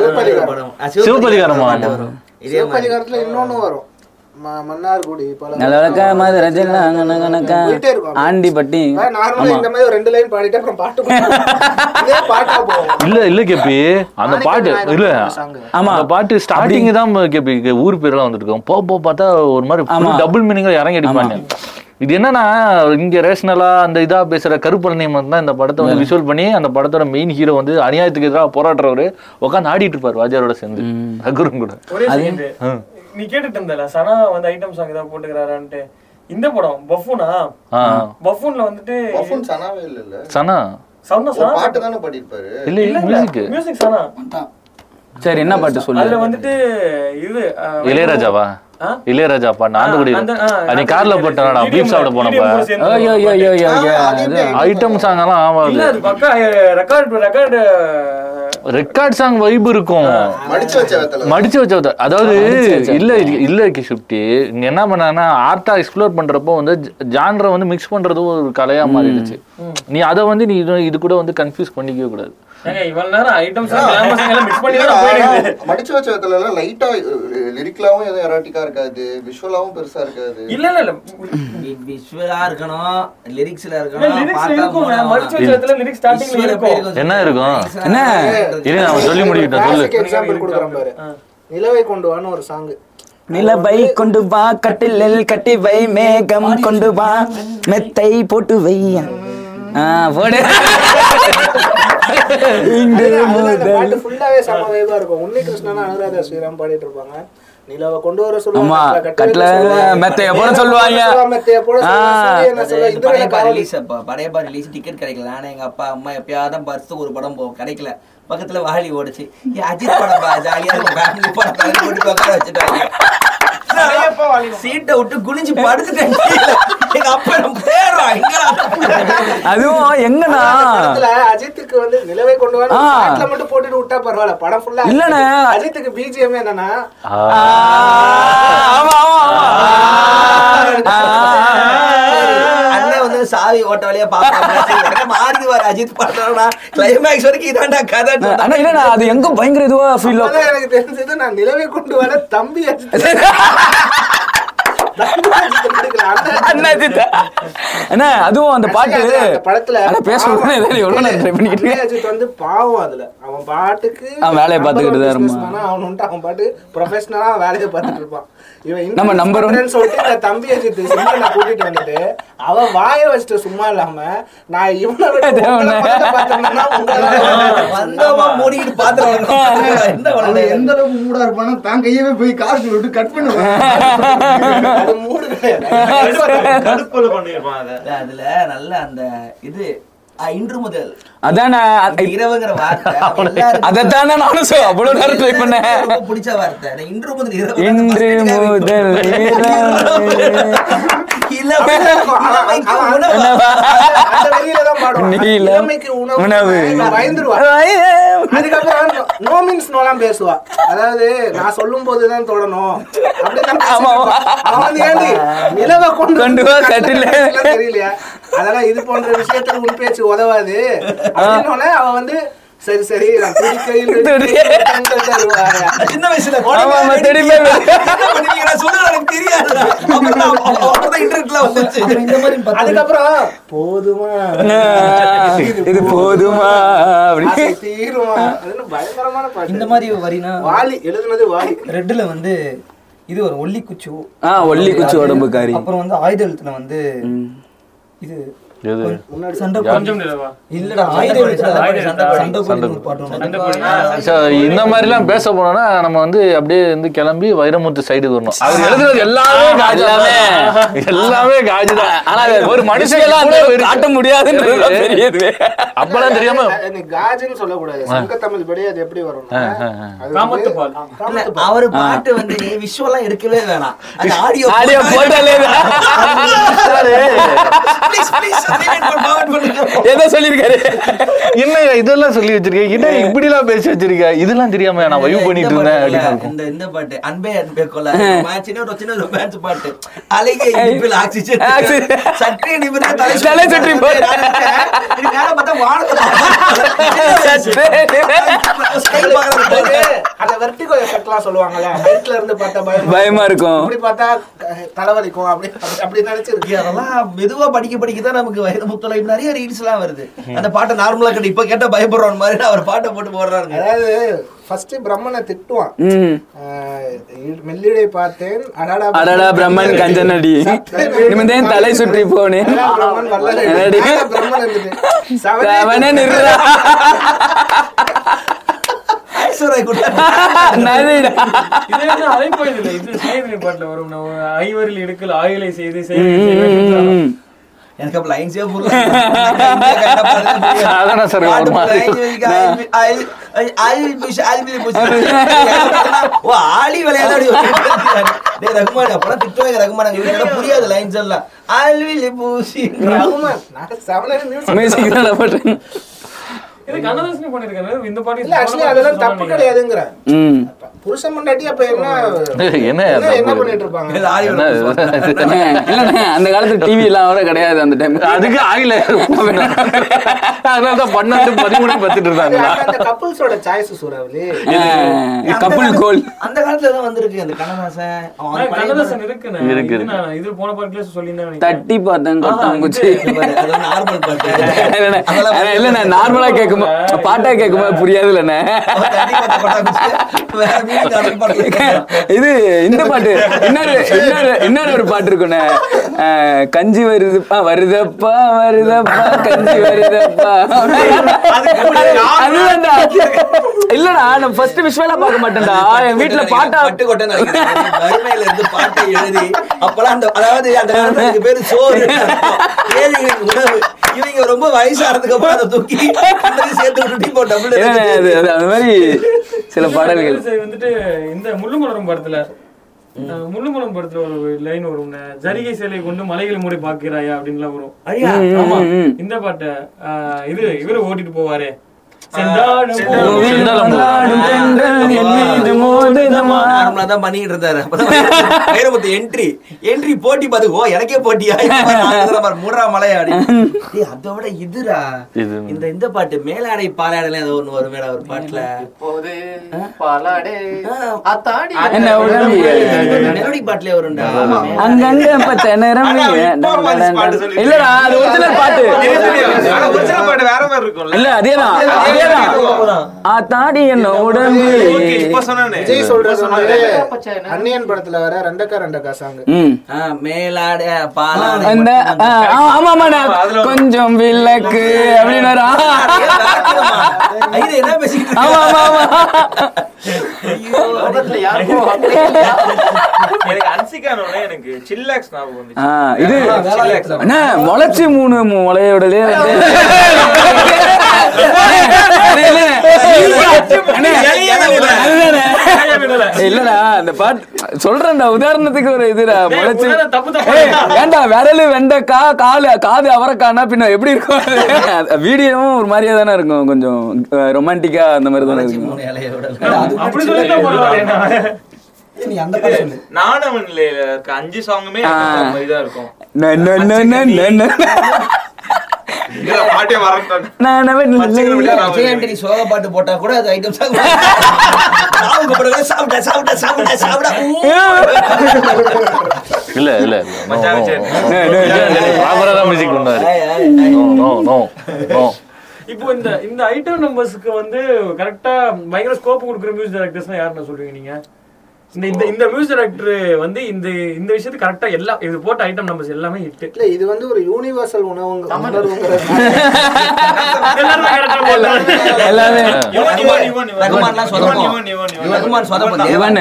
சிவபதிகாரமா? சிவபதிகாரத்துல இன்னொன்னு வரும். மன்னார்குடி கணக்கா போயிட்டே இருக்கும் ஆண்டிப்பட்டி. நார்மலா இந்த மாதிரி ஒரு ரெண்டு லைன் பாடிட்டு அப்புறம் பாட்டு (laughs) இல்ல இல்ல கேப்பி. அந்த பாட்டு இல்ல. ஆமா. அந்த பாட்டு ஸ்டார்டிங் தான் கேப்பி இங்க ஊர் பேர்லாம் வந்துருக்கோம். போ போ பார்த்தா ஒரு மாதிரி டபுள் மீனிங்ல இறங்கி அடிப்பாங்க. இது என்னன்னா இங்க ரேஷனலா அந்த இதா பேசுற கருப்பழனி தான் இந்த படத்தை வந்து விஷுவல் பண்ணி அந்த படத்தோட மெயின் ஹீரோ வந்து அநியாயத்துக்கு எதிராக போராடுறவரு உட்காந்து ஆடிட்டு இருப்பாரு வாஜாரோட சேர்ந்து. ரகுரும் கூட. நீ கேட்டுட்டு இருந்தல சனா வந்து ஐட்டம் சாங் ஏதாவது போட்டுக்கிறாரான்ட்டு. இந்த படம் பஃபூனா. பஃபூன்ல வந்துட்டு பஃபூன் சனாவே இல்ல சனா? சவுண்டா ஒரு சனா பாட்டு தானே பாடியிருப்பாரு. இல்ல இல்ல மியூசிக் மியூசிக் சனா. சரி என்ன பாட்டு சொல்லு? அதுல வந்துட்டு இது இளையராஜாவா? இளையராஜா பாட்டு ஆண்டுகுடி. அந்த, ஆ, நீ கார்ல போட்டா பீப் சாப்பிட போனப்ப. ஐயோ ஐயோ ஐயோ ஐயோ ஐயோ ஐட்டம் சாங் எல்லாம் ஆமாது இல்ல அது பக்கா record record record song vibe இருக்கும். மடிச்சு வச்ச அதாவது இல்ல இல்ல கிஷுப்டி இங்க என்ன பண்ணாங்கன்னா ஆர்ட்டா எக்ஸ்ப்ளோர் பண்றப்போ வந்து ஜான்ரை வந்து மிக்ஸ் பண்றது ஒரு கலையா மாறிடுச்சு. நீ அதை வந்து நீ இது- இது கூட வந்து கன்ஃபியூஸ் பண்ணிக்கவே கூடாது. ஏங்க இவ்வளவு நேரம் ஐட்டம் சாங் கிளாமர் சாங் எல்லாம் மிக்ஸ் பண்ணி தான் போயிடுது மடிச்சு வச்ச வெத்தல எல்லாம் லைட்டா லிரிக்லாவும் எதுவும் எராட்டிக்கா இருக்காது விஷுவலாவும் பெருசா இருக்காது. இல்ல இல்ல இல்ல. விஷுவலா இருக்கணும் லிரிக்ஸ்ல இருக்கணும் இருக்கும். மடிச்சு வச்ச லிரிக்ஸ் ஸ்டார்டிங்ல இருக்கும். என்ன இருக்கும்? என்ன? இரு நான் சொல்லி முடிக்கிட்டேன் சொல்லு. கிளாசிக் எக்ஸாம்பிள் கொடுக்குறேன் பாரு. நிலவை கொண்டு வான்னு ஒரு சாங் நிலவை கொண்டு வா கட்டிலில் கட்டி வை மேகம் கொண்டு வா மெத்தை போட்டு வை ஆ, போடு. ஃபுல்லாவே செம வைபா இருக்கும். உன்னி கிருஷ்ணன் அனுராதா ஸ்ரீராம் பாடிட்டு இருப்பாங்க. நிலவை கொண்டு வர சொல்லுவாங்க கட்டில மெத்தைய போட சொல்லுவாங்க. மெத்தைய போட. சொல்லுவாங்க ரிலீஸ் படையப்பா ரிலீஸ் டிக்கெட் கிடைக்கல. ஆனா எங்க அப்பா அம்மா எப்பயாவது வருஷத்துக்கு ஒரு படம் போகும் கிடைக்கல. பக்கத்துல வாலி ஓடுச்சு. அஜித் படம் பா ஜாலியா இருக்கும். ஃபேமிலி படம் தள்ளி போட்டு உட்கார வச்சுட்டாங்க சீட்டை விட்டு குனிஞ்சு படுத்துட்டேன் கீழே. எங்க அப்பா நம்ம தேடுறோம் எங்கடா அதுவும் எங்கண்ணா? அஜித்துக்கு வந்து நிலவை கொண்டு வர மட்டும் போட்டுட்டு விட்டா பரவாயில்ல படம் ஃபுல்லா இல்லண்ணே. அஜித்துக்கு பிஜிஎம் என்னன்னா ஆ, ஆமா ஆமா ஆமா. வந்து சாவி ஓட்ட வழியா பாப்பாங்க மாறிடுவார். அஜித் படம்னா கிளைமேக்ஸ் வரைக்கும் இதாண்டா கதை அண்ணா இல்லண்ணா அது எங்க பயங்கர இதுவா ஃபீல் எனக்கு தெரிஞ்சது நான் நிலவை கொண்டு வர தம்பி. அண்ணா (laughs) அஜித் அண்ணா அதுவும் அந்த பாட்டு அந்த படத்துல பேசணும் எவ்வளவு நேரம் ட்ரை பண்ணிக்கிட்டு தம்பி அஜித் வந்து பாவம் அதுல. அவன் பாட்டுக்கு அவன் வேலையை பார்த்துக்கிட்டு தான் இருப்பான். அவன் அவன் பாட்டு ப்ரொஃபஷனலா வேலையை பார்த்துட்டு இருப்பான். நம்ம one சொல்லிட்டு இந்த தம்பி அஜித் சிம்ரனை கூட்டிட்டு வந்துட்டு அவன் வாய வச்சுட்டு சும்மா இல்லாம நான் இவனை (laughs) மூடிக்கிட்டு பாத்துருவாங்க எந்த அளவுக்கு மூடா இருப்பானா தான் கையவே போய் காசு விட்டு கட் பண்ணுவான். (laughs) (laughs) அதுல நல்ல அந்த இது இன்று முதல். அதானே இரவுங்கிற வார்த்தை (laughs) அதைத்தானே நானும் அவ்வளவு நேரம் ட்ரை பண்ணேன். ரொம்ப பிடிச்ச வார்த்தை. அந்த இன்று முதல் இன்று முதல் (laughs) உணவு. அதுக்கப்புறம் நோ மீன்ஸ் நோலாம் பேசுவா. அதாவது நான் சொல்லும் போதுதான் தொடணும். நிலவை கொண்டு கொண்டு வா, கட்டில. பேசலாம் தெரியலையா. அதெல்லாம் இது போன்ற விஷயத்துல உன் பேச்சு உதவாது. அவன் வந்து சரி சரி நான் துடிக்கையில். (laughs) சின்ன வயசுல அதுக்கப்புறம் போதுமா? இது போதுமா? தீருமா? பயங்கரமான பாட்டு. இந்த மாதிரி வரினா வாலி எழுதுனது வாலி. ரெட்டுல வந்து இது ஒரு ஒல்லி குச்சு ஆ ஒல்லி குச்சி உடம்புக்காரி. அப்புறம் வந்து ஆயுத எழுத்துல வந்து இது இந்த மாதிரிலாம் பேச போனோம்னா நம்ம வந்து அப்படியே வந்து கிளம்பி வைரமுத்து சைடு வரணும். அவர் எழுதுறது எல்லாமே காஜு எல்லாமே. எல்லாமே காஜு தான். ஆனா ஒரு மனுஷன் எல்லாம் காட்ட முடியாதுன்றது தான் தெரியுது. அப்பெல்லாம் தெரியாம நீ காஜுன்னு சொல்லக்கூடாது. சங்க தமிழ் படி அது எப்படி வரும் அவரு பாட்டு வந்து விஷுவலா எடுக்கவே வேணாம். ஆடியோ ஆடியோ போட்டாலே ஏதோ சொல்லியிருக்காரு. என்ன இதெல்லாம் சொல்லி வச்சிருக்கேன். என்ன இப்படி எல்லாம் பேசி வச்சிருக்க? இதெல்லாம் தெரியாம நான் வைவ் பண்ணிட்டு இருந்தேன் இந்த இந்த பாட்டு அன்பே அன்பே கொள்ள சின்ன ஒரு சின்ன ரொமான்ஸ் பாட்டு. இனிப்பில் ஆக்சிஜன் தலை தலை மேல பார்த்தா அந்த வெர்டிகோ எஃபெக்ட்லாம் சொல்லுவாங்கல்ல ஹைட்ல இருந்து பார்த்தா பயம். பயமா இருக்கும். இப்படி பார்த்தா தலைவலிக்கும் அப்படி அப்படி நினைச்சிருக்கேன் அதெல்லாம் மெதுவா படிக்க படிக்க தான் நமக்கு வயது முத்தலை நிறைய ரீல்ஸ் எல்லாம் வருது. அந்த பாட்டை நார்மலா கட்டி இப்ப கேட்டா பயப்படுறோம் மாதிரி அவர் பாட்டை போட்டு போடுறாருங்க. அதாவது ஃபர்ஸ்ட் பிரம்மனை திட்டுவான். மெல்லிடை பார்த்தேன் அடடா அடடா பிரம்மன் கஞ்சனடி. நிமிந்தேன் தலை சுற்றி போனேன். பிரம்மன் பிரம்மன் சவனே இது சேவினை பாட்டுல வரும். நான் ஐவரில் எடுக்கல் ஆயுளை செய்து செய்வேன். எனக்கு அப்ப லைன்ஸே புரியல. (laughs) அதான் சார் ஒரு (laughs) ஓ ஆளி விளையாடி ரகுமான் அப்பதான் திட்டுவாங்க ரகுமான் புரியாது லைன்ஸ் எல்லாம். ஆல்விலி பூசி ரகுமான் நான் சவனே மியூசிக் தான் போட்டேன் இது கண்ணதாசனே பண்ணிருக்காரு இந்த பாட்டு இல்ல ஆக்சுவலி அதெல்லாம் தப்பு கிடையாதுங்கிற. ம். புருஷன் முன்னாடி அப்ப என்ன என்ன (laughs) என்ன என்ன பண்ணிட்டு இருப்பாங்க என்ன? இது? (laughs) இல்லண்ணே அந்த காலத்துல டிவி எல்லாம் கூட கிடையாது அந்த டைம் அதுக்கு ஆயில அதனாலதான் பன்னெண்டு பதிமூணு பத்துட்டு இருந்தாங்களா? அந்த கப்புள்ஸோட சாய்ஸ் சூறாவளி. கப்புள் கோல் அந்த காலத்துல தான் வந்திருக்கு அந்த கண்ணதாசன். அவன் ஆ, பழைய கண்ணதாசன் இருக்குண்ணே. இருக்கு, இது நான் இது போன பாட்டுல சொல்லியிருந்தேன் நினைக்கிறேன். தட்டி பார்த்தேன் கொட்டாங்குச்சி பாரு, அது வந்து நார்மல் பாட்டு கேட்கும்போது பாட்டா கேட்கும் போது புரியாது இது இந்த பாட்டு. இன்னொரு இன்னொரு இன்னொரு ஒரு பாட்டு இருக்குண்ணே. கஞ்சி வருதுப்பா வருதப்பா வருதப்பா கஞ்சி வருதப்பா. அதுதான்டா. இல்லடா நான் ஃபர்ஸ்ட் விஷுவலா பார்க்க மாட்டேன்டா. என் வீட்ல பாட்டா பட்டு கொட்டைன்னு வறுமையில இருந்து பாட்டை எழுதி அப்பலாம் அந்த அதாவது அந்த காலத்துல பேரு சோறு ஏழைகளின் உணவு இவங்க ரொம்ப வயசானதுக்கு அப்புறம் அதை தூக்கி அந்த மாதிரி சில பாடல்கள். வந்துட்டு இந்த முள்ளுமலரும் படத்துல முள்ளுமலரும் படத்துல ஒரு லைன் வரும் ஜரிகை சேலை கொண்டு மலைகளை மூடி பாக்கிறாயா அப்படின்லாம் வரும். இந்த பாட்டை இது இவரு ஓட்டிட்டு போவாரு. பண்ணிட்டு இருந்தாரு. அப்பதான் வைரமுத்து என்ட்ரி என்ட்ரி போட்டி ஓ எனக்கே போட்டியா? மூன்றாம் அதை விட. இந்த இந்த பாட்டு மேலாடை பாலாடைலாம் ஏதோ ஒண்ணு வரும் மேல ஒரு பாட்டுல. மெலோடி பாட்டுல வரும்டா அங்கங்க இப்போ வந்து பாட்டு சொல்லி- இல்லடா அது ஒரிஜினல் பாட்டு. வேற மாதிரி இல்ல அதேதான். தாடி என்ன உடம்பு? அன்னியன் படத்துல வர ரெண்டக்கா ரெண்டக்கா சாங் மேலாடை பாலாடை ஆமா ஒரு- கொஞ்சம் விளக்கு அப்படின்னு? ஆமா ஆமா ஆமா. முளைச்சு மூணு முளையோடலே. இல்லடா அந்த பாட்டு சொல்றேன்டா உதாரணத்துக்கு ஒரு இதுடா முளைச்சு ஏன்டா விரலு வெண்டைக்கா காலு காது அவரைக்கானா பின்ன எப்படி இருக்கும்? வீடியோவும் ஒரு மாதிரியா தானே இருக்கும் கொஞ்சம் ரொமான்டிக்கா அந்த மாதிரி தானே இருக்கும். அப்படி சொல்லிட்டு பரவாயில்ல நீ அந்த பாட்டு சொல்லு. நாணவன்ல இருக்க அஞ்சு சாங்குமே. இதா இருக்கும். சோக பாட்டு போட்டா கூட அது ஐட்டம் சாப்பிட சாப்பிட்ட சாப்பிட்ட சாப்பிட்ட சாப்பிட இல்ல இல்ல தான் மியூசிக் பண்ணாரு நோ நோ நோ நோ. இப்போ இந்த இந்த ஐட்டம் நம்பர்ஸ்க்கு வந்து கரெக்டா பயங்கர ஸ்கோப் கொடுக்குற மியூசிக் டைரக்டர்ஸ்னா யாருன்னு சொல்றீங்க நீங்க? இந்த இந்த இந்த மியூசிக் டைரக்டர் வந்து இந்த இந்த விஷயத்துக்கு கரெக்டா எல்லா இது போட்ட ஐட்டம் நம்பர்ஸ் எல்லாமே ஹிட் இல்ல இது வந்து ஒரு யூனிவர்சல் உணவுங்க எல்லாமே இவன்.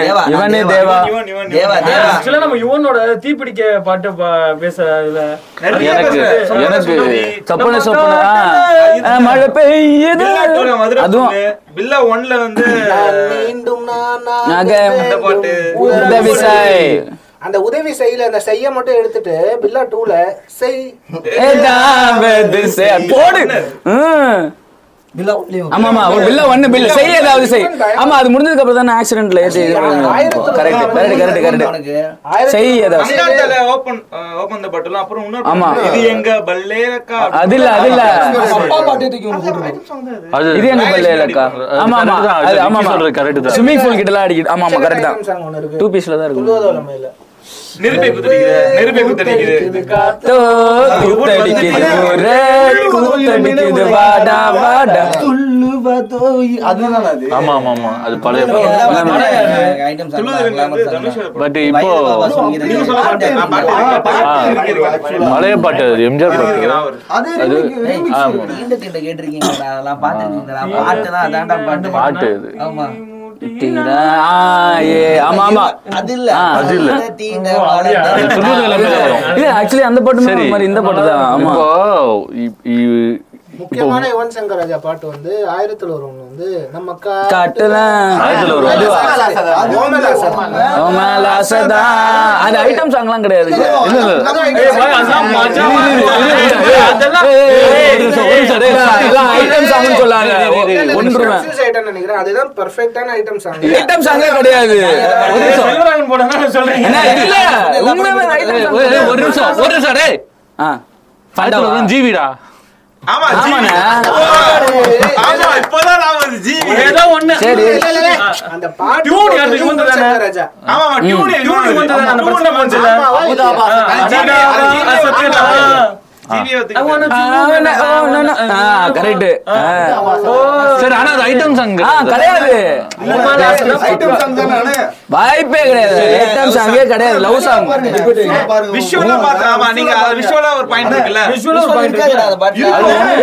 தேவா, தேவா. ஆக்சுவலா நம்ம யுவனோட தீப்பிடிக்க பாட்டு பா- பேச இதுல. எனக்கு. சொப்பன சொப்பன. மழை பெய்யுது. அதுவும். பில்லா ஒன்ல வந்து மீண்டும் நான் நாக. இந்த பாட்டு. உதவி சாய். அந்த உதவி செய்யல அந்த செய்ய மட்டும் எடுத்துட்டு பில்லா டூல செய். போடு. ம். பில்லா ஒன்லி ஆமா ஆமா ஒரு பில்ல ஒண்ணு ஏதாவது செய். ஆமா அது முடிஞ்சதுக்கு அப்புறம் தானே ஆக்சிடென்ட்ல ஏத்தி கரெக்ட் கரெக்ட் கரெக்ட் கரெக்ட் அவனுக்கு செய் ஏதாவது அந்தாண்டல ஓபன் ஓபன் த பட்டலும் அப்புறம் இன்னொரு ஆமா. இது எங்க பல்லேலக்கா அது இல்ல அது இல்ல. அப்பா பாட்டே தூக்கி அது இது ஆமா ஆமா. அது ஆமா சொல்றது correct தான். ஸ்விம்மிங் பூல் கிட்ட எல்லாம் அடிக்குது. ஆமா ஆமா கரெக்ட் தான். சாங் ஒன்று இருக்கு. டூ பீஸ்ல தான் இல்ல நெருப்பை குத்தடிக்குது நெருப்பை குத்தடிக்குது. தோ, கூத்தடிக்குது ஊரே, கூத்தடிக்குது வாடா வாடா. துள்ளுவதோ அதுதான் அது? ஆமா ஆமா ஆமா. அது பழைய பட் இப்போ பாட்டு. பழைய அது எம்ஜிஆர் பாட்டு. அது கேட்டிருக்கீங்களா அதெல்லாம் பாட்டு தான் அதான்டா பாட்டு. பாட்டு இது ஆமா. தீரா, ஆ, ஏ, ஆமா ஆமா. அது இல்ல ஆ, அது இல்ல. தீண்ட அது சொல்றது எல்லாமே வரும் இல்ல ஆக்சுவலி அந்த பாட்டு சரி. மாதிரி இந்த பாட்டு தான். ஆமா. இப்போ இ- இ- முக்கியமான யுவன் சங்கர் ராஜா பாட்டு வந்து ஆயிரத்துல ஒரு ஒண்ணு வந்து நம்ம. அது ஐட்டம் சாங்லாம் கிடையாது ஐட்டம் Confuse ஆயிட்டேன்னு நினைக்கிறேன் அதுதான் பெர்ஃபெக்டான ஐட்டம் சாங் ஐட்டம் சாங்கே கிடையாது ஒரு நிமிஷம் ஒரு நிமிஷம் ஒரு நிமிஷம் டேய் ஆ ஆயிரத்துல ஒரு தான் ஜீவிடா ஆமா ஜி. ஆமாண்ணே. ஆமா இப்பதான் நான் வந்து ஜி ஏதோ ஒண்ணு சரி அந்த பாட்டு Tune யாரு? யுவன் யுவன் தானே? சங்கர் ராஜா ஆமா டியூன் டியூன் வந்து தானே அந்த பிரச்சனை போச்சுல ஆமா, ஆமா. வாய்ப்பே கிடையாது. ஐட்டம் சாங்கே கிடையாது. லவ் சாங் விஷுவலா பார்த்தா ஆமா நீங்க விஷுவலா ஒரு பாயிண்ட் இருக்குல்ல?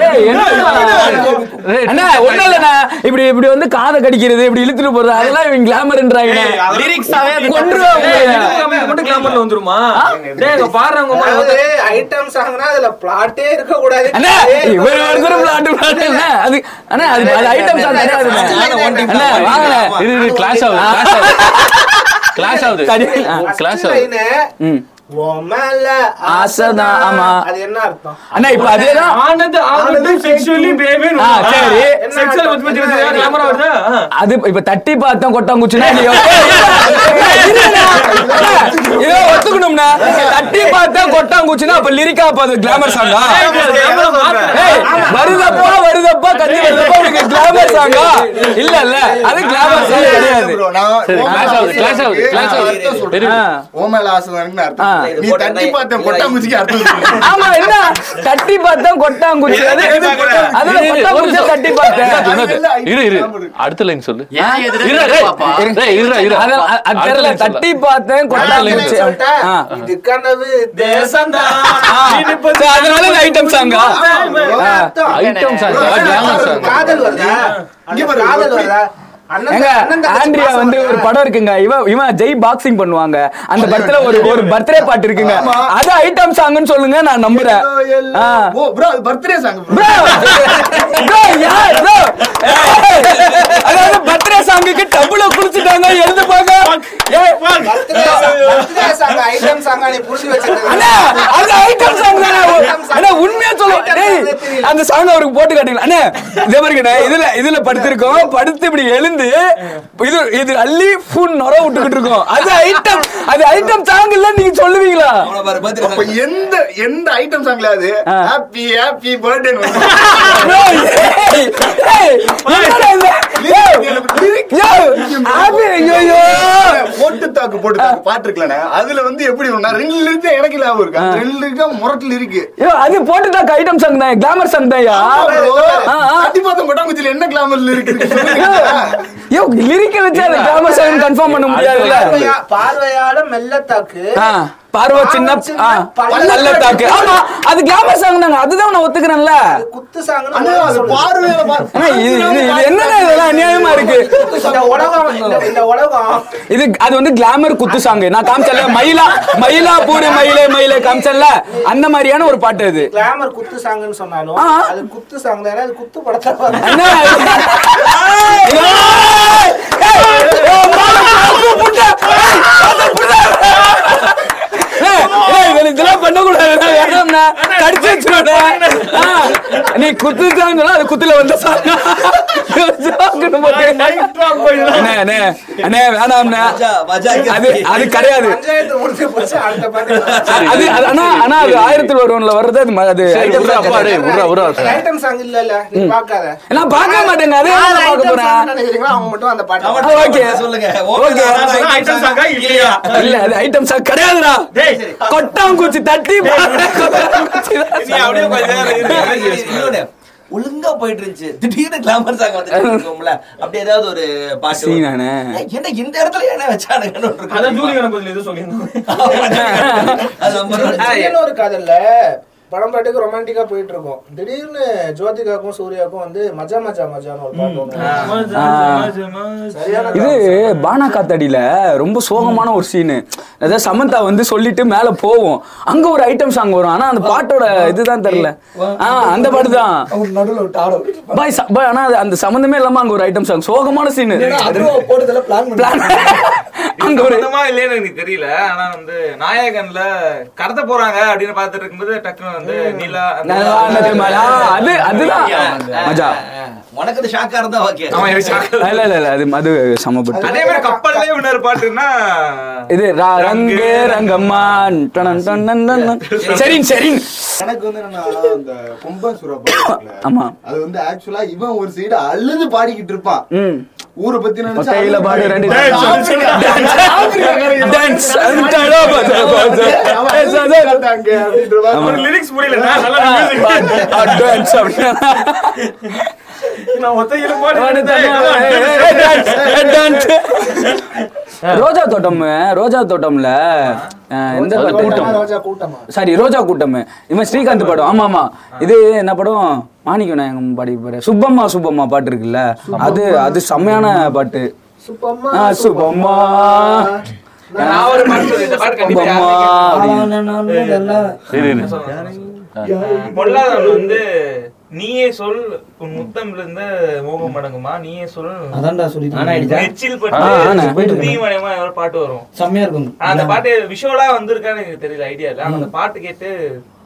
ஏய், என்னடா? அண்ணா ஒண்ணும் இல்லண்ணா. இப்படி இப்படி வந்து காதை கடிக்கிறது இப்படி இழுத்துட்டு போறது அதெல்லாம் இவங்க கிளாமர்ன்றாங்க அதெல்லாம் லிரிக்ஸாவே கொன்றுவாங்க மட்டும் கிளாமர்ல வந்துருமா? டேய் அதாவது ஐட்டம் சாங்னா அதுல பிளாட்டே இருக்க கூடாது அண்ணா இவர் ஒருத்தர் பிளாட் பிளாட் என்ன அது அண்ணா அது அது ஐட்டம் கிடையாது அண்ணா வாங்கண்ணே இது கிளாஸ் ஆகுது. கிளாஸ் ஆகுது. சரி. கிளாஸ் ஆகுது. ஆசைதான், ஆமா. அது என்ன அர்த்தம்? அண்ணா இப்ப அதேதான் ஆனது ஆனது செக்சுவலி பேபி ஆ, சரி. செக்சுவல் பத்தி பத்தி பத்தி கேமரா வருதா? ஆ. அது இப்ப தட்டி பார்த்தோம் கொட்டாங்குச்சுனா நீ (laughs) இதோ ஒத்துக்கணும்னா தட்டி பார்த்தா கொட்டாங்குச்சுனா அப்ப லிரிக்கா அது கிளாமர் சாங்கா வருதப்பா வருதப்பா வருதப்பா உனக்கு கிளாமர் சாங்கா இல்ல இல்ல அது கிளாமர் சாங் கிடையாது. கிளாஸ் ஆகுது கிளாஸ் ஆகுது கிளாஸ் ஆகுது. தெரியும் ஆ. ஓமேல ஆசைதான் ஆ. அர்த்தம். நீ தட்டி பார்த்த கொட்டாங்குச்சிக்கு அர்த்தம் சொல்லு. ஆமா என்ன? தட்டி பார்த்தா கொட்டாங்குச்சி. அது அதுல கொட்டாங்குச்சி தட்டி பார்த்தேன். இரு இரு அடுத்த லைன் சொல்லு. இரு டேய் டேய் இரு இரு. அது அது தெரியல. தட்டி பார்த்தேன் கொட்டாங்குச்சி. ஆ. இது கனவு தேசம்தான். ஆ. சரி, அதனால ஐட்டம் சாங்கா ஐட்டம் சாங் கிளாமர் சாங் காதல் வருதா? அந்த காதல் வருதா? ஆண்ட்ரியா வந்து ஒரு? படம் இருக்குங்க. இவன் இவன் ஜெய் பாக்ஸிங் பண்ணுவாங்க. அந்த படத்துல ஒரு ஒரு பர்த்டே பாட்டு இருக்குங்க. அது ஐட்டம் சாங்னு சொல்லுங்க நான் நம்புறேன். ஓ ப்ரோ அது பர்த்டே சாங் யார் அதாவது birthday சாங்குக்கு double birthday song, item song ஆ நீ வச்சிருக்க. அண்ணா அது ஐட்டம் சாங் தானே? அண்ணா உண்மையா சொல்ல. டேய் அந்த சாங் அவருக்கு போட்டு காட்டுங்க. அண்ணா இதே பாருங்க இதுல இதுல படுத்திருக்கோம். படுத்து இப்படி எழுந்து இது அள்ளி ஃபுன் நொர விட்டுக்கிட்டு இருக்கோம். அது ஐட்டம் அது ஐட்டம் சாங் இல்ல நீங்க சொல்லுவீங்களா? அப்ப எந்த எந்த ஐட்டம் சாங்ல அது. ஹாப்பி ஹாப்பி பர்த்டே போட்டு தாக்கு போட்டு தாக்கு பாட்டு அதுல வந்து எப்படி ரெண்டு இருக்கு எனக்கு லாபம் இருக்கு? அந்த ரெண்டு முரட்டில் இருக்கு ஐயோ, அது போட்டுட்டாக்க ஐட்டம் சாங் தான் கிளாமர் சாங். தட்டி பார்த்தா கொட்டாங்குச்சியில என்ன கிளாமர்ல இருக்கு ஐயோ லிரிக்க வச்சு அது கிளாமர் சாங் கன்ஃபார்ம் பண்ண முடியாதுல்ல? பார்வையா- பார்வையால மெல்லத்தாக்கு ஆ, பார்வை சின்ன ஆ, நல்ல தாக்கு ஆமா அது கிளாமர் சாங் தாங்க அதுதான் நான் ஒத்துக்கிறேன்ல. அது குத்து சொல்லுங்க. பார்வையில பாரு. அண்ணா, இதெல்லாம் அநியாயமா இருக்கு இது அது வந்து கிளாமர் குத்து சாங் நான் காமிச்சல மயிலா மயிலா பூரி மயிலே மயிலே காமிச்சல அந்த மாதிரியான ஒரு பாட்டு அது கிளாமர் குத்து சாங்னு சொன்னாலும். அது குத்து சாங் தானே அது குத்து படத்துல. அண்ணா, ஏய், ஏய், இவன் இதெல்லாம் பண்ணக்கூடாது. வேணும்னா கடிச்சு வச்சிருவேன். நீ குத்துச்சான்னு அது குத்துல வந்த சாங்க வேணாம்னா அது அது கிடையாது. அது ஆனா ஆனா அது ஆயிரத்தில் ஒருவன்ல வர்றது அது அது நான் பார்க்க மாட்டேங்க அதே பார்க்க போறேன். ஓகே. சொல்லுங்க. ஓகே இல்ல அது ஐட்டம் சாங் கிடையாதுடா. கொட்டா கொட்டாங்குச்சி தட்டி (laughs) (laughs) ஒழுங்கா போயிட்டு இருந்துச்சு. திடீர்னு கிளாமர் சாங் வந்து அப்படி ஏதாவது ஒரு பாட்டு என்ன இந்த இடத்துல என்ன திடீர்னு ஒரு கதையில படம் பாட்டுக்கு ரொமான்டிக்கா போயிட்டு இருக்கும் திடீர்னு ஜோதிகாக்கும் சூர்யாக்கும் வந்து மஜா மஜா மஜான்னு ஒரு பாட்டு இது பானா காத்தடியில ரொம்ப சோகமான ஒரு சீனு அதாவது சமந்தா வந்து சொல்லிட்டு மேல போவோம். அங்க ஒரு ஐட்டம் சாங் வரும். ஆனா அந்த பாட்டோட இதுதான் தெரியல. ஆ அந்த பாட்டு தான். பாய் பாய், ஆனா அந்த சம்பந்தமே இல்லாம அங்க ஒரு ஐட்டம் சாங் சோகமான சீனு. அங்க ஒரு இல்லைன்னு எனக்கு தெரியல. ஆனா வந்து நாயகன்ல கடத்த போறாங்க அப்படின்னு பார்த்துட்டு இருக்கும்போது டக்குனு வந்து நிலா மலா. அது அதுதான். மஜா. உனக்கு அது ஷாக்கா இருந்தா ஓகே ஆமா, எனக்கு shock. இல்ல இல்ல இல்ல அது அது சமப்பட்டு அதே மாதிரி கப்பல்லே இன்னொரு பாட்டுன்னா இது ரா- ரங்கு ரங்கம்மா டனன். (laughs) சரின் சரின். எனக்கு வந்து என்னன்னா அந்த கும்பன் ஆமா. அது வந்து ஆக்சுவலா இவன் ஒரு சைடு அழுது பாடிக்கிட்டு இருப்பான். ம். ஊரை பத்தி நினைச்சு பாடு ரெண்டு டான்ஸ். லிரிக்ஸ் புரியல நான் நல்லா music. டான்ஸ் அப்படின்னா நான் ஒத்தையில ரோஜா தோட்டம் ரோஜா தோட்டம்ல எந்த கூட்டமா சாரி ரோஜா கூட்டம் இவன் ஸ்ரீகாந்த் படம். ஆமா ஆமா. இது என்ன படம்? மாணிக்க நாயகம் பாடி பாரு சுப்பம்மா சுப்பம்மா பாட்டு இருக்குல்ல? அது அது செம்மையான பாட்டு. சுப்பம்மா. பொல்லாதவன் வந்து நீயே சொல் உன் முத்தம்ல இருந்து மோகம் மடங்குமா நீயே சொல். அதான்டா சொல்லிட்டு நெச்சில். பட்டு தீமணியமா ஒரு பாட்டு வரும். செம்மையா இருக்கும். அந்த பாட்டு விஷுவலா வந்திருக்கான்னு எனக்கு தெரியல ஐடியா இல்ல. அந்த பாட்டு கேட்டு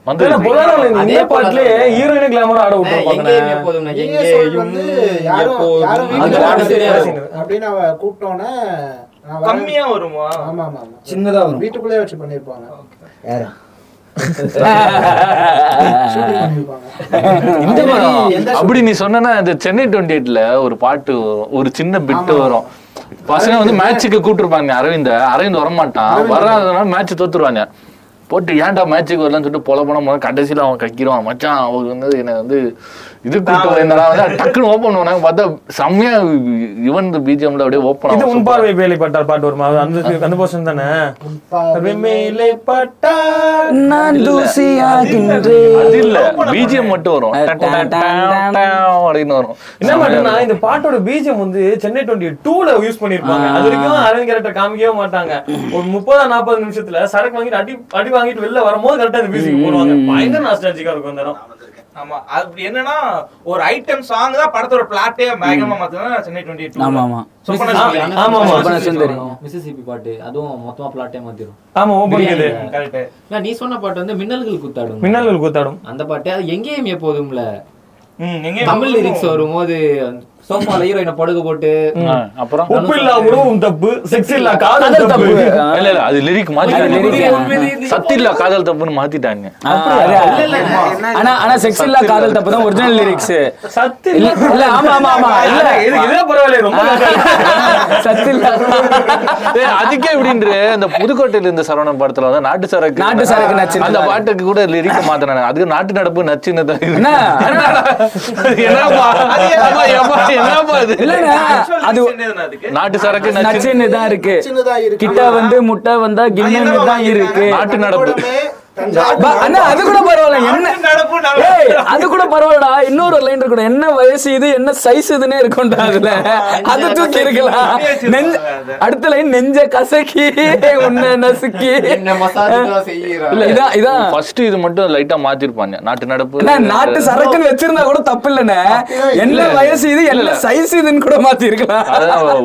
இந்த பாட்டுலயே ஹீரோயினு கிளாமர் ஆட. அப்படின்னு அவ கூப்பிட்டோன்னே. கம்மியா வருமா? ஆமா ஆமா சின்னதா வரும். வீட்டுக்குள்ளே வச்சு பண்ணிருப்பாங்க இந்த படம். அப்படி நீ சொன்னா இந்த சென்னை டுவெண்ட்டி எயிட்ல ஒரு பாட்டு வரும் ஒரு சின்ன பிட்டு வரும். பசங்க வந்து மேட்சுக்கு கூப்பிட்டுருப்பாங்க அரவிந்த. அரவிந்த் வரமாட்டான். வராதனால மேட்ச் தோத்துருவாங்க. போட்டு ஏன்டா மேட்சுக்கு வரலன்னு சொல்லிட்டு பொல போன போது கடைசியில அவன் கக்கிடுவான். மச்சான் அவர் வந்து என்ன வந்து இது கூப்பிட்டு வந்தா வந்து டக்குன்னு ஓப்பன் பண்ணுவாங்க பார்த்தா செம்மையா இவன் இந்த பிஜிஎம்ல அப்படியே ஓப்பன் இது உன் பார்வை வேலைப்பட்டார் பாட்டு வருமா? அந்த அந்த போர்ஷன் தானே? மேலே பட்டார். நான் தூசியாகின்றேன். அது இல்ல பிஜிஎம் மட்டும் வரும். அப்படின்னு வரும். என்ன மாட்டேன்னா இந்த பாட்டோட பீஜம் வந்து சென்னை டுவெண்ட்டி டூல யூஸ் பண்ணிருப்பாங்க அது வரைக்கும் அரவிந்த் கேரக்டர் காமிக்கவே மாட்டாங்க. ஒரு முப்பது நாற்பது நிமிஷத்துல சரக்கு வாங்கிட்டு அடி அடி வாங்கிட்டு வெளில வரும்போது கரெக்டா இந்த மியூசிக் போடுவாங்க. பயங்கர நாஸ்டாலஜிக்கா இருக்கும் அந்த இடம். ஆமா. அப்படி என்னன்னா ஒரு ஐட்டம் சாங் தான் படத்தோட பிளாட்டே பயங்கரமா மாத்துனா சென்னை டுவெண்ட்டி ஆமா ஆமா. ஆமா ஆமா. சொப்பன சுந்தரி. மிசிசிபி பாட்டு அதுவும் மொத்தமா பிளாட்டே மாத்திரும். ஆமா ஓபன் இது கரெக்ட் நீ சொன்ன பாட்டு வந்து மின்னல்கள் குத்தாடும். மின்னல்கள் கூத்தாடும். அந்த பாட்டு அது எங்கேயும் எப்போதும்ல. ம் எங்க தமிழ் லிரிக்ஸ் வரும்போது சோஃபால ஹீரோயினை படுக்க போட்டு அப்புறம்? உப்பு இல்லா உணவும் தப்பு செக்ஸ் இல்லா காதல் தப்பு. இல்ல இல்ல அது லிரிக் மாத்திட்டாங்க. lyric. சத்தில்லா காதல் தப்புன்னு மாத்திட்டாங்க. ஆனா ஆனா செக்ஸ் இல்லா காதல் தப்பு தான் ஒரிஜினல் லிரிக்ஸ் சத்து இல்ல இல்ல ஆமா ஆமா ஆமா இல்ல. இது இதே பரவாயில்ல ரொம்ப சத்து இல்ல ஏய், அதுக்கே எப்படின்ற இந்த புதுக்கோட்டையில இந்த சரவணன் படத்துல வந்து நாட்டு சரக்கு. நாட்டு சரக்கு நச்சுன்னு அந்த பாட்டுக்கு கூட லிரிக்க மாத்தினாங்க. அதுக்கு நாட்டு நடப்பு நச்சுன்னு தான். என்ன? (laughs) அது? நாட்டு சரக்கு நச்சு. நச்சுன்னு தான் இருக்கு. சின்னதா இருக்கு. கிட்ட வந்து முட்டை வந்தா கிண்ணன்னு தான் இருக்கு. நாட்டு நடப்பு. அண்ணா அது கூட பரவாயில்ல என்ன? நடப்பு நல்ல- ஏய் அது கூட பரவாயில்லடா. இன்னொரு லைன் இருக்கணும். என்ன வயசு இது என்ன சைஸ் இதுன்னே இருக்கும்டா அதுல. அது தூக்கி இருக்கலாம். நெஞ்ச அடுத்த லைன் நெஞ்ச கசக்கி உன்னை நசுக்கி. இதான் இதான் ஃபர்ஸ்ட் இது மட்டும் லைட்டா மாத்திருப்பாங்க நாட்டு நடப்பு. அண்ணா, நாட்டு சரக்குன்னு வச்சிருந்தா கூட தப்பு இல்லண்ணே என்ன வயசு இது என்ன சைஸ் இதுன்னு கூட மாத்தி இருக்கலாம்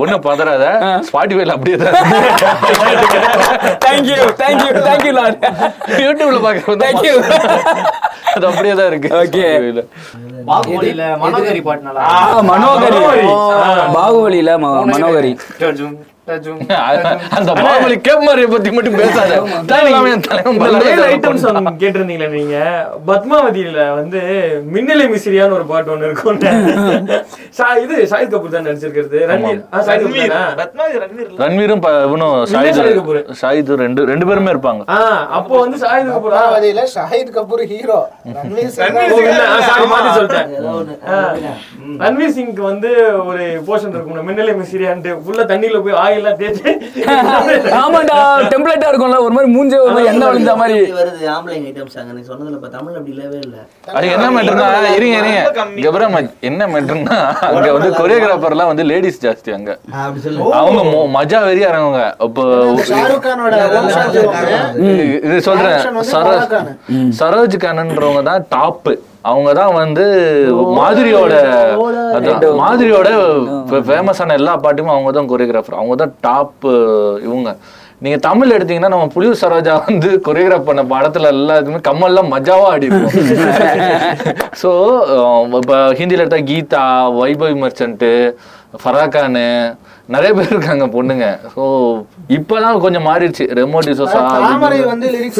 ஒண்ணும் பதறாத. ஸ்பாட்டிஃபைல அப்படியே தான் thank you thank you thank you lot யூடியூப்ல தேங்க்யூ அது அப்படியே தான் இருக்கு. பாகுபலியில மனோகரி பாட்டு நல்லா ஆ, மனோகரி. பாகுபலியில மனோகரி (laughs) அந்த பாகுபலி கேப்மாரியை பத்தி மட்டும் பேசாத. ஐட்டம் சாங் கேட்டிருந்தீங்களா நீங்க? பத்மாவதியில வந்து மின்னலை மிஸ்ரியான்னு ஒரு பாட்டு ஒண்ணு இருக்கும். இது ஷாஹித் கபூர் தான் நடிச்சிருக்கிறது. ரன்வீர். ரன்வீரும் இவனும் ஷாஹித் கபூர். ஷாஹித் ரெண்டு ரெண்டு பேருமே இருப்பாங்க. அப்போ வந்து ஷாஹித் கபூர்? பத்மாவதியில ஷாஹித் கபூர் ஹீரோ மாத்தி சொல்லிட்டேன். ஒண்ணு. ஆ, ரன்வீர் சிங்க்கு வந்து ஒரு போர்ஷன் இருக்கும். மின்னலை மிஸ்ரியான்ட்டு ஃபுல்லா தண்ணியில போய் ஆயிலாம் தேய்ச்சி (laughs) ஆமாண்டா டெம்ப்ளேட்டா இருக்கும்ல ஒரு மாதிரி மூஞ்ச ஒரு மாதிரி எண்ணெய் வழிஞ்ச மாதிரி. வருது ஆம்பளைங்க ஐட்டம்ஸ் அங்க நீ சொன்னதுல இப்ப தமிழ் அப்படி இல்லவே இல்ல. அது என்ன மேட்டர்னா இருங்க இருங்க. கம்மி. இங்க பாரு, ம- என்ன மேட்டர்னா அங்க வந்து கொரியோகிராஃபர்லாம் வந்து லேடிஸ் ஜாஸ்தி அங்க. அவங்க மொ- மஜா வெறியா இறங்குவாங்க. அப்போ இது- சொல்றேன் Action வந்து சர- கமல்ஹாசன். சரோஜ் கண்ணன்றவங்க தான் டாப் அவங்க தான் வந்து மாதிரியோட மாதிரியோட ஃபேமஸான எல்லா பாட்டுமே அவங்க தான் கொரியோகிராஃபர் அவங்க தான் டாப் இவங்க. நீங்க தமிழ் எடுத்தீங்கன்னா நம்ம புலியூர் சரோஜா வந்து கொரியோகிராஃப் பண்ண படத்துல எல்லாத்துக்குமே கம்மல்லாம் மஜாவா ஆடி ஸோ (laughs) இப்போ ஹிந்தியில் எடுத்தா கீதா வைபவ் மர்ச்சன்ட்டு ஃபராகானு நிறைய பேர் இருக்காங்க பொண்ணுங்க. ஸோ இப்போதான் கொஞ்சம் மாறிடுச்சு. ரெமோ டிசோசா தாமரை வந்து லிரிக்ஸ்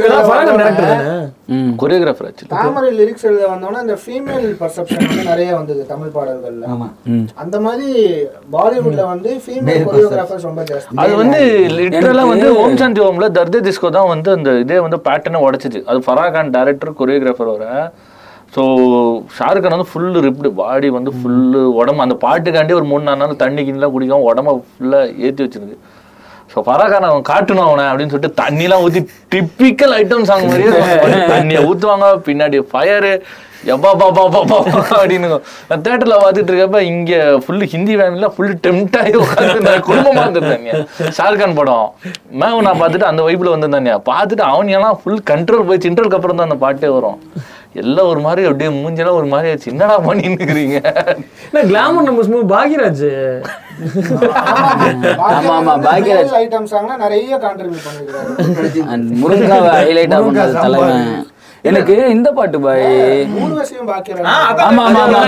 கொரியோகிராஃபர் ஆச்சு. தாமரை லிரிக்ஸ் எழுத வந்தோன்னா இந்த ஃபீமேல் பர்செப்ஷன் வந்து நிறைய வந்தது தமிழ் பாடல்கள்ல. அந்த மாதிரி பாலிவுட்ல வந்து ஃபீமேல் கொரியோகிராஃபர்ஸ் ரொம்ப ஜாஸ்தி. அது வந்து லிட்டரலா வந்து ஓம் சாந்தி ஓம்ல தர்தே டிஸ்கோ தான் வந்து அந்த இதே வந்து பேட்டர்னை உடைச்சிச்சு. அது ஃபராகான் டேரக்டர் கொரியோகிராஃபர் வர ஸோ ஷாருக் வந்து ஃபுல்லு ரிப்டு பாடி வந்து ஃபுல்லு உடம்பு. அந்த பாட்டுக்காண்டி ஒரு மூணு நாலு நாள் தண்ணி கிண்ணிலாம் குடிக்காம உடம்ப ஃபுல்லாக ஏற்றி வச்சிருக்கு. ஸோ ஃபராகான் அவன் காட்டணும் அவனை அப்படின்னு சொல்லிட்டு தண்ணிலாம் ஊற்றி டிப்பிக்கல் ஐட்டம் சாங் மாதிரியே. (laughs) தண்ணியை ஊற்றுவாங்க பின்னாடி ஃபயரு எப்பா பாப்பா பாப்பா அப்படின்னு நான் தேட்டரில் பார்த்துட்டு இருக்கப்ப இங்கே ஃபுல்லு ஹிந்தி ஃபேமிலியில் ஃபுல்லு டெம்ட் ஆகி உட்காந்து குடும்பமாக இருந்திருந்தாங்க ஷாருக்கான் படம். மேம் நான் பார்த்துட்டு அந்த வைப்பில் வந்திருந்தாங்க பார்த்துட்டு அவன் எல்லாம் ஃபுல் கண்ட்ரோல் போயிடுச்சு இன்டர்வலுக்கு அப்புறம் தான் அந்த பாட்டே வரும். எல்லாம் ஒரு மாதிரி அப்படியே மூஞ்செல்லாம் ஒரு மாதிரி ஆச்சு என்னடா பண்ணின்னு இருக்கிறீங்க என்ன கிளாமர் நம்ம ஸ்மூத் பாக்யராஜ். ஆமா, ஆமா, பாக்யராஜ். ஐட்டம் சாங்னா நிறைய கான்ட்ரிபியூட் பண்ணிருக்காரு And முருங்காவை ஹைலைட்டா பண்றது தலைவன். எனக்கு இந்த பாட்டு பாய். ஆமா ஆமா ஆமா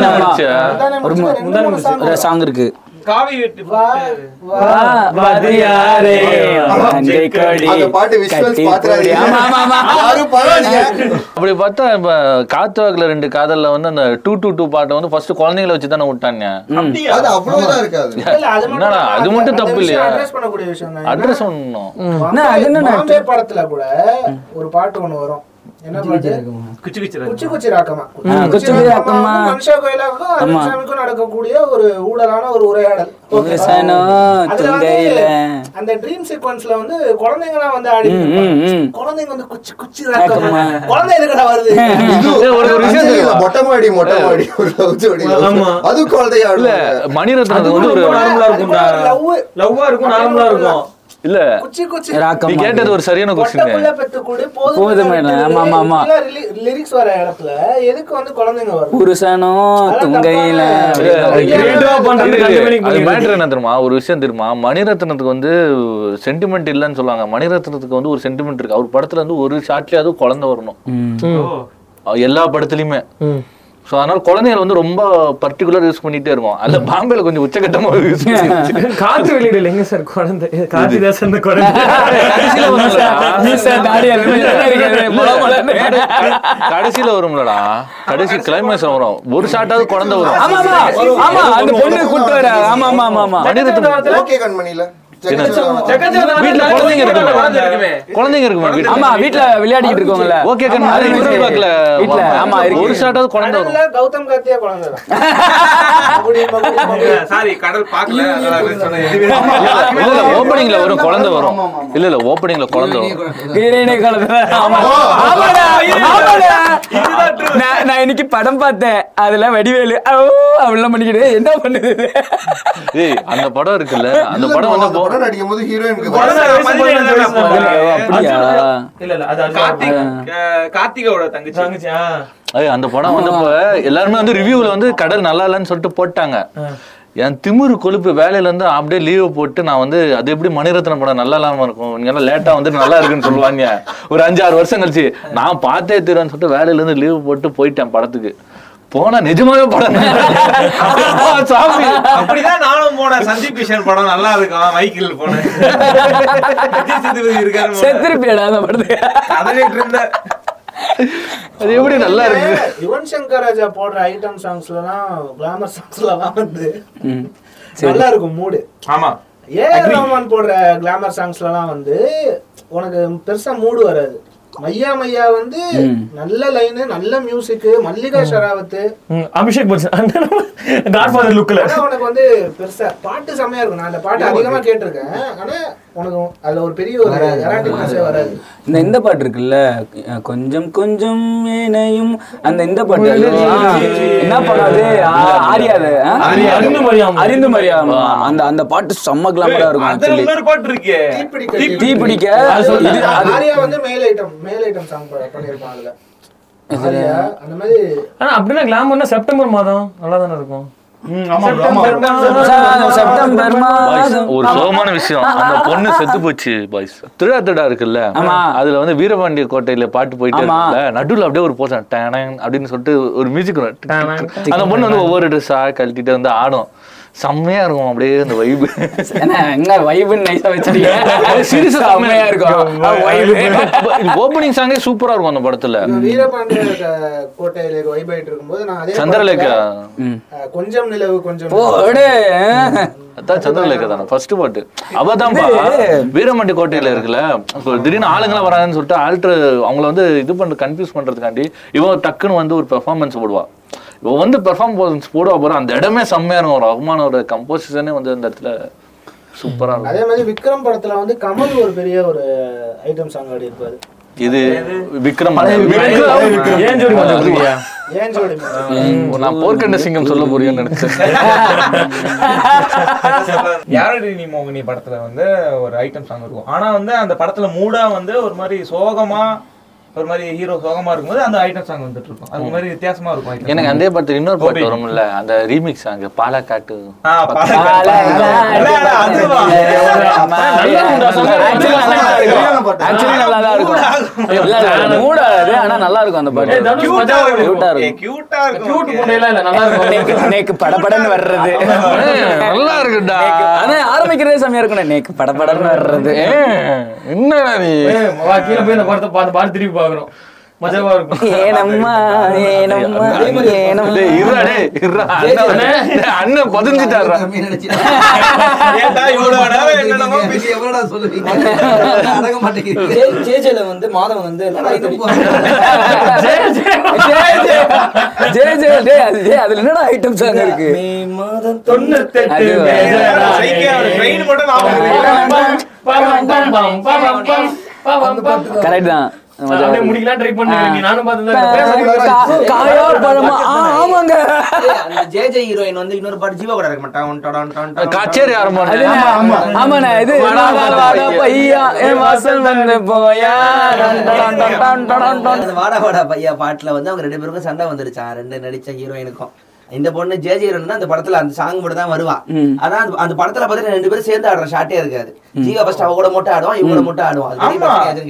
ஒரு சாங் இருக்கு. காவி வெட்டி. வாதியாரே, கொடி. அப்படி பார்த்தா இப்ப காத்துவாக்குல ரெண்டு காதல்ல வந்து அந்த டூ டூ டூ பாட்டை வந்து ஃபர்ஸ்ட் குழந்தைங்களை வச்சு தானே விட்டாங்க அப்படியா? அது அவ்வளவுதான் இருக்காது. இல்ல, அது மட்டும் என்னடா, அது மட்டும் தப்பு இல்லையா? அட்ரஸ் ஒண்ணும் என்ன, அது என்ன பாம்பே- பாம்பே படத்துல கூட ஒரு பாட்டு ஒண்ணு வரும். நடக்கக்கூடிய ஒரு ஊழலான ஒரு உரையாடல். அந்த ட்ரீம் சீக்வன்ஸ்ல வந்து குழந்தைங்கலாம் வந்து ஆடி. குழந்தைங்க வந்து குச்சி குச்சி ராக்கமா குழந்தை எதுக்கடா வருது? மொட்டை மாடி மொட்டை மாடி. அது குழந்தையா இல்ல. மணிரத்னத்துக்கு வந்து ஒரு நார்மலா இருக்கும்டா. லவ் லவ்வா இருக்கும் நார்மலா இருக்கும். இல்ல. நீ. கேட்டது ஒரு சரியான கொஸ்டின் பொட்டப்புள்ள பெத்து கூடு போதும் போதும் மேடம். ஆமா, ஆமா, ஆமா. லிரிக்ஸ் வர இடத்துல எதுக்கு வந்து குழந்தைங்க வரும் புருஷனோ துங்கையில. மேட்டர் என்ன தெரியுமா? ஒரு விஷயம் தெரியுமா? மணிரத்னத்துக்கு வந்து சென்டிமெண்ட் இல்லைன்னு சொல்லுவாங்க. மணிரத்னத்துக்கு வந்து ஒரு சென்டிமெண்ட் இருக்கு. அவர் படத்துல வந்து ஒரு ஷாட்லயாவது குழந்தை வரணும். எல்லா படத்துலயுமே. ஸோ அதனால குழந்தைகள் வந்து ரொம்ப பர்டிகுலர் யூஸ் பண்ணிட்டே இருக்கும். அந்த பாம்பேல கொஞ்சம் உச்சகட்டமா யூஸ் (laughs) பண்ணி காத்து வெளியிடல எங்க சார் குழந்தை. காத்திதாசன் குழந்தை. கடைசியில வரும்லடா. கடைசி கிளைமேக்ஸ் வரும். ஒரு ஷாட்டாவது குழந்தை வரும். ஆமா ஆமா. ஆமா அந்த பொண்ணு கூட்டு வர. ஆமா ஆமா ஆமா ஆமா. மணிரத்னம் ஓகே கண்மணியில. வீட்டுல குழந்தைங்க இருக்குமே. குழந்தைங்க இருக்குமா வீட்டுல ஆமா வீட்ல விளையாடிட்டு இருக்கோங்கல்ல ஓகே அது கண்ணு வீட்ல. ஆமா இருக்கு. ஒரு ஷாட்டாவது குழந்தை வரும். அதனால கௌதம் கார்த்தியா குழந்தை தான். சாரி கடல் பார்க்கல. வரும் குழந்தை வரும். இல்ல இல்ல ஓப்பனிங்ல குழந்தை வரும். வீரனே குழந்தை. ஆமா ஆமாடா ஆமாடா நான் இன்னைக்கு படம் பார்த்தேன். அதுல வடிவேலு ஓ அப்படிலாம் பண்ணிக்கிட்டு என்ன பண்ணுது அந்த படம் இருக்குல்ல. அந்த படம் வந்து அந்த படம் நடிக்கும் போது ஹீரோயினுக்கு குழந்தை பதினேழு வயசு பதினேழு, தான். அப்படியா? இல்ல இல்ல அது அது கார்த்திக் அஹ், கார்த்திகாவோட தங்கச்சி. அந்த படம் வந்து இப்ப எல்லாருமே வந்து ரிவ்யூல வந்து கடல் நல்லா இல்லைன்னு சொல்லிட்டு போட்டாங்க. என் திமிரு கொழுப்பு வேலையில இருந்து அப்படியே லீவ் போட்டு நான் வந்து அது எப்படி மணிரத்னம் படம் நல்லா இல்லாம இருக்கும்? நீங்க எல்லாம் லேட்டா வந்து நல்லா இருக்குன்னு சொல்லுவாங்க ஒரு அஞ்சாறு வருஷம் கழிச்சு நான் பார்த்தே தீரன்னு சொல்லிட்டு வேலையில இருந்து லீவ் போட்டு போயிட்டேன் படத்துக்கு. போனா நிஜமாவே படம் சாமி. அப்படிதான் நானும் போனேன். சந்தீப் கிஷன் படம் நல்லா இருக்கும். மைக்கிள் போனேன். இருக்காரு. செத்துருப்பியாடா அந்த படத்துக்கு? கதறிட்டு இருந்தேன். அது எப்படி நல்லா இருக்கு யுவன் சங்கர் ராஜா போடுற ஐட்டம் சாங்ஸ்லாம் கிளாமர் சாங்ஸ்லாம் வந்து. நல்லா இருக்கும் மூடு. ஆமா. ஏ ரஹ்மான் போடுற கிளாமர் சாங்ஸ்லாம் வந்து உனக்கு பெருசா மூடு வராது. மையா மையா வந்து நல்ல லைனு நல்ல மியூசிக் மல்லிகா ஷராவத்து. ம், அபிஷேக் பச்சன். காட்ஃபாதர் லுக்ல உனக்கு வந்து பெருசா பாட்டு செமையா இருக்கும். நான் அந்த பாட்டு அதிகமா கேட்டிருக்கேன். ஆனா உனக்கு அதுல ஒரு பெரிய ஒரு எராட்டிக்னஸே வராது. இந்த இந்த பாட்டு இருக்குல்ல கொஞ்சம் கொஞ்சம் ஏனையும் அந்த இந்த பாட்டு என்ன படம் அது? ஆ, ஆரியா அது ஆ? அறிந்து மரியாதை. அந்த அந்த பாட்டு செம்ம கிளாமரா இருக்கும் அதுல ஆக்சுவலி இன்னொரு பாட்டு இருக்கே. தீ பிடிக்க ஆரியா வந்து மேல் ஐட்டம் மேல் ஐட்டம் சாங் பண்ணிருப்பான் அதுல. ஆரியா அந்த மாதிரி ஆனா அப்படின்னா கிளாமர்னா செப்டம்பர் மாதம் நல்லா தானே இருக்கும். ஒரு சோகமான விஷயம். அந்த பொண்ணு செத்து போச்சு பாய்ஸ். திருடா திருடா இருக்குல்ல. அதுல வந்து வீரபாண்டிய கோட்டையில பாட்டு போயிட்டு. இருக்குல்ல? நடுவுல அப்படியே ஒரு போசன் டேனங் அப்படின்னு சொல்லிட்டு ஒரு மியூசிக் அந்த பொண்ணு வந்து ஒவ்வொரு ட்ரெஸ்ஸா கழட்டிட்டு வந்து ஆடும். செம்மையா இருக்கும் அப்படியே அந்த வைபு என்ன வைபுன்னு நைஸா வச்சிருக்கீங்க? சீரியஸா செம்மையா இருக்கும். வைபு ஓப்பனிங் சாங்கே சூப்பரா இருக்கும் அந்த படத்துல. இந்த வீரபாண்டிய கோட்டையில வைப் ஆயிட்டு இருக்கும்போது நான் அதே சந்திரலேகா. கொஞ்சம் நிலவு கொஞ்சம் போடு அதான் சந்திரலேகா தானே ஃபர்ஸ்ட் பாட்டு. அவதான் வீரமண்டி கோட்டையில இருக்குல்ல திடீர்னு ஆளுங்களாம் வராங்கன்னு சொல்லிட்டு ஆல்டர் அவங்கள வந்து இது பண்ண கன்ஃபியூஸ் பண்றதுக்காண்டி இவன் டக்குன்னு வந்து ஒரு பெர்ஃபார்மன்ஸ் போடுவா. இவன் வந்து பெர்ஃபார்மன்ஸ் போடுவா போற அந்த இடமே செம்மையா இருக்கும். ரஹ்மானோட கம்போசிஷனே வந்து அந்த இடத்துல சூப்பரா இருக்கும். அதே மாதிரி விக்ரம் படத்துல வந்து கமல் ஒரு பெரிய ஒரு ஐட்டம் சாங் ஆடி இருப்பாரு இது விக்ரம். ஏன் ஜோடி மஞ்சள் குருவியா? ஏன் ஜோடி நான் போர்க்கண்ட சிங்கம் சொல்ல போறியோன்னு நினைச்சேன். (laughs) யாரடி நீ மோகினி படத்துல வந்து ஒரு ஐட்டம் சாங் இருக்கும்? ஆனா வந்து அந்த படத்துல மூடா வந்து ஒரு மாதிரி சோகமா ஒரு மாதிரி ஹீரோ சோகமா இருக்கும்போது அந்த ஐட்டம் சாங் வந்துட்டு இருக்கும் அது மாதிரி வித்தியாசமா இருக்கும் எனக்கு. அதே பாட்டு இன்னொரு பாட்டு வரும்ல அந்த ரீமிக்ஸ் சாங் பாலாக்காட்டு. ஆனா நல்லா இருக்கும் அந்த பாட்டு. மஜாவா இருக்கும். ஏய், இருக்கும். கியூட் இல்ல நல்லா இருக்கும். நேக்கு படபடன்னு வர்றது. நல்லா இருக்குடா ஆனா ஆரம்பிக்கிறதே செம்மையா இருக்கும் நேக்கு படபடன்னு வர்றது. என்னடா நீ? கீழே போய் இந்த படத்தை பார்த்து பார்த்து திருப்பி பாக்குறோம் மஜாவா இருக்கும் ஏனம்மா ஏனம்மா ஏனம்மா டேய், இருடா, டேய், இருடா. அண்ணன் வந்து- டேய், அண்ணன் பதிஞ்சுட்டாரா ஏன்டா இவ்வளவு நேரம் என்னென்னமோ பேசி- எவ்வளோடா சொல்லுவீங்க அடங்க மாட்டேங்கிறீங்க ஜே- ஜேஜேல வந்து மாதவன் வந்து ஜே ஜே டேய் அது அதுல என்னடா ஐட்டம் சாங் இருக்கு மே மாதம் தொண்ணூத்தெட்டு அது மேஜரா சைக்கிள் ஒரு train மட்டும் ஞாபகம் இருக்கு. கரெக்ட் தான் அப்படியே முடிக்கலாம் ட்ரை பண்ணுங்க. நானும் பார்த்து கா- காயா பழமா? ஆ, ஆமாங்க. அந்த ஜே ஜே ஹீரோயின் வந்து இன்னொரு பாட்டு ஜீவா கூட இருக்க மாட்டான் ஒன் டொடன் டொடன் டொடன் கச்சேரி? ஆமாண்ணே இது வாடா, வாடா, பையா என் வாசல் வந்து போயா. வாடா வாடா பையா பாட்டுல வந்து அவங்க ரெண்டு பேருக்கும் சண்டை வந்துருச்சான் ரெண்டு நடிச்ச ஹீரோயினுக்கும். இந்த பொண்ணு ஜே ஜே ஹீரோயின் அந்த படத்துல அந்த சாங் மட்டும் தான் வருவான் ஆனா அந்த- படத்துல பாத்தீங்கன்னா ரெண்டு பேரும் சேர்ந்து ஆடுற ஷாட்டே இருக்காது. ஜீவா ஃபர்ஸ்ட் அவ கூட மட்டும் ஆடுவான் இவங்க கூட மட்டும் ஆடுவான்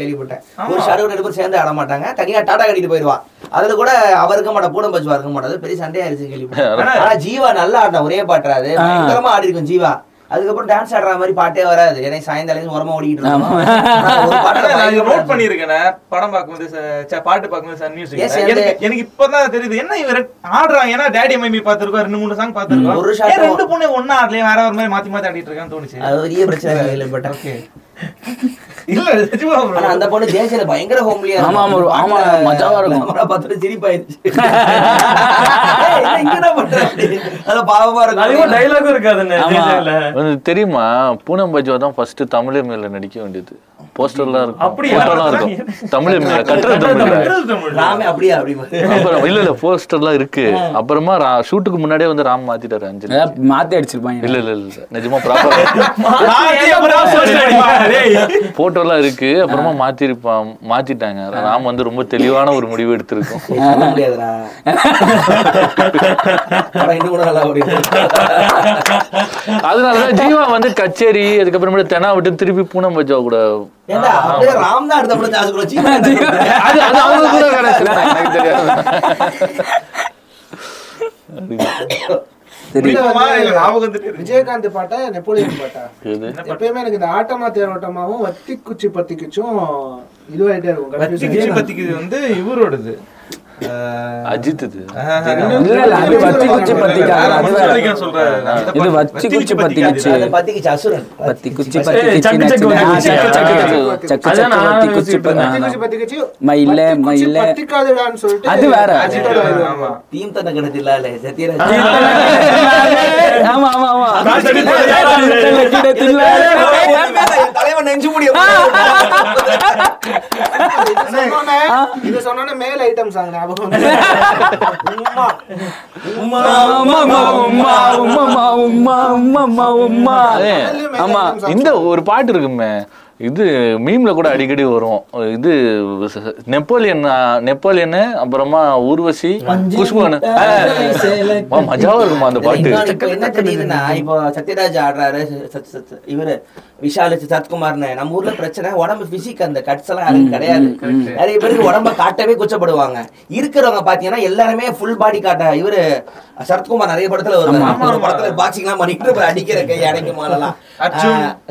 கேள்விப்பட்டேன். ஒரு ஷாட் ரெண்டு பேரும் சேர்ந்து ஆட மாட்டாங்க. தனியா டாடா கட்டிட்டு போயிடுவா அதுல கூட அவர் இருக்க மாட்டா பூடம் பச்சுவா இருக்க மாட்டாது. பெரிய சண்டையாயிருச்சு கேள்விப்பட்டேன். ஆனா ஜீவா நல்லா ஆடினா ஒரே பாட்டுறாரு பயங்கரமா ஆடி இருக்கும் ஜீவா. அதுக்கப்புறம் டான்ஸ் ஆடுற மாதிரி பாட்டே வராது. ஏன்னா சாயந்தாலும் ஓரமா ஓடிக்கிட்டு note பண்ணியிருக்கேனே. படம் பார்க்கும்போது பாட்டு பார்க்கும்போது சன் மியூசிக் எனக்கு இப்பதான் தெரியுது. என்ன இவர் ஆடுறாங்க? ஏன்னா டேடி மம்மி பார்த்திருக்கோம். ரெண்டு மூணு சாங் பார்த்திருக்கோம். ஒரு ரெண்டு பொண்ணு ஒண்ணா ஆடலையே? வேற ஒரு மாதிரி மாத்தி மாத்தி ஆடிட்டு இருக்கான்னு தோணுச்சு. அது பெரிய பிரச்சனை கேள்விப்பட்டேன் இல்ல நிஜமா அந்த பொண்ணு பயங்கர ஹோம்லியா ஆமா, ஆமா, ஒரு- ஆமா, இருக்கும். பார்த்துட்டு சிரிப்பாயிருச்சு. (laughs) என்ன பண்ற? அது பாவமா இருக்கும். வந்து தெரியுமா? பூனம் பஜ்வா தான் ஃபர்ஸ்ட் தமிழ் மேல நடிக்க வேண்டியது. போஸ்டர்லாம் இருக்கும். அப்படியா? போட்டோலாம் இருக்கும். (laughs) தமிழ் கட்டுறது தமிழ். ராமே அப்படியா அப்படி அப்புறம் இல்ல இல்ல போஸ்டர்லாம் இருக்கு. அப்புறமா ஷூட்டுக்கு முன்னாடியே வந்து ராம் மாத்திட்டாரு அஞ்சு மாத்தி அடிச்சிருப்பாங்க. இல்ல இல்ல இல்ல நிஜமா ப்ராப்பர். (laughs) போட்டோலாம் இருக்கு. அப்புறமா மாத்திருப்பான் மாத்திட்டாங்க. ராம் வந்து ரொம்ப தெளிவான ஒரு முடிவு எடுத்திருக்கும். அதனாலதான் ஜீவா வந்து கச்சேரி அதுக்கப்புறமேட்டு தெனா விட்டு திருப்பி பூனம் பஜ்வா கூட ஏண்டா அப்படியே ராம் தான் அடுத்த படம் சார்ஜ் வச்சு அது அது அவங்க கூட கிடைச்சது. எனக்கு தெரியாது. சரி இப்பமா எனக்கு ஞாபகம் வந்துட்டே இருக்கு. விஜயகாந்த் பாட்டா நெப்போலியன் பாட்டா? எப்பயுமே எனக்கு இந்த ஆட்டமா தேரோட்டமாவும் வத்தி குச்சி பத்தி குச்சும் இதுவாயிட்டே இருக்கும் வந்து இவரோடது. அஜித் இது ஆஹ், இல்ல இல்ல அது வத்தி குச்சி பத்திக்கு அது அது வேற. வத்திக்கு சொல்றாரு. அந்த இது. வச்சி குச்சி பத்திக்குச்சு அதை பத்திக்கு அசுரன் பத்தி குச்சி ஏய், பத்தி சக்கு சக்கு குச்சி வந்து சக்கு சக்கு குச்சி. சக்கு அதான் நான் பத்தி குச்சி யோசிச்சுட்டு வத்தி பத்தி குச்சி பத்தி குச்சி மயில மயில அது வேற. கிணத்து ஆமா ஆமா ஆமா தலைவன் நெஞ்சு முடிய இது சொன்னோன்னே மேல் ஐட்டம் சாங் ஞாபகம். உம்மா. உம்மா உம்மா உம்மா உம்மா உம்மா உம்மா உம்மா அதுலயும் மேல் ஆமா. இந்த ஒரு பாட்டு இருக்குமே இது மீம்ல கூட அடிக்கடி வரும். இது நெப்போலியன் நெப்போலியன் அப்புறமா ஊர்வசி குஷ்பு மஜாவா இருக்குமா அந்த பாட்டு? என்ன தெரியுதுன்னா இப்போ சத்யராஜ் ஆடுறாரு இவரு விஷால் சத்குமார்னு. நம்ம ஊர்ல பிரச்சனை உடம்பு பிசிக் அந்த கட்ஸ் எல்லாம் யாருக்கும் கிடையாது. நிறைய பேருக்கு உடம்ப காட்டவே கூச்சப்படுவாங்க. இருக்கிறவங்க பாத்தீங்கன்னா எல்லாருமே ஃபுல் பாடி காட்ட இவரு சரத்குமார் நிறைய படத்துல வருவாரு. ஒரு படத்துல பாக்ஸிங் எல்லாம் பண்ணிட்டு அடிக்கிற கை அடைக்க.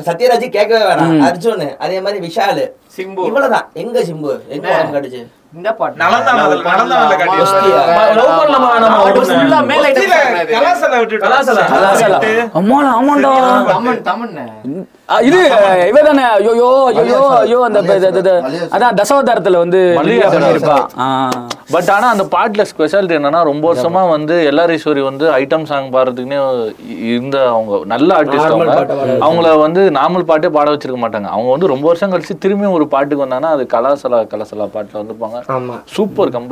சத்யராஜ் கேட்கவே வேணாம். அர்ஜுன் அதே மாதிரி விஷால். சிம்பு. இவ்வளவுதான். எங்க சிம்பு? எங்க உடம்பு கடிச்சு இந்த பாட்டு. இது இவதானே ஐயோ ஐயோ ஐயோ அந்த அதான் தசவதாரத்துல வந்து. பட் ஆனா அந்த பாட்டுல ஸ்பெஷாலிட்டி என்னன்னா ரொம்ப வருஷமா வந்து எல்லார் ஈஸ்வரி வந்து ஐட்டம் சாங் பாடுறதுக்குன்னே இருந்த அவங்க நல்ல ஆர்டிஸ்ட் அவங்க. அவங்கள வந்து நார்மல் பாட்டே பாட வச்சிருக்க மாட்டாங்க. அவங்க வந்து ரொம்ப வருஷம் கழிச்சு திரும்பியும் ஒரு பாட்டுக்கு வந்தாங்கன்னா அது கலாசலா கலசலா பாட்டுல வந்துப்பாங்க ஆமா. சூப்பர் தான்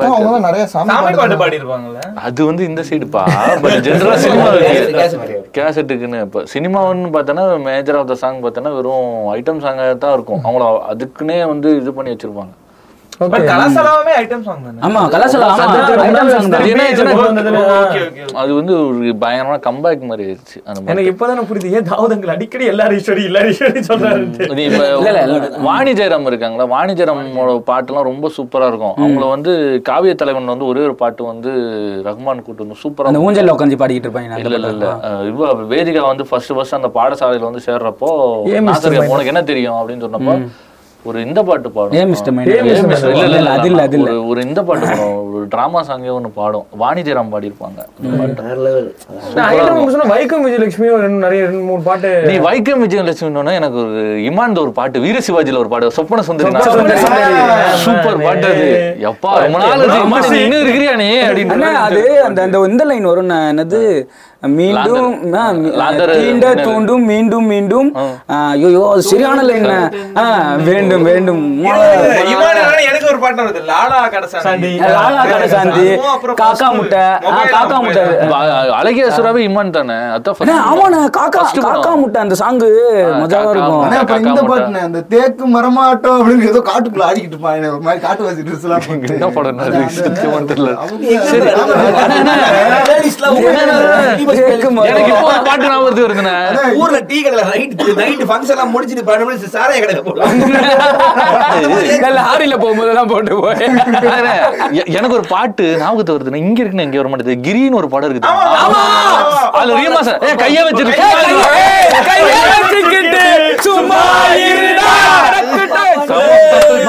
நிறைய பாட்டு பாட்டு பாடி இருப்பாங்கல்ல அது வந்து இந்த சைடுப்பா பட் ஜென்ரலா சினிமா கேசட், கேசட். கேசட்டுக்குன்னு இப்போ சினிமாவுன்னு பார்த்தோன்னா மேஜர் ஆஃப் த சாங் பார்த்தோன்னா வெறும் ஐட்டம் சாங்காக தான் இருக்கும். அவங்கள அதுக்குன்னே வந்து இது பண்ணி வச்சுருப்பாங்க. அது வந்து ஒரு பயங்கரமான கம்பேக் மாதிரி ஆயிடுச்சு எனக்கு இப்பதானே புரியுது ஏன் தாவதங்கள் அடிக்கடி எல்லாரும் ஈஸ்வரி எல்லாரும் ஈஸ்வரி சொல்றாரு. வாணி ஜெயராம் இருக்காங்களா? வாணி ஜெயராமோட பாட்டுலாம் ரொம்ப சூப்பரா இருக்கும். அவங்கள வந்து காவிய தலைவன் வந்து ஒரே ஒரு பாட்டு வந்து ரஹ்மான் கூட்டு வந்து சூப்பரா அந்த ஊஞ்சல்ல உட்காந்து பாடிக்கிட்டு இருப்பாங்க இல்ல இல்ல இல்ல. அஹ் இவ வேதிகா வந்து ஃபர்ஸ்ட் ஃபர்ஸ்ட் அந்த பாடசாலையில வந்து சேர்றப்போ? உனக்கு என்ன தெரியும் அப்படின்னு சொன்னப்போ ஒரு இந்த பாட்டு பாடும் அது இல்ல, அது இல்ல. ஒரு- இந்த பாட்டு பாடும் ஒரு டிராமா சாங்கே ஒன்று பாடும் வாணி ஜெயராம். ஐட்டம் சொன்னா வைக்கம் விஜயலட்சுமியும் ரெண்டு நிறைய ரெண்டு மூணு பாட்டு. நீ வைக்கம் விஜயலட்சுமி எனக்கு ஒரு இமான் ஒரு பாட்டு வீர சிவாஜில ஒரு பாட்டு சொப்பன சுந்தரி. சூப்பர் பாட்டு அது. எப்பா ரொம்ப நாள் இன்னும் இருக்கிறியா நீ அப்படின்னு அது அந்த இந்த லைன் வரும் நான் என்னது? மீண்டும்? தூண்டும் மீண்டும் மீண்டும். ஐயோ சரியான லைன் வேண்டும் வேண்டும். எனக்கு ஒரு பாட்டு வருது. லாலா கடைசாண்டி லாலா கடைசாந்தி. காக்கா முட்டை. காக்கா முட்டை. அழகிய சுறாவே இமான் தானே? அதான் ஆமாண்ணா காக்கா. காக்கா முட்டை அந்த சாங்கு மஜாவா இருக்கும். இந்த பாட்டுனே அந்த தேக்கு மரமாட்டம் அப்படின்னு ஏதோ காட்டுக்குள்ள ஆடிக்கிட்டு இருப்பாங்க ஒரு மாதிரி காட்டு வாசி ட்ரெஸ் எல்லாம் போட்டு. என்ன படம் தெரியல. எனக்கு இப்போ ஒரு பாட்டு ஞாபகத்துக்கு வருதுண்ணே. ஊர்ல டீ கடையில நைட் நைட் ஃபங்க்ஷன் எல்லாம் முடிச்சிட்டு பன்னெண்டு மணி சாராய கடையில போடுவாங்க லாரியில போட்டு போய். அதானே, எ- எனக்கு ஒரு பாட்டு ஞாபகத்துக்கு வருதுண்ணே. இங்க இருக்குன்னு இங்க வர மாட்டேது கிரின்னு ஒரு படம் இருக்குது. அதுல ரீமா சார் கைய வச்சிருக்கு கையை வச்சுக்கிட்டு சும்மா இருடா.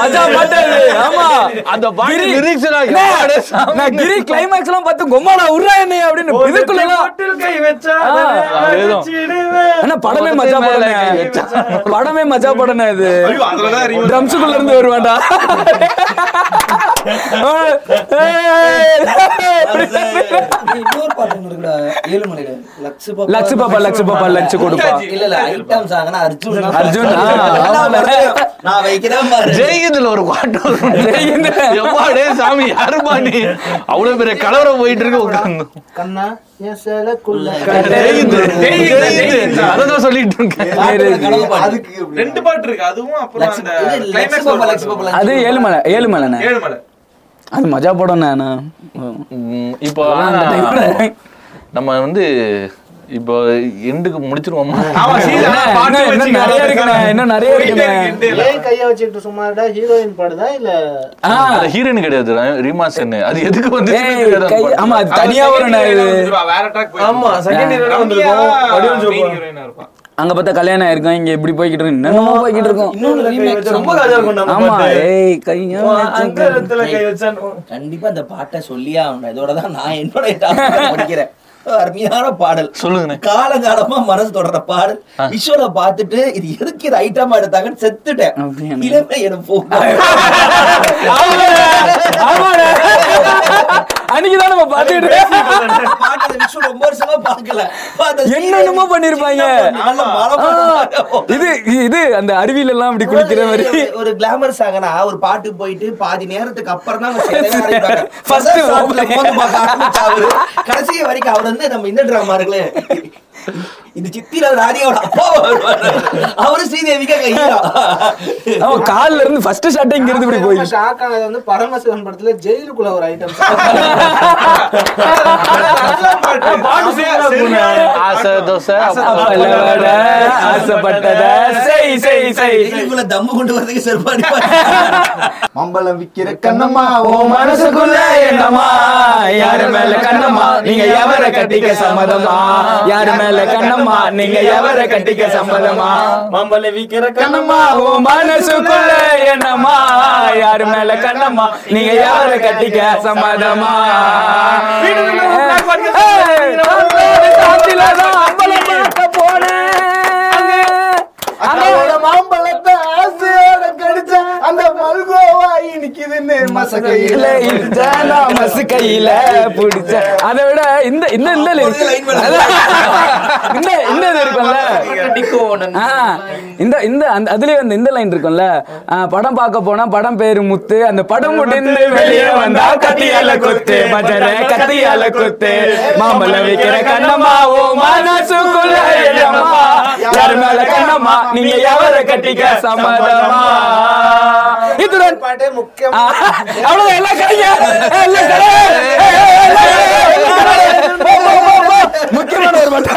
மஜா பாட்டு அது. ஆமா அந்த பாட்டு கிரி. lyrics எல்லாம் அண்ணா, எப்பாடே சாமி. நான் கிரி கிளைமேக்ஸ் எல்லாம் பார்த்து கொம்மாடா உர்றா என்னைய அப்படின்னு இதுக்குள்ள தொட்டில் கை வச்சா ஆ, அதேதான். அடிச்சிடுவேன். அண்ணா படமே மஜா படமே படமே மஜா படமே இது ஐயோ, அதுலதான் remix. ட்ரம்ஸுக்குள்ள இருந்து வருவான்டா இன்னொரு பாட்டு ஒண்ணு இருக்குடா ஏழுமலையில லக்ஸு பாப்பா லக்ஸு பாப்பா, லக்ஸு பாப்பா, லக்ஸு கொடுப்பா. இல்ல இல்ல ஐட்டம் சாங்னா அர்ஜுன் நான் வைக்கிறேன் ஜெயகீதுல ஒரு. ஜெயகீந்து. எப்பாடே சாமி யாருமா நீ அவ்வளவு பெரிய கலவரம் போயிட்டு இருக்கு உட்கார்ந்து கண்ணா சொல்லிட்டு இருக்கேன். அதுக்கு. ரெண்டு பாட்டு இருக்கு அதுவும் அப்புறம். அது ஏழுமலை ஏழுமலை அது மஜா படம் இப்போ நம்ம வந்து இப்போ எண்டுக்கு முடிச்சிருவோமா? வச்சு நிறைய இருக்குண்ணே இன்னும் நிறைய இருக்குண்ணே. ஏன் கைய வச்சுக்கிட்டு சும்மா ஹீரோயின் பாடுதா இல்ல? ஹீரோயின் கிடையாது ரீமா சென் அது எதுக்கு வந்து ஆமா அது தனியா வரும்ண்ணே இது வேற ட்ராக் ஆமா செகண்ட் ஹீரோனா வந்திருக்கும். அங்க பார்த்தா கல்யாணம் ஆயிருக்கும் இங்க இப்படி போய்கிட்டு இருக்கும். என்னென்னமோ போய்கிட்டு இருக்கும் ஆமா. ஏய் கையா அந்த இடத்துல கை வச்சான் கண்டிப்பா இந்த பாட்டை சொல்லியே இதோட தான் நான் என்னோட முடிக்கிறேன் அருமையான பாடல். சொல்லுங்கண்ணே. காலங்காலமா மனசு தொடர பாடல். விஷுவல பார்த்துட்டு இது எதுக்கு இது ஐட்டமா எடுத்தாங்கன்னு செத்துட்டேன். அப்படியா? இளமை எனக்கு போ ஆமாண்ணே அன்னைக்கு தான் நம்ம பாத்துட்டு பாட்டு விஷுவல் ரொம்ப வருஷமா பார்க்கல. பார்த்த என்னென்னமோ பண்ணிருப்பாங்க? நல்ல மழை ஆ, இது இது அந்த அருவியில எல்லாம் இப்படி குளிக்கிற மாதிரி. ஒரு- கிளாமர் சாங்கனா ஒரு பாட்டு போயிட்டு பாதி நேரத்துக்கு அப்புறம் தான் (laughs) கடைசி வரைக்கும் அவர் வந்து நம்ம இந்த டிராமா இருக்குல்ல? இந்த சித்திர ராணியோட அப்பா. அவரு ஸ்ரீதேவிக்கா கையா அவன் கால்ல இருந்து ஃபர்ஸ்ட் ஷாட் இங்க இருந்து இப்படி போய் ஷாக் ஆனது வந்து பரமசிவன் படத்துல ஜெயிலுக்குள்ள ஒரு ஐட்டம். ஆசை தோசை ஆசைப்பட்டத செய் செய் செய். ஜெயிலுக்குள்ள தம்மு கொண்டு வரதுக்கு செருப்பாடி மம்பளம் விக்கிற கண்ணம்மா ஓ மனசுக்குள்ள என்னமா யாரு மேல கண்ணம்மா? நீங்க எவர கட்டிக்க சம்மதமா யாரு மேல கண்ணம்மா நீங்க எவர கட்டிக்க சம்மதமா மாம்பழம் விக்கிற கண்ணம்மா உன் மனசுக்குள்ள என்னமா யாரு மேல கண்ணம்மா? நீங்க எவர கட்டிக்க சம்மதமா போனேன். புடிச்ச அதை விட இந்த இந்த இந்த. இந்த இந்த இது இருக்கும்ல இந்த இந்த அந்த அதுலயே வந்து இந்த லைன் இருக்கும்ல படம் பார்க்க போனா படம் பேரு முத்து அந்த படம் முடிந்து வெளியே வந்தா கத்தியால குத்து மஜர கத்தியால குத்து மாம்பழம் வைக்கிற கண்ணம்மா ஓ மனசுக்குள்ள யாரு மேல கண்ணம்மா நீங்க எவர கட்டிக்க சம்மதமா இதுடன் பாட்டே முக்கியம். ஆ, அவ்வளவுதான் எல்லாம் கடைங்க. முக்கியமான ஒரு பாட்டா.